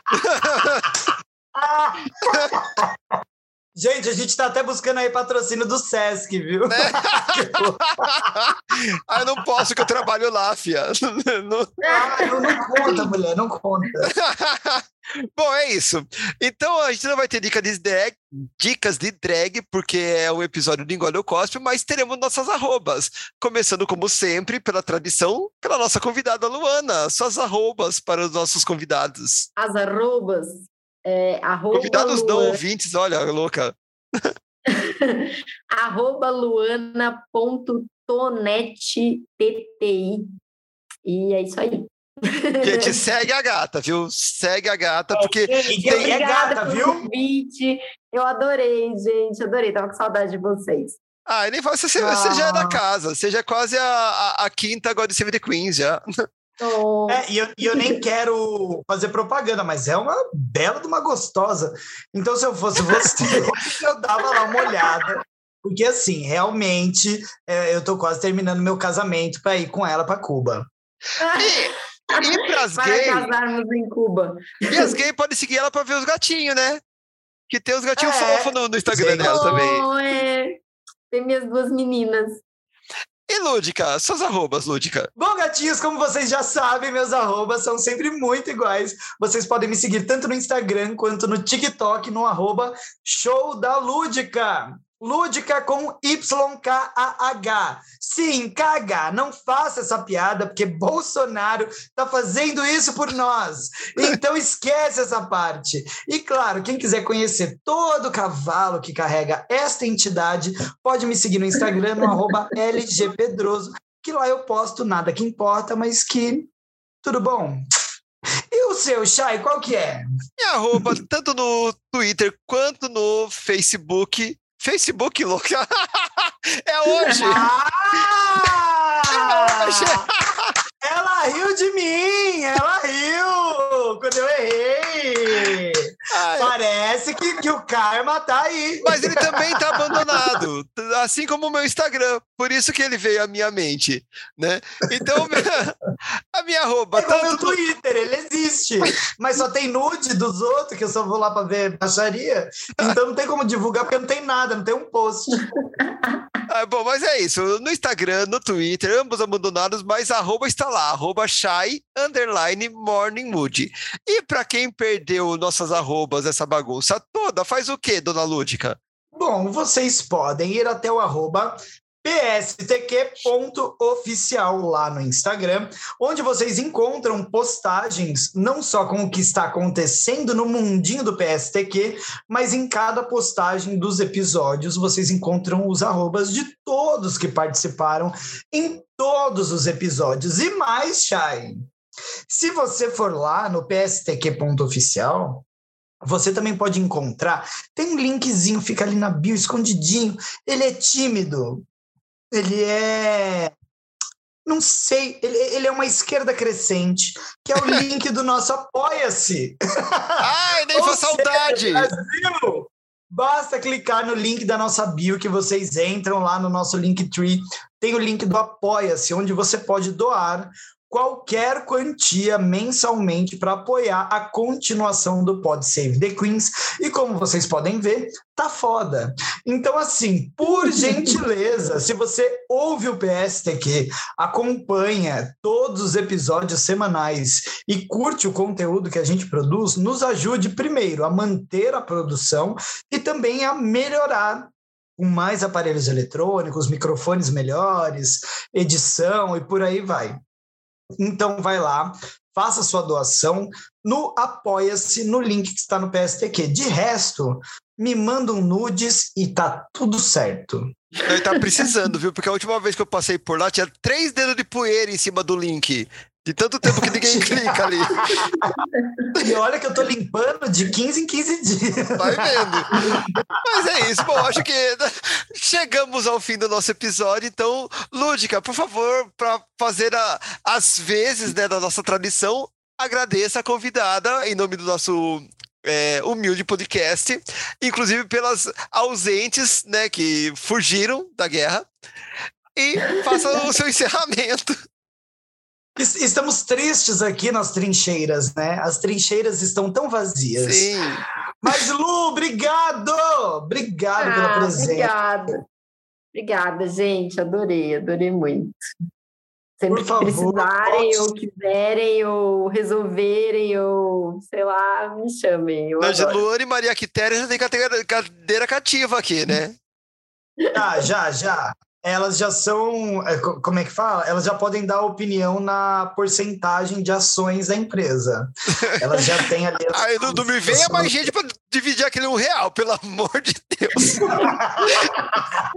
Gente, a gente está até buscando aí patrocínio do Sesc, viu? Né? ah, eu não posso que eu trabalho lá, fia. Não... Ah, não, conta, mulher, não conta. Bom, é isso. Então a gente não vai ter dica de drag, dicas de drag, porque é o um episódio do Engole o Cospe, mas teremos nossas arrobas. Começando, como sempre, pela tradição, pela nossa convidada Luana. Suas arrobas para os nossos convidados. As arrobas. É, Convidados Luana... não ouvintes, olha, louca. arroba luana.tonettti. E é isso aí. Gente, segue a gata, viu? Segue a gata, é, porque. Gente, tem... Obrigada gata, viu? Convite. Eu adorei, gente. Adorei. Tava com saudade de vocês. Ah, nem fala, você, ah. você já é da ah. casa, você já é quase a, a, a quinta God Save the Queens já. Oh. É, e eu, e eu nem quero fazer propaganda, mas é uma bela de uma gostosa. Então, se eu fosse você, eu dava lá uma olhada. Porque, assim, realmente, é, eu tô quase terminando meu casamento para ir com ela para Cuba. E, e pras para gay, casarmos em Cuba. E as gays podem seguir ela para ver os gatinhos, né? Que tem os gatinhos é, fofos no, no Instagram dela também. É. Tem minhas duas meninas. E Lúdica, suas arrobas, Lúdica. Bom, gatinhos, como vocês já sabem, meus arrobas são sempre muito iguais. Vocês podem me seguir tanto no Instagram quanto no TikTok, no arroba Show da Lúdica. Lúdica com YKAH. Sim, KH. Não faça essa piada, porque Bolsonaro está fazendo isso por nós. Então esquece essa parte. E claro, quem quiser conhecer todo o cavalo que carrega esta entidade, pode me seguir no Instagram, no LGPedroso, que lá eu posto nada que importa, mas que tudo bom. E o seu, Chay, qual que é? Minha arroba, tanto no Twitter quanto no Facebook, Facebook, louco. é hoje. Ah! É hoje. Ela riu de mim, ela riu quando eu errei. Ai. Parece que, que o karma tá aí. Mas ele também tá abandonado, assim como o meu Instagram. Por isso que ele veio à minha mente, né? Então, a minha arroba... É tanto... meu Twitter, ele existe. Mas só tem nude dos outros, que eu só vou lá para ver baixaria. Então não tem como divulgar, porque não tem nada, não tem um post. Ah, bom, mas é isso. No Instagram, no Twitter, ambos abandonados, mas a arroba está lá, arroba shy, underline, morning mood. E para quem perdeu nossas arrobas, essa bagunça toda, faz o que, dona Lúdica? Bom, vocês podem ir até o arroba pstq.oficial lá no Instagram, onde vocês encontram postagens não só com o que está acontecendo no mundinho do PSTQ, mas em cada postagem dos episódios vocês encontram os arrobas de todos que participaram em todos os episódios. E mais, Chay, Se você for lá no pstq.oficial, você também pode encontrar. Tem um linkzinho, fica ali na bio, escondidinho. Ele é tímido. Ele é. Não sei, ele, ele é uma esquerda crescente, que é o link do nosso Apoia-se. Ai, nem foi saudade! Brasil, basta clicar no link da nossa bio que vocês entram lá no nosso Linktree. Tem o link do Apoia-se, onde você pode doar qualquer quantia mensalmente para apoiar a continuação do Pod Save the Queens. E como vocês podem ver, tá foda. Então, assim, por gentileza, se você ouve o PSTQ, acompanha todos os episódios semanais e curte o conteúdo que a gente produz, nos ajude primeiro a manter a produção e também a melhorar com mais aparelhos eletrônicos, microfones melhores, edição e por aí vai. Então vai lá, faça sua doação no Apoia-se, no link que está no PSTQ. De resto, me mandam nudes e tá tudo certo. Ele tá precisando, viu? Porque a última vez que eu passei por lá tinha três dedos de poeira em cima do link. De tanto tempo que ninguém clica ali. E olha que eu tô limpando de 15 em 15 dias. Vai vendo. Mas é isso. Bom, acho que chegamos ao fim do nosso episódio. Então, Lúdica, por favor, para fazer a, as vezes né, da nossa tradição, agradeça a convidada em nome do nosso é, humilde podcast, inclusive pelas ausentes, né, que fugiram da guerra, e faça o seu encerramento. Estamos tristes aqui nas trincheiras, né? As trincheiras estão tão vazias. Sim. Mas, Lu, obrigado! Obrigado Ah, pela presença. Obrigada. Obrigada, gente. Adorei, adorei muito. Sempre Por que favor, precisarem, volte. ou quiserem, ou resolverem, ou sei lá, me chamem. Eu. Luana e Maria Quitéria já tem cadeira, cadeira cativa aqui, né? Ah, já, já. Elas já são, é, co- como é que fala? Elas já podem dar opinião na porcentagem de ações da empresa. Elas já têm ali. Aí não, não me venha mais gente pra dividir aquele um real, pelo amor de Deus.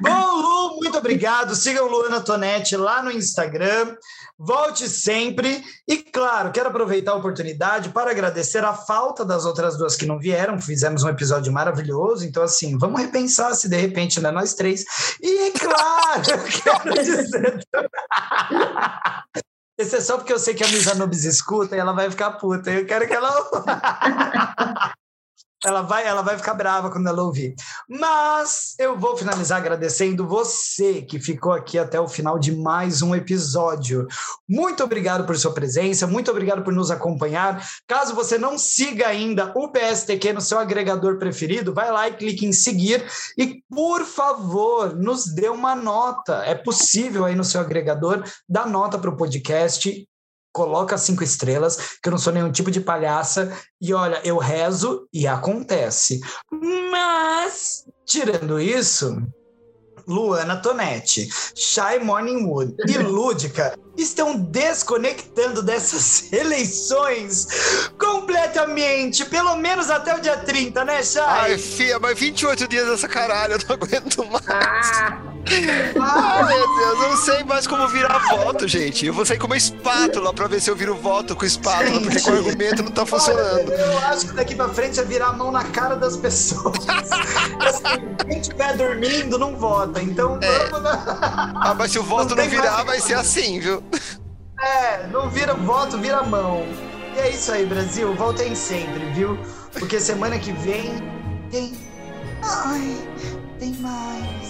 Bom, Lu, muito obrigado. Sigam Luana Tonetti lá no Instagram. Volte sempre. E, claro, quero aproveitar a oportunidade para agradecer a falta das outras duas que não vieram. Fizemos um episódio maravilhoso. Então, assim, vamos repensar se de repente não é três. E, claro, eu quero dizer. Esse é só porque eu sei que a Misa Nubes escuta e ela vai ficar puta. Eu quero que ela. Ela vai, ela vai ficar brava quando ela ouvir. Mas eu vou finalizar agradecendo você que ficou aqui até o final de mais um episódio. Muito obrigado por sua presença, muito obrigado por nos acompanhar. Caso você não siga ainda o PSTQ no seu agregador preferido, vai lá e clique em seguir e, por favor, nos dê uma nota. É possível aí no seu agregador dar nota para o podcast coloca cinco estrelas, que eu não sou nenhum tipo de palhaça, e olha, eu rezo e acontece. Mas, tirando isso, Luana Tonetti, Shy Morningwood e Lúdica estão desconectando dessas eleições completamente, pelo menos até o dia 30, né, Shy? Ai, fia, mas 28 dias dessa caralho, eu não aguento mais. Ah, Ai, meu Deus, eu não sei mais como virar voto, gente. Eu vou sair com uma espátula pra ver se eu viro voto com espátula, porque com o argumento não tá funcionando. Olha, eu acho que daqui pra frente é virar a mão na cara das pessoas. assim, quem estiver dormindo não vota. Então É. vamos na... Ah, mas se o voto Não não virar, vai ser assim, viu? É, não vira voto, vira mão. E é isso aí, Brasil. Voltem sempre, viu? Porque semana que vem tem. Ai, tem mais.